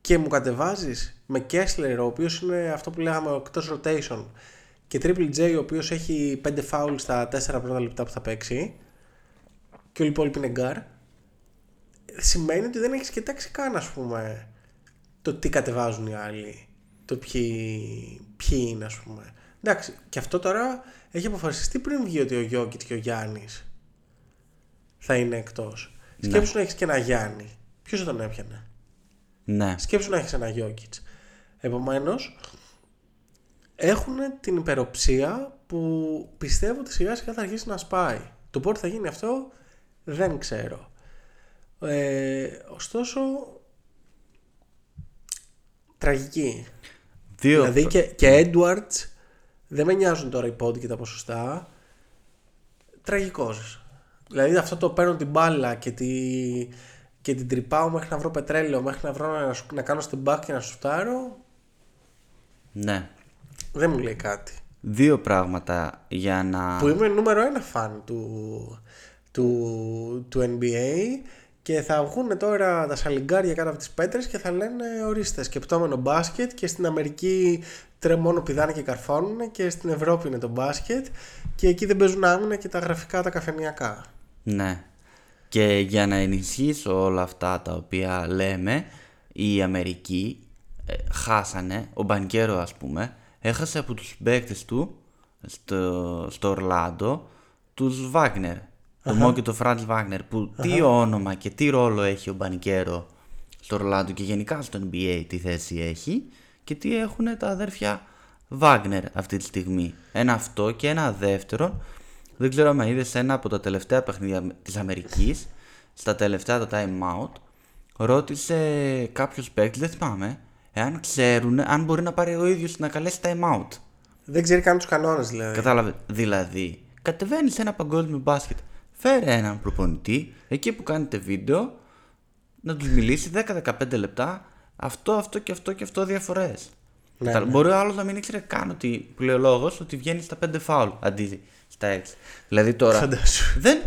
D: και μου κατεβάζεις με Κέσλερ ο οποίος είναι αυτό που λέγαμε εκτός rotation και Triple J ο οποίος έχει 5 foul στα 4 πρώτα λεπτά που θα παίξει και όλοι οι υπόλοιποι είναι γκαρντ σημαίνει ότι δεν έχεις κοιτάξει καν ας πούμε το τι κατεβάζουν οι άλλοι το ποιοι, ποιοι είναι ας πούμε εντάξει και αυτό τώρα έχει αποφασιστεί πριν βγει ότι ο Γιόκιτς και ο Γιάννης θα είναι εκτός σκέψου να έχεις και ένα Γιάννη ποιος θα τον έπιανε;
E: Ναι.
D: Σκέψου να έχεις ένα Jokic. Επομένως, έχουν την υπεροψία που πιστεύω ότι σιγά σιγά θα αρχίσει να σπάει. Το πότε θα γίνει αυτό δεν ξέρω. Ε, ωστόσο, τραγική.
E: Δύο.
D: Δηλαδή και, και Edwards, δεν με νοιάζουν τώρα οι πόντοι και τα ποσοστά, τραγικός. Δηλαδή αυτό το παίρνω την μπάλα και, τη, και την τρυπάω μέχρι να βρω πετρέλαιο, μέχρι να, βρω να, σου- να κάνω στην back και να σουτάρω,
E: Ναι.
D: δεν μου λέει κάτι.
E: Δύο πράγματα για να.
D: Που είμαι νούμερο ένα φαν του, του, του NBA και θα βγουν τώρα τα σαλιγκάρια κάτω από τις πέτρες και θα λένε ορίστε σκεπτόμενο μπάσκετ και στην Αμερική τρε μόνο πηδάνε και καρφώνουν και στην Ευρώπη είναι το μπάσκετ και εκεί δεν παίζουν άμυνα και τα γραφικά τα καφενιακά.
E: Ναι. Και για να ενισχύσω όλα αυτά τα οποία λέμε, η Αμερική ε, χάσανε, ο Μπανκέρο ας πούμε, έχασε από τους παίκτες του στο, στο Ορλάντο τους Βάγνερ. Το Μο και το Φραντς Βάγνερ που τι όνομα και τι ρόλο έχει ο Μπανκέρο στο Ορλάντο και γενικά στο NBA τι θέση έχει και τι έχουν τα αδέρφια Βάγνερ αυτή τη στιγμή. Ένα αυτό και ένα δεύτερο. Δεν ξέρω αν είδες ένα από τα τελευταία παιχνίδια της Αμερικής στα τελευταία τα time out ρώτησε κάποιος παίκτης, δεν θυμάμαι, εάν ξέρουν αν μπορεί να πάρει ο ίδιος να καλέσει time out.
D: Δεν ξέρει καν τους κανόνες δηλαδή.
E: Κατάλαβε. Δηλαδή, κατεβαίνεις σε ένα παγκόσμιο μπάσκετ. Φέρε έναν προπονητή εκεί που κάνετε βίντεο να τους μιλήσει 10-15 λεπτά αυτό, αυτό και αυτό και αυτό διαφορές.
D: Ναι, ναι.
E: Μπορεί ο άλλος να μην ήξερε καν ότι που λέει ο λόγος ότι βγαίνει στα 5 φάουλ αντί στα 6. Δηλαδή τώρα.
D: Φαντάσου.
E: δεν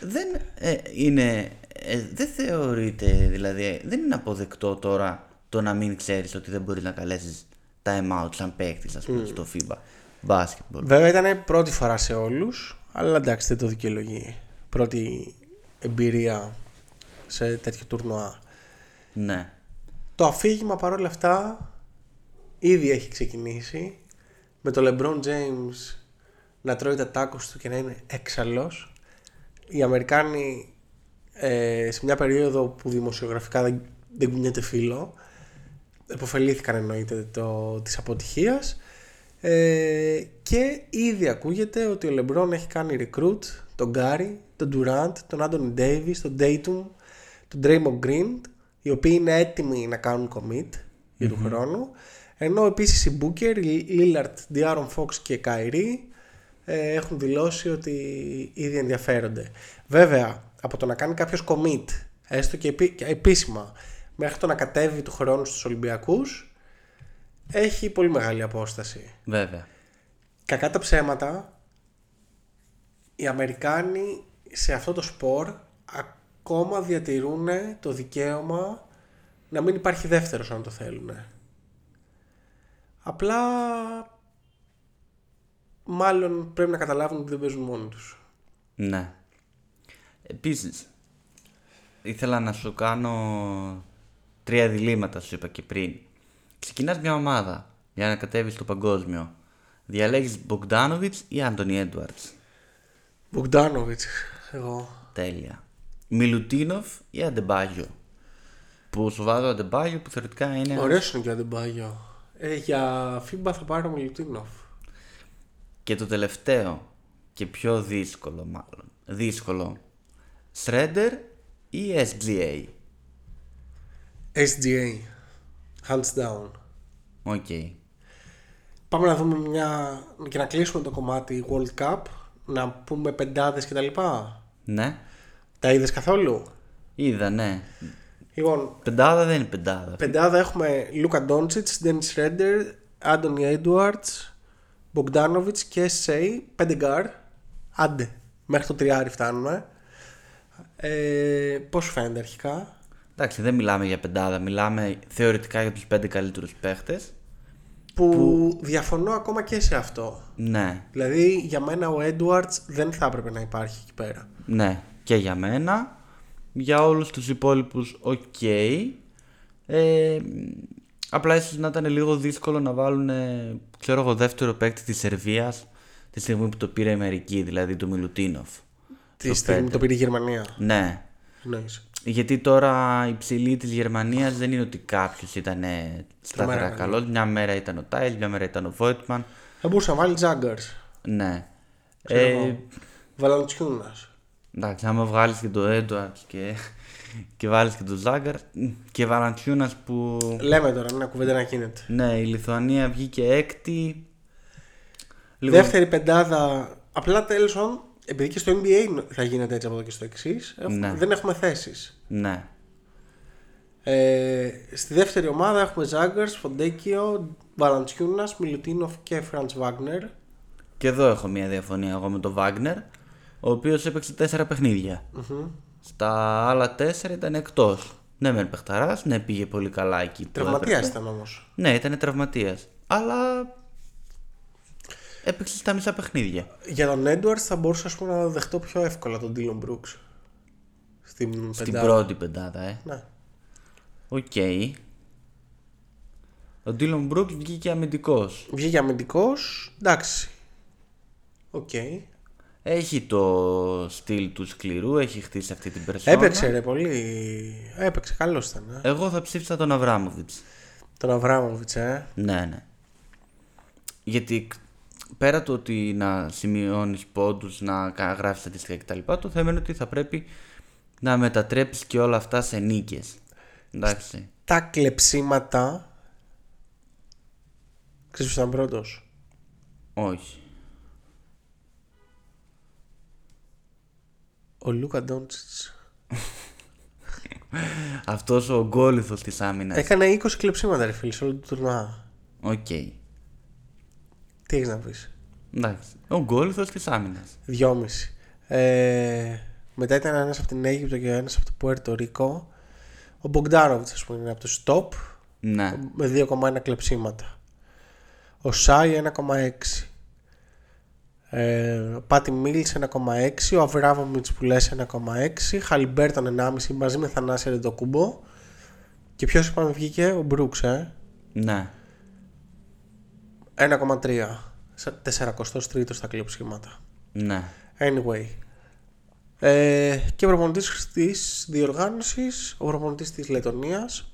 E: δεν ε, είναι. ε, δεν θεωρείται, δηλαδή, δεν είναι αποδεκτό τώρα το να μην ξέρεις ότι δεν μπορείς να καλέσεις time out σαν παίκτης, ας πούμε, στο FIBA basketball.
D: Βέβαια ήταν πρώτη φορά σε όλους, αλλά εντάξει δεν το δικαιολογεί. Πρώτη εμπειρία σε τέτοιο τουρνουά.
E: Ναι.
D: Το αφήγημα παρόλα αυτά ήδη έχει ξεκινήσει με το LeBron James να τρώει τα τάκους του και να είναι έξαλλος. Οι Αμερικάνοι ε, σε μια περίοδο που δημοσιογραφικά δεν, δεν κουνιέται φίλο εποφελήθηκαν εννοείται το, της αποτυχίας. Ε, και ήδη ακούγεται ότι ο LeBron έχει κάνει recruit τον Gary, τον Durant, τον Anthony Davis, τον Dayton, τον Draymond Green οι οποίοι είναι έτοιμοι να κάνουν commit για του χρόνου. Ενώ επίσης οι Booker, οι Lillard, De'Aaron Fox και Kyrie ε, έχουν δηλώσει ότι ήδη ενδιαφέρονται. Βέβαια, από το να κάνει κάποιος commit, έστω και, επί- και επίσημα, μέχρι το να κατέβει του χρόνου στους Ολυμπιακούς, έχει πολύ μεγάλη απόσταση.
E: Βέβαια.
D: Κακά τα ψέματα, οι Αμερικάνοι σε αυτό το σπορ ακόμα διατηρούν το δικαίωμα να μην υπάρχει δεύτερος αν το θέλουν. Απλά μάλλον πρέπει να καταλάβουν ότι δεν παίζουν μόνοι τους.
E: Ναι. Επίσης, ήθελα να σου κάνω τρία διλήμματα, σου είπα και πριν. Ξεκινάς μια ομάδα για να κατέβεις στο παγκόσμιο. Διαλέγεις Μπογκδάνοβιτς ή Άντωνι Έντουαρτς.
D: Μπογκδάνοβιτς, εγώ.
E: Τέλεια. Μιλουτίνοφ ή Αντεμπάγιο; Που σου βάζω Αντεμπάγιο που θεωρητικά είναι... ένας-
D: Ωραίος είναι και ο Αντεμπάγιο. Ε, για FIBA θα πάρω Μιλουτίνοφ.
E: Και το τελευταίο και πιο δύσκολο μάλλον. Δύσκολο. Shredder ή SGA.
D: SGA. Hands down.
E: Οκ.
D: Πάμε να δούμε μια. και να κλείσουμε το κομμάτι World Cup. Να πούμε πεντάδες και τα λοιπά.
E: Ναι.
D: Τα είδες καθόλου;
E: Είδα, ναι.
D: Λοιπόν,
E: Πεντάδα δεν είναι πεντάδα.
D: πεντάδα έχουμε Λούκα Ντόντσιτς, Dennis Schroeder, Άντωνι Edwards, Bogdanovic και Σέι, πέντε γκαρντ. Άντε, μέχρι το τριάρι φτάνουμε. Ε, πώς σου φαίνεται αρχικά;
E: Εντάξει, δεν μιλάμε για πεντάδα. Μιλάμε θεωρητικά για τους πέντε καλύτερους παίχτες.
D: Που, διαφωνώ ακόμα και σε αυτό.
E: Ναι.
D: Δηλαδή για μένα ο Edwards δεν θα έπρεπε να υπάρχει εκεί πέρα.
E: Ναι. Και για μένα. Για όλους τους υπόλοιπους, οκ. Ε, απλά ίσως να ήταν λίγο δύσκολο να βάλουν, ξέρω εγώ, δεύτερο παίκτη της Σερβίας τη στιγμή που το πήρε η Αμερική, δηλαδή το Μιλουτίνοφ.
D: Τη στιγμή που το πήρε η Γερμανία.
E: Ναι.
D: Εννοείς.
E: Γιατί τώρα η ψηλή της Γερμανίας δεν είναι ότι κάποιος ήταν σταθερά
D: Τρομερά
E: καλός. Μια μέρα ήταν ο Τάιλ, μια μέρα ήταν ο Βόιτμαν.
D: Θα μπορούσε να βάλει Τζάγκαρς.
E: Ναι.
D: Ξέρω
E: Ε,
D: εγώ. Βαλαντσιούνας.
E: εντάξει, άμα βγάλεις και το Έντουαρτς και, και βάλεις και το Ζάγκαρ και Βαλαντσιούνας που...
D: Λέμε τώρα, μια κουβέντα να γίνεται.
E: Ναι, η Λιθουανία βγήκε έκτη. Λίγο-
D: Δεύτερη πεντάδα. Απλά τέλος πάντων, επειδή και στο NBA θα γίνεται έτσι από εδώ και στο εξής,
E: Ναι.
D: δεν έχουμε θέσεις.
E: Ναι.
D: Ε, στη δεύτερη ομάδα έχουμε Ζάγκαρς, Φοντέκιο, Βαλαντσιούνας, Μιλουτίνοφ και Φραντς Βάγνερ.
E: Και εδώ έχω μια διαφωνία εγώ με τον Βάγνερ, ο οποίος έπαιξε τέσσερα παιχνίδια. Στα άλλα τέσσερα ήταν εκτός. Ναι, μεν παιχταράς, ναι, πήγε πολύ καλά εκεί. που
D: Τραυματίας
E: έπρεπε.
D: ήταν όμως.
E: Ναι, ήταν τραυματίας. Αλλά έπαιξε στα μισά παιχνίδια.
D: Για τον Έντουαρτ θα μπορούσα ας πούμε, να δεχτώ πιο εύκολα τον Ντίλον Μπρουκς. Στην,
E: Στην
D: πεντάδα.
E: πρώτη πεντάδα, ε.
D: Ναι.
E: Οκ. Ο Ντίλον Μπρουκς βγήκε αμυντικός.
D: Βγήκε αμυντικός. Εντάξει. Οκ.
E: Έχει το στυλ του σκληρού, έχει χτίσει αυτή την περσόνα.
D: Έπαιξε ρε πολύ. Έπαιξε, καλός ήταν. Ε.
E: Εγώ θα ψήφιζα τον Αβράμοβιτς.
D: Τον Αβράμοβιτς, ε.
E: Ναι, ναι. Γιατί κ- πέρα το ότι να σημειώνεις πόντους, να γράφεις στατιστικά κτλ., το θέμα είναι ότι θα πρέπει να μετατρέψεις και όλα αυτά σε νίκες. Εντάξει.
D: Τα κλεψίματα. Ξέρεις ποιος ήταν πρώτος;
E: Όχι.
D: Ο Λούκα Ντόντσιτς.
E: Αυτός ο ογκόλιθος της άμυνας.
D: Έκανε 20 κλεψίματα ρε φίλε σε όλο το τουρνουά.
E: Οκ.
D: Τι έχεις να πεις;
E: Εντάξει. Ο ογκόλιθος της άμυνας.
D: Δυόμιση. Ε, μετά ήταν ένας από την Αίγυπτο και ένας από το Πουέρτο Ρίκο. Ο Μπογκδάροβιτς ας πούμε είναι από το Stop
E: Ναι.
D: με 2,1 κλεψίματα. Ο Σάι 1,6. Ε, ο Πάτι Μίλς 1,6. Ο Αβράβομιτς που λες 1,6. Χαλιμπέρτον 1,5 μαζί με Θανάση Ρεντοκούμπο. Και ποιος είπαμε βγήκε, ο Μπρούξ, ε;
E: Ναι.
D: 1,3. 43ο στα κλεψίματα.
E: Ναι.
D: Anyway. Ε, και προπονητής της διοργάνωσης, ο προπονητής της Λετωνίας,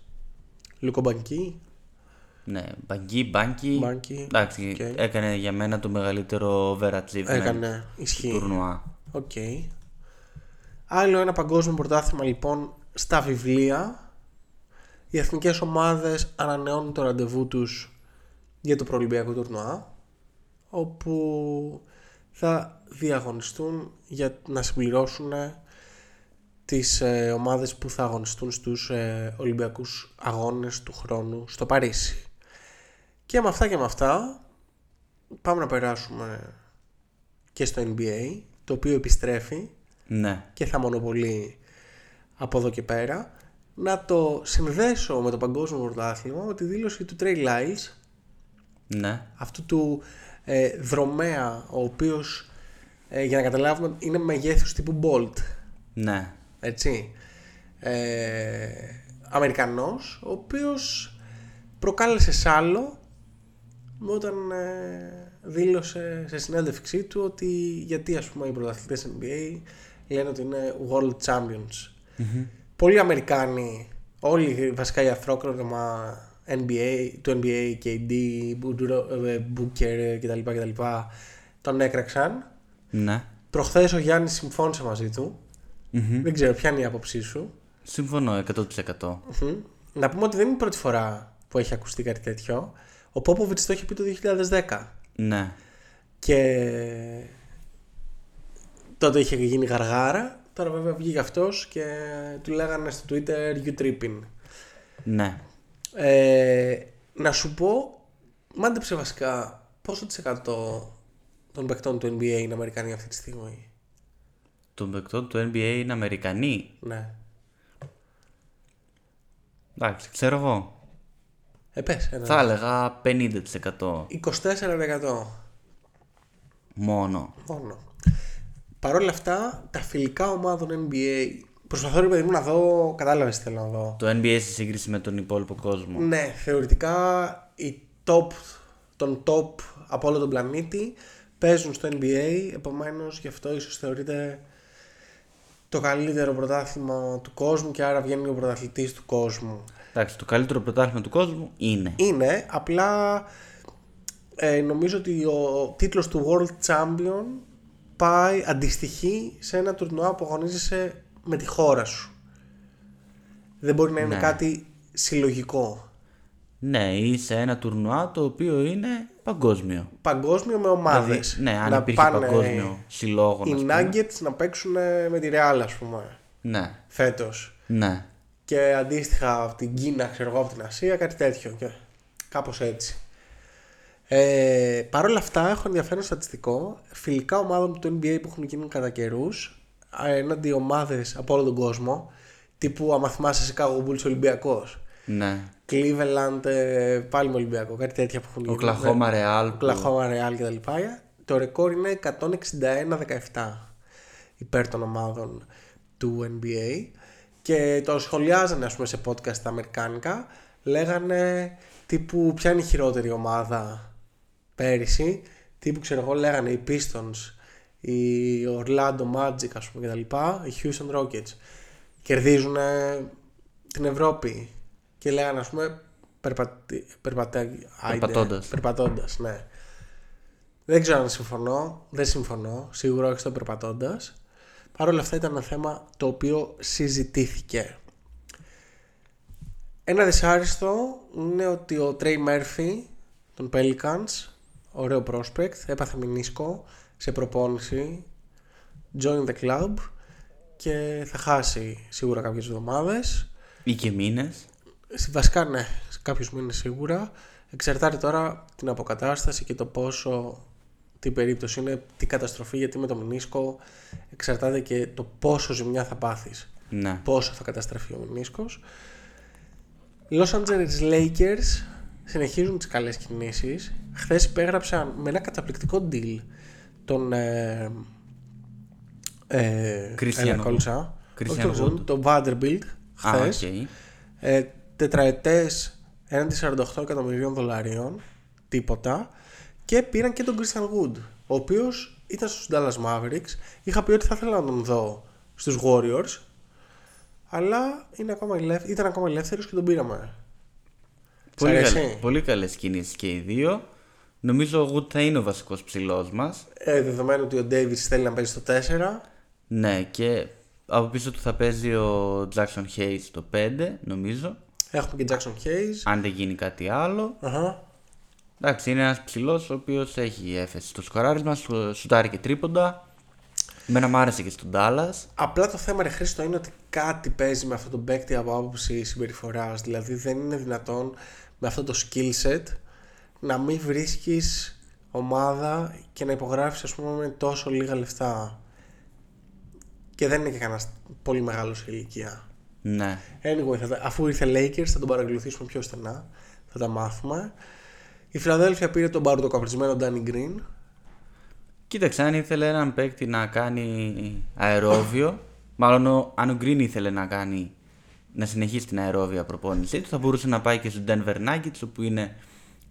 D: Λούκα Μπάνκι.
E: Ναι. Μπανκί, Μπάνκι.
D: Μπάνκι,
E: Εντάξει.
D: οκ.
E: Έκανε για μένα το μεγαλύτερο overachievement
D: Έκανε,
E: του
D: ισχύει.
E: τουρνουά.
D: Οκ. Άλλο ένα παγκόσμιο πρωτάθλημα λοιπόν στα βιβλία. Οι εθνικές ομάδες ανανεώνουν το ραντεβού τους για το προολυμπιακό τουρνουά όπου θα διαγωνιστούν για να συμπληρώσουν τις ε, ομάδες που θα αγωνιστούν στους ε, Ολυμπιακούς Αγώνες του χρόνου στο Παρίσι. Και με αυτά και με αυτά πάμε να περάσουμε και στο NBA το οποίο επιστρέφει
E: Ναι.
D: και θα μονοπολεί από εδώ και πέρα να το συνδέσω με το παγκόσμιο πρωτάθλημα με τη δήλωση του Trey Lyles
E: Ναι.
D: αυτού του ε, δρομέα ο οποίος ε, για να καταλάβουμε είναι μεγέθους τύπου Bolt
E: Ναι.
D: έτσι ε, Αμερικανός ο οποίος προκάλεσε σάλο όταν ε, δήλωσε σε συνέντευξή του ότι γιατί ας πούμε οι πρωταθλητές NBA λένε ότι είναι world champions πολλοί Αμερικάνοι όλοι βασικά οι αθρόκρομα NBA, του NBA, KD, Booker ε, Booker κτλ, κτλ τον έκραξαν
E: Ναι.
D: προχθές ο Γιάννης συμφώνησε μαζί του δεν ξέρω ποια είναι η άποψή σου
E: Συμφωνώ 100%.
D: Μμμ. Να πούμε ότι δεν είναι η πρώτη φορά που έχει ακουστεί κάτι τέτοιο. Ο Πόποβιτς το είχε πει το 2010.
E: Ναι.
D: Και τότε είχε γίνει γαργάρα. Τώρα βέβαια βγήκε αυτός και του λέγανε στο Twitter you tripping.
E: Ναι.
D: Ε, να σου πω, μάντεψε βασικά πόσο της εκατό των παικτών του NBA είναι Αμερικανοί αυτή τη στιγμή.
E: Των παικτών του NBA είναι Αμερικανοί;
D: Ναι.
E: Εντάξει, ξέρω εγώ.
D: Ε, πες, ένα.
E: Θα έλεγα 50%
D: 24%
E: μόνο.
D: μόνο. Παρ' όλα αυτά, τα φιλικά ομάδων NBA. Προσπαθώ ρε παιδί μου να δω. Κατάλαβες τι θέλω να δω.
E: Το NBA σε σύγκριση με τον υπόλοιπο κόσμο.
D: Ναι, θεωρητικά οι top, τον top από όλο τον πλανήτη παίζουν στο NBA. Επομένως, γι' αυτό ίσως θεωρείται το καλύτερο πρωτάθλημα του κόσμου και άρα βγαίνει ο πρωταθλητής του κόσμου.
E: Εντάξει, το καλύτερο πρωτάθλημα του κόσμου είναι.
D: Είναι, απλά ε, νομίζω ότι ο τίτλος του World Champion πάει, αντιστοιχεί σε ένα τουρνουά που αγωνίζεσαι με τη χώρα σου. Δεν μπορεί να είναι
E: Ναι.
D: κάτι συλλογικό.
E: Ναι, ή σε ένα τουρνουά το οποίο είναι παγκόσμιο.
D: Παγκόσμιο με ομάδες.
E: Δηλαδή, ναι, αν
D: να
E: υπήρχε
D: πάνε
E: παγκόσμιο συλλόγο.
D: Οι
E: ας πούμε.
D: Nuggets να παίξουν με τη Real ας πούμε
E: Ναι,
D: φέτος.
E: ναι.
D: Και αντίστοιχα από την Κίνα, ξέρω εγώ, από την Ασία, κάτι τέτοιο. Και κάπως έτσι. Ε, Παρ' όλα αυτά, έχω ενδιαφέρον στατιστικό. Φιλικά ομάδων του NBA που έχουν γίνει κατά καιρούς έναντι ομάδες από όλο τον κόσμο. Τύπου, άμα θυμάσαι, Chicago Bulls Ολυμπιακός.
E: Ναι.
D: Cleveland, ε, πάλι με Ολυμπιακό. Κάτι τέτοια που έχουν
E: Ο
D: γίνει.
E: Κλαχώμα Ρεάλ. που-
D: Οκλαχώμα Real κτλ. Το ρεκόρ είναι 161-17 υπέρ των ομάδων του NBA και το σχολιάζανε ας πούμε σε podcast τα αμερικάνικα λέγανε τύπου ποια είναι η χειρότερη ομάδα πέρυσι; Τύπου ξέρω εγώ λέγανε οι Pistons, οι Orlando Magic ας πούμε κτλ. Οι Houston Rockets. Κερδίζουν την Ευρώπη και λέγανε ας πούμε περπατι... περπατα... άιντε,
E: Περπατώντας.
D: περπατώντας, ναι. Δεν ξέρω αν συμφωνώ, δεν συμφωνώ, σίγουρα όχι στο περπατώντας. Παρ' όλα αυτά ήταν ένα θέμα το οποίο συζητήθηκε. Ένα δυσάριστο είναι ότι ο Τρέι Μέρφυ των Pelicans, ωραίο prospect, έπαθε μηνίσκο σε προπόνηση, join the club και θα χάσει σίγουρα κάποιες εβδομάδες.
E: Ή και μήνες.
D: Στη- Βασικά ναι, σε κάποιους μήνες σίγουρα. Εξαρτάται τώρα την αποκατάσταση και το πόσο τι περίπτωση είναι, τι καταστροφή, γιατί με το μηνίσκο εξαρτάται και το πόσο ζημιά θα πάθεις
E: Ναι.
D: πόσο θα καταστραφεί ο μηνίσκος. Los Angeles Lakers συνεχίζουν τις καλές κινήσεις. Χθες υπέγραψαν με ένα καταπληκτικό deal τον ε, ε,
E: Christian
D: έλα,
E: Wood.
D: κόλλησα.
E: Christian
D: Όχι τον
E: Wood.
D: Wood, τον Vanderbilt
E: Α,
D: χθες.
E: οκ.
D: ε, τετραετές έναντι 48 εκατομμυρίων δολαρίων τίποτα και πήραν και τον Christian Wood ο οποίος ήταν στους Dallas Mavericks είχα πει ότι θα ήθελα να τον δω στους Warriors αλλά είναι ακόμα ελεύθ- ήταν ακόμα ελεύθερος και τον πήραμε Σ'
E: Πολύ,
D: αρέσει;
E: καλ, πολύ καλές κινήσεις και οι δύο. Νομίζω ο Wood θα είναι ο βασικός ψηλός μας.
D: ε, δεδομένου ότι ο Davis θέλει να παίζει στο 4
E: Ναι, και από πίσω του θα παίζει ο Jackson Hayes το 5, νομίζω.
D: έχουμε και Jackson Hayes
E: Αν δεν γίνει κάτι άλλο.
D: Αχα.
E: Εντάξει, είναι ένας ψηλός ο οποίος έχει έφεση στο σκοράρισμα, σου- σουτάρει και τρίποντα. Εμένα μου άρεσε και στον Dallas.
D: Απλά το θέμα ρε Χρήστο είναι ότι κάτι παίζει με αυτό το παίκτη από άποψη συμπεριφοράς. Δηλαδή δεν είναι δυνατόν με αυτό το skill set να μην βρίσκεις ομάδα και να υπογράφεις ας πούμε με τόσο λίγα λεφτά. Και δεν είναι και κανένας πολύ μεγάλος σε ηλικία.
E: Ναι.
D: Anyway, θα, τα- αφού ήρθε Lakers θα τον παρακολουθήσουμε πιο στενά. Θα τα μάθουμε. Η Φιλαδέλφια πήρε τον μπαρουτοκαπρισμένο Danny Green.
E: Κοίταξε, αν ήθελε έναν παίκτη να κάνει αερόβιο, μάλλον ο, αν ο Green ήθελε να κάνει να συνεχίσει την αερόβια προπόνησή του, θα μπορούσε να πάει και στο Denver Nuggets, όπου είναι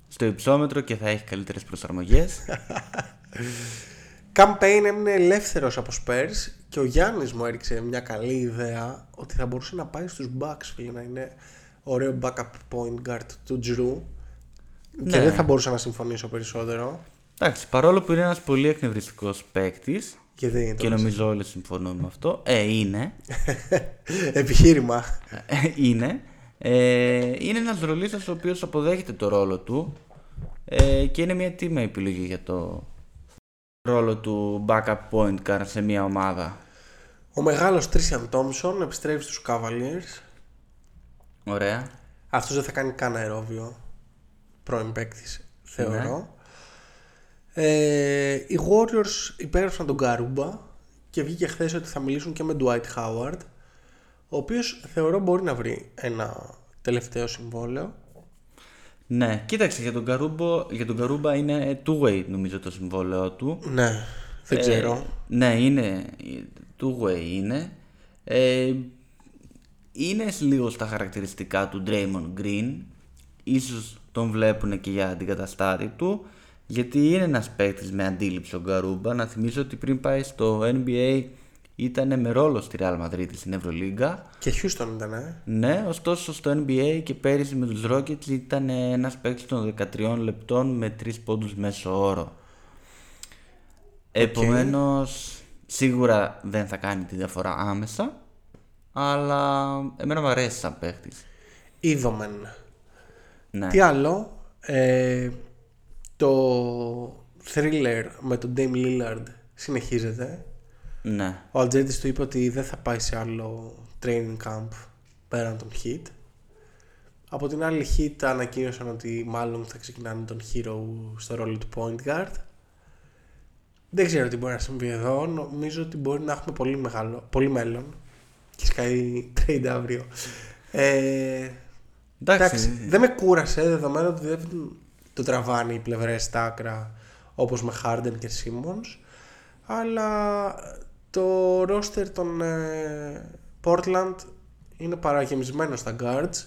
E: στο υψόμετρο και θα έχει καλύτερες προσαρμογές.
D: Campaign έμεινε ελεύθερος από Spurs και ο Γιάννης μου έριξε μια καλή ιδέα ότι θα μπορούσε να πάει στους Bucks φίλε, να είναι ωραίο backup point guard του Drew και
E: Ναι.
D: δεν θα μπορούσα να συμφωνήσω περισσότερο.
E: Εντάξει, παρόλο που είναι ένας πολύ εκνευριστικός παίκτης
D: γιατί είναι
E: και
D: το
E: νομίζω όλοι συμφωνούν με αυτό, ε, είναι,
D: επιχείρημα.
E: Ε, είναι, ε, είναι ένας ρολίστας ο οποίος αποδέχεται το ρόλο του ε, και είναι μια τίμα επιλογή για το ρόλο του backup point guard σε μια ομάδα.
D: ο μεγάλος Τρισιαν Τόμσον επιστρέφει στους Cavaliers.
E: Ωραία.
D: αυτός δεν θα κάνει καν αερόβιο πρώην παίκτης, θεωρώ ε, οι Warriors υπέγραψαν τον Καρούμπα και βγήκε χθες ότι θα μιλήσουν και με Dwight Howard ο οποίος θεωρώ μπορεί να βρει ένα τελευταίο συμβόλαιο
E: Ναι, κοίταξε για τον, Καρούμπο, για τον Καρούμπα είναι two-way νομίζω το συμβόλαιό του.
D: ναι δεν
E: Ε,
D: ξέρω
E: ναι, είναι two-way είναι. Ε, είναι λίγο στα χαρακτηριστικά του Draymond Green. Ίσως τον βλέπουν και για αντικαταστάτη του. Γιατί είναι ένας παίκτης με αντίληψη ο Γκαρούμπα. Να θυμίσω ότι πριν πάει στο NBA ήταν με ρόλο στη Real Madrid στην Ευρωλίγκα.
D: και Houston ήταν ε.
E: Ναι, ωστόσο στο NBA και πέρυσι με τους Rockets ήταν ένας παίκτης των 13 λεπτών με 3 πόντους μέσω όρο. Επομένως, σίγουρα δεν θα κάνει τη διαφορά άμεσα, αλλά εμένα μου αρέσει σαν παίκτης.
D: Είδομεν
E: Ναι.
D: τι άλλο ε, το thriller με τον Dame Lillard συνεχίζεται
E: ναι.
D: Ο Ατζέντης του είπε ότι δεν θα πάει σε άλλο training camp πέραν των Heat. Από την άλλη Heat ανακοίνωσαν ότι μάλλον θα ξεκινάνε τον Hero στο ρόλο του point guard. Δεν ξέρω τι μπορεί να συμβεί εδώ. Νομίζω ότι μπορεί να έχουμε πολύ, μεγάλο, πολύ μέλλον. Και σκάει trade αύριο. Ε,
E: Εντάξει,
D: εντάξει, δεν με κούρασε δεδομένου ότι δεν το τραβάνει οι πλευρές στα άκρα όπως με Harden και Simmons αλλά το roster των ε, Portland είναι παραγεμισμένο στα guards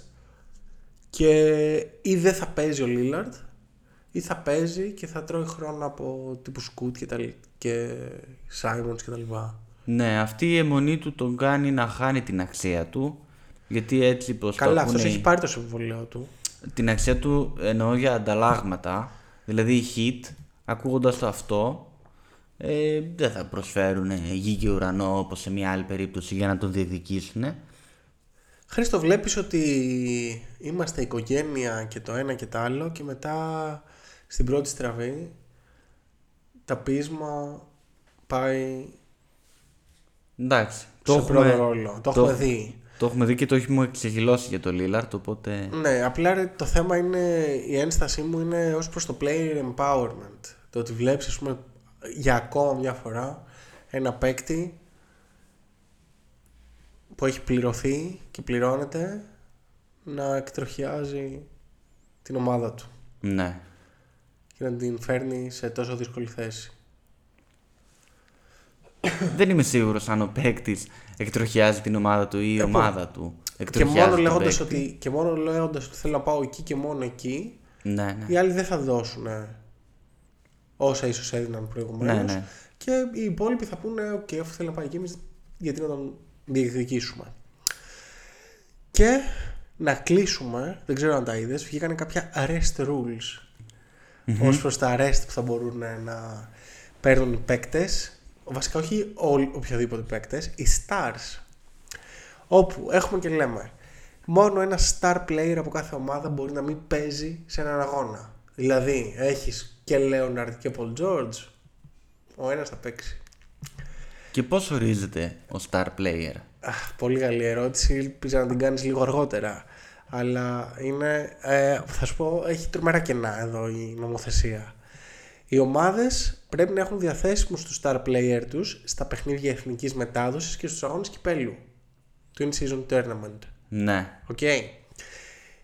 D: και ή δεν θα παίζει ο Λίλαρντ ή θα παίζει και θα τρώει χρόνο από τύπου Σκούτ και, τα, και Σάιμονς και τα λοιπά.
E: Ναι, αυτή η αιμονή του τον κάνει να χάνει την αξία του. Γιατί έτσι πως
D: Καλά,
E: το
D: αυτός
E: ακούνε-
D: έχει πάρει το συμβολέο του.
E: την αξία του εννοώ για ανταλλάγματα. Δηλαδή οι hit, ακούγοντας το αυτό, ε, δεν θα προσφέρουν γη και ουρανό όπως σε μια άλλη περίπτωση για να τον διεκδικήσουν.
D: Χρήστο, βλέπεις ότι είμαστε οικογένεια και το ένα και το άλλο και μετά στην πρώτη στραβή τα πείσμα πάει
E: Εντάξει,
D: το
E: το
D: σε πρώτο
E: έχουμε,
D: ρόλο. Το, έχουμε δει.
E: Το έχουμε δει και το έχουμε ξεχυλώσει για το Lillard, οπότε...
D: Ναι, απλά ρε, το θέμα είναι, η ένστασή μου είναι ως προς το player empowerment. Το ότι βλέπεις, ας πούμε, για ακόμα μια φορά ένα παίκτη που έχει πληρωθεί και πληρώνεται να εκτροχιάζει την ομάδα του
E: Ναι.
D: και να την φέρνει σε τόσο δύσκολη θέση.
E: Δεν είμαι σίγουρος αν ο παίκτης εκτροχιάζει την ομάδα του ή η ομάδα του
D: Και
E: εκτροχιάζει
D: μόνο,
E: τον
D: λέγοντας
E: παίκτη.
D: ότι, και μόνο λέγοντας ότι θέλω να πάω εκεί και μόνο εκεί,
E: Ναι, ναι.
D: οι άλλοι δεν θα δώσουν όσα ίσως έδιναν προηγουμένως
E: Ναι, ναι.
D: και οι υπόλοιποι θα πούνε οκ, αφού θέλει να πάει εκεί εμείς γιατί να τον διεκδικήσουμε. Και να κλείσουμε, δεν ξέρω αν τα είδες, βγήκαν κάποια rest rules ως προς τα arrest που θα μπορούν να παίρνουν οι παίκτες βασικά όχι όλοι, οποιοδήποτε παίκτες, οι stars όπου έχουμε και λέμε μόνο ένα star player από κάθε ομάδα μπορεί να μην παίζει σε έναν αγώνα. Δηλαδή, έχεις και Leonard και Paul George, ο ένας θα παίξει.
E: Και πώς ορίζεται ο star player;
D: Αχ, πολύ καλή ερώτηση, ελπίζω να την κάνεις λίγο αργότερα. Αλλά είναι, ε, θα σου πω, έχει τρομερά κενά εδώ η νομοθεσία. Οι ομάδες πρέπει να έχουν διαθέσιμους τους star player τους στα παιχνίδια εθνικής μετάδοσης και στους αγώνες κυπέλλου. Του In Season Tournament.
E: Ναι.
D: Οκ.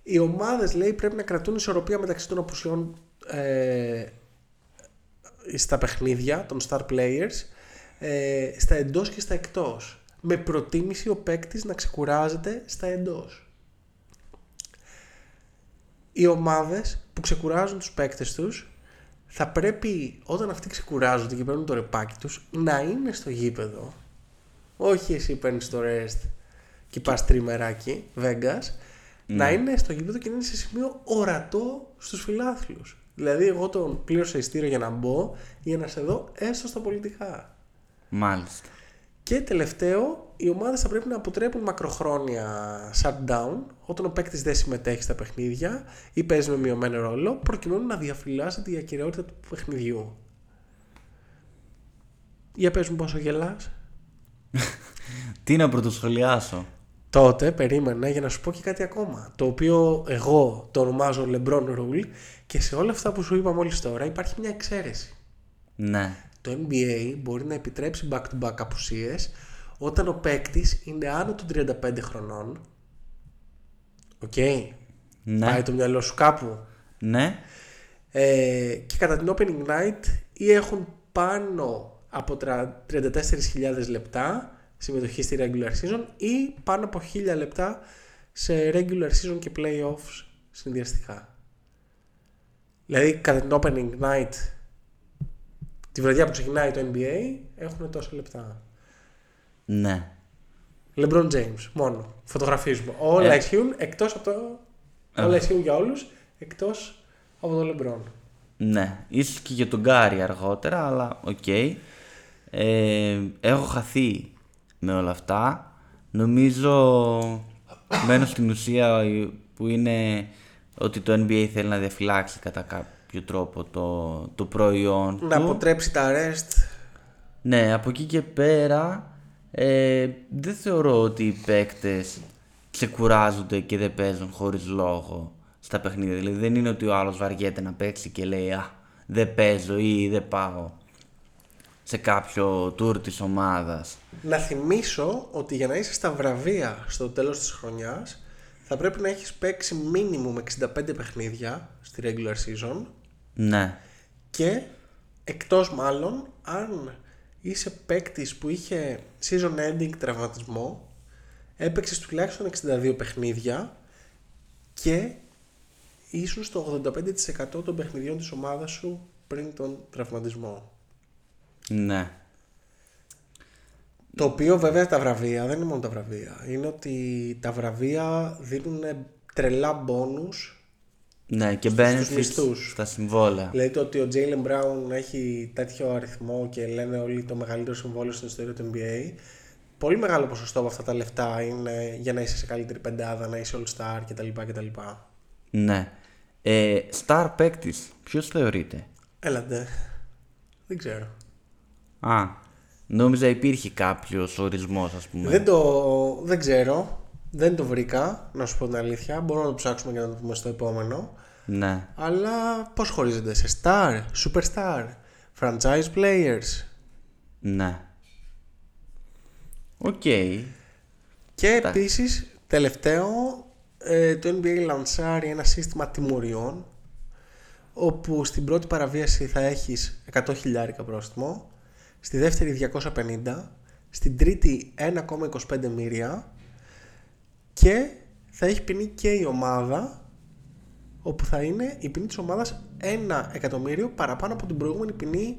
D: Οι ομάδες λέει πρέπει να κρατούν ισορροπία μεταξύ των απουσιών ε, στα παιχνίδια των star players ε, στα εντός και στα εκτός με προτίμηση ο παίκτης να ξεκουράζεται στα εντός. Οι ομάδες που ξεκουράζουν τους παίκτες τους θα πρέπει όταν αυτοί ξεκουράζονται και παίρνουν το ρεπάκι τους να είναι στο γήπεδο. Όχι εσύ παίρνεις το rest και πας τριμεράκι, Vegas, να είναι στο γήπεδο και να είναι σε σημείο ορατό στους φιλάθλους. Δηλαδή εγώ τον πλήρωσα ειστήριο για να μπω για να σε δω έστω στα πολιτικά.
E: Μάλιστα.
D: Και τελευταίο, οι ομάδες θα πρέπει να αποτρέπουν μακροχρόνια shutdown όταν ο παίκτης δεν συμμετέχει στα παιχνίδια ή παίζει με μειωμένο ρόλο, προκειμένου να διαφυλάσσεται η ακυρεότητα του παιχνιδιού. Για πες μου πόσο γελάς.
E: Τι να πρωτοσχολιάσω.
D: Τότε περίμενα για να σου πω και κάτι ακόμα. Το οποίο εγώ το ονομάζω LeBron Rule και σε όλα αυτά που σου είπα μόλις τώρα υπάρχει μια εξαίρεση.
E: Ναι.
D: Το NBA μπορεί να επιτρέψει back-to-back απουσίες όταν ο παίκτης είναι άνω των 35 χρονών. Οκ.
E: Ναι.
D: Πάει το μυαλό σου κάπου.
E: Ναι.
D: Ε, και κατά την opening night ή έχουν πάνω από τρα- 34.000 λεπτά συμμετοχή στη regular season ή πάνω από 1.000 λεπτά σε regular season και playoffs συνδυαστικά. Δηλαδή κατά την opening night τη βραδιά που ξεκινάει το NBA έχουν τόσα λεπτά.
E: Ναι.
D: LeBron James μόνο. Φωτογραφίζουμε. Όλα
E: Ε.
D: ισχύουν εκτός από το...
E: Ε.
D: Όλα ισχύουν για όλους εκτός από το LeBron.
E: Ναι. Ίσως και για τον Κάρι αργότερα, αλλά οκ. Ε, έχω χαθεί με όλα αυτά. Νομίζω μένω στην ουσία που είναι ότι το NBA θέλει να διαφυλάξει κατά κάποιο τρόπο το, το προϊόν
D: Να
E: του.
D: αποτρέψει τα arrest.
E: Ναι, από εκεί και πέρα ε, δεν θεωρώ ότι οι παίκτες ξεκουράζονται και δεν παίζουν χωρίς λόγο στα παιχνίδια. Δηλαδή δεν είναι ότι ο άλλος βαριέται να παίξει και λέει «Α, δεν παίζω» ή «Δεν πάω» σε κάποιο tour της ομάδας.
D: Να θυμίσω ότι για να είσαι στα βραβεία στο τέλος της χρονιάς θα πρέπει να έχεις παίξει minimum 65 παιχνίδια στη regular season
E: Ναι,
D: και εκτός μάλλον αν είσαι παίκτης που είχε season ending τραυματισμό έπαιξες τουλάχιστον 62 παιχνίδια και ήσουν στο 85% των παιχνιδιών της ομάδας σου πριν τον τραυματισμό.
E: Ναι.
D: Το οποίο βέβαια τα βραβεία δεν είναι μόνο τα βραβεία. Είναι ότι τα βραβεία δίνουν τρελά μπόνους
E: Ναι, και
D: στους
E: benefits
D: μισθούς.
E: στα συμβόλαια.
D: Λέει το ότι ο Jalen Brown έχει τέτοιο αριθμό και λένε όλοι το μεγαλύτερο συμβόλαιο στην ιστορία του NBA. Πολύ μεγάλο ποσοστό από αυτά τα λεφτά είναι για να είσαι σε καλύτερη πεντάδα, να είσαι all-star κτλ. κτλ.
E: Ναι. Ε, star παίκτης, ποιος θεωρείται.
D: Έλατε. Δεν ξέρω.
E: Α, νόμιζα υπήρχε κάποιος ορισμός, ας πούμε.
D: Δεν το δεν ξέρω. Δεν το βρήκα, να σου πω την αλήθεια. Μπορούμε να το ψάξουμε και να το πούμε στο επόμενο.
E: Ναι.
D: Αλλά πώς χωρίζονται σε star, superstar, franchise players;
E: Ναι. Οκ.
D: Και επίσης, τελευταίο, ε, το NBA λανσάρει ένα σύστημα τιμωριών όπου στην πρώτη παραβίαση θα έχεις 100 χιλιάρικα πρόστιμο, στη δεύτερη 250, στην τρίτη 1,25 μοίρια και θα έχει ποινή και η ομάδα όπου θα είναι η ποινή της ομάδας 1 εκατομμύριο παραπάνω από την προηγούμενη ποινή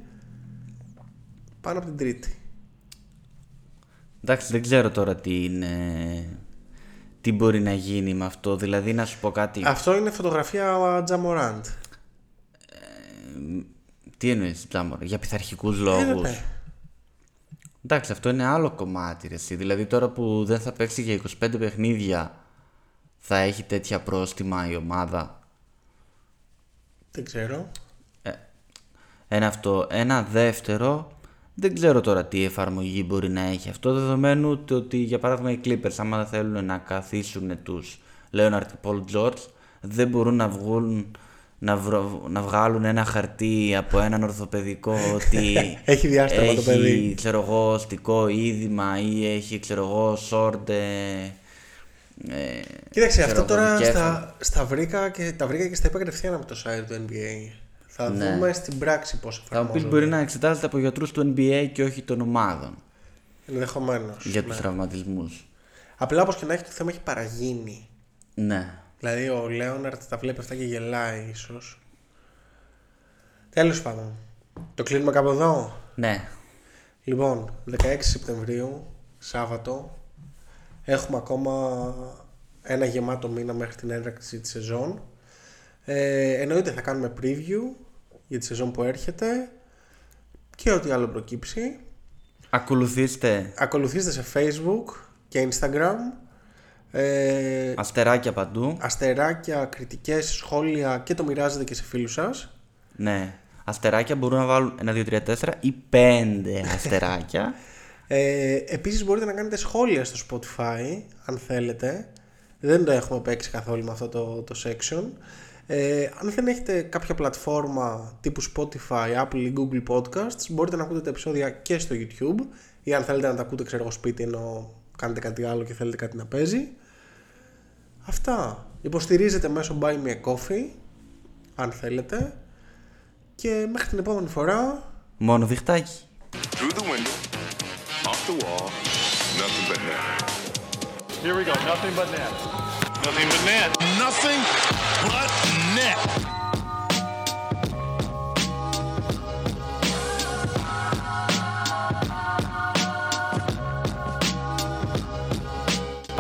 D: πάνω από την τρίτη.
E: Εντάξει, δεν ξέρω τώρα τι είναι. Τι μπορεί να γίνει με αυτό. Δηλαδή, να σου πω κάτι.
D: Αυτό είναι φωτογραφία Τζαμοράντ.
E: Τι εννοείς, Τζάμορ, για πειθαρχικούς
D: Ε,
E: λόγους;
D: ναι.
E: Εντάξει, αυτό είναι άλλο κομμάτι. Ρε, εσύ. Δηλαδή, τώρα που δεν θα παίξει για 25 παιχνίδια, θα έχει τέτοια πρόστιμα η ομάδα.
D: Δεν ξέρω.
E: Ένα αυτό. Ένα δεύτερο, δεν ξέρω τώρα τι εφαρμογή μπορεί να έχει αυτό, δεδομένου το ότι για παράδειγμα οι Clippers, άμα θέλουν να καθίσουν τους Leonard και Paul George, δεν μπορούν να βγουν να, βρω- να βγάλουν ένα χαρτί από έναν ορθοπαιδικό ότι
D: Έχει διάστημα το παιδί.
E: έχει, ξέρω εγώ, οστικό είδημα ή έχει, ξέρω εγώ, sword, ε, ε,
D: Κοίταξε,
E: ξέρω
D: αυτό
E: εγώ,
D: τώρα
E: δικέφαλο.
D: στα, στα βρήκα και τα βρήκα και στα είπα κατευθείαν από το site του NBA. Θα
E: Ναι.
D: δούμε στην πράξη πώς
E: Θα μου
D: εφαρμόζονται.
E: πεις μπορεί να εξετάζεται από γιατρούς του NBA και όχι των ομάδων
D: Ενδεχομένως.
E: για τους τραυματισμούς.
D: Απλά όπως και να έχει το θέμα έχει παραγίνει.
E: Ναι.
D: Δηλαδή ο Λέοναρτ τα βλέπει αυτά και γελάει ίσως. Τέλος πάντων. Το κλείνουμε κάπου εδώ;
E: Ναι.
D: Λοιπόν, 16 Σεπτεμβρίου, Σάββατο, έχουμε ακόμα ένα γεμάτο μήνα μέχρι την έναρξη της σεζόν. Ε, εννοείται θα κάνουμε preview για τη σεζόν που έρχεται και ό,τι άλλο προκύψει.
E: Ακολουθήστε
D: Ακολουθήστε σε Facebook και Instagram. Ε,
E: αστεράκια παντού.
D: αστεράκια, κριτικές, σχόλια και το μοιράζετε και σε φίλους σας.
E: Ναι. Αστεράκια μπορούν να βάλουν 1, 2, 3, 4 ή 5 αστεράκια.
D: Ε, επίσης μπορείτε να κάνετε σχόλια στο Spotify αν θέλετε. Δεν το έχουμε παίξει καθόλου με αυτό το, το section. Ε, αν δεν έχετε κάποια πλατφόρμα τύπου Spotify, Apple ή Google Podcasts μπορείτε να ακούτε τα επεισόδια και στο YouTube ή αν θέλετε να τα ακούτε ξέρω εγώ σπίτι ενώ κάνετε κάτι άλλο και θέλετε κάτι να παίζει. Αυτά. Υποστηρίζετε μέσω Buy Me a Coffee αν θέλετε και μέχρι την επόμενη φορά
E: Μόνο διχτάκι.
F: Through the window, off the wall, nothing but net.
B: Here we go. Nothing but net.
G: Nothing but net.
C: Nothing but net.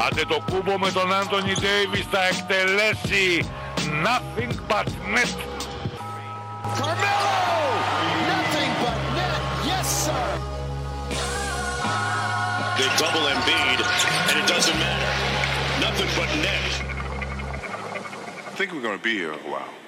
A: Άντε το κούμπο με τον Άντωνι Ντέιβις θα εκτελέσει nothing but net.
C: Carmelo!
G: Double Embiid, and it doesn't matter. Nothing but net.
F: I think we're going to be here a while.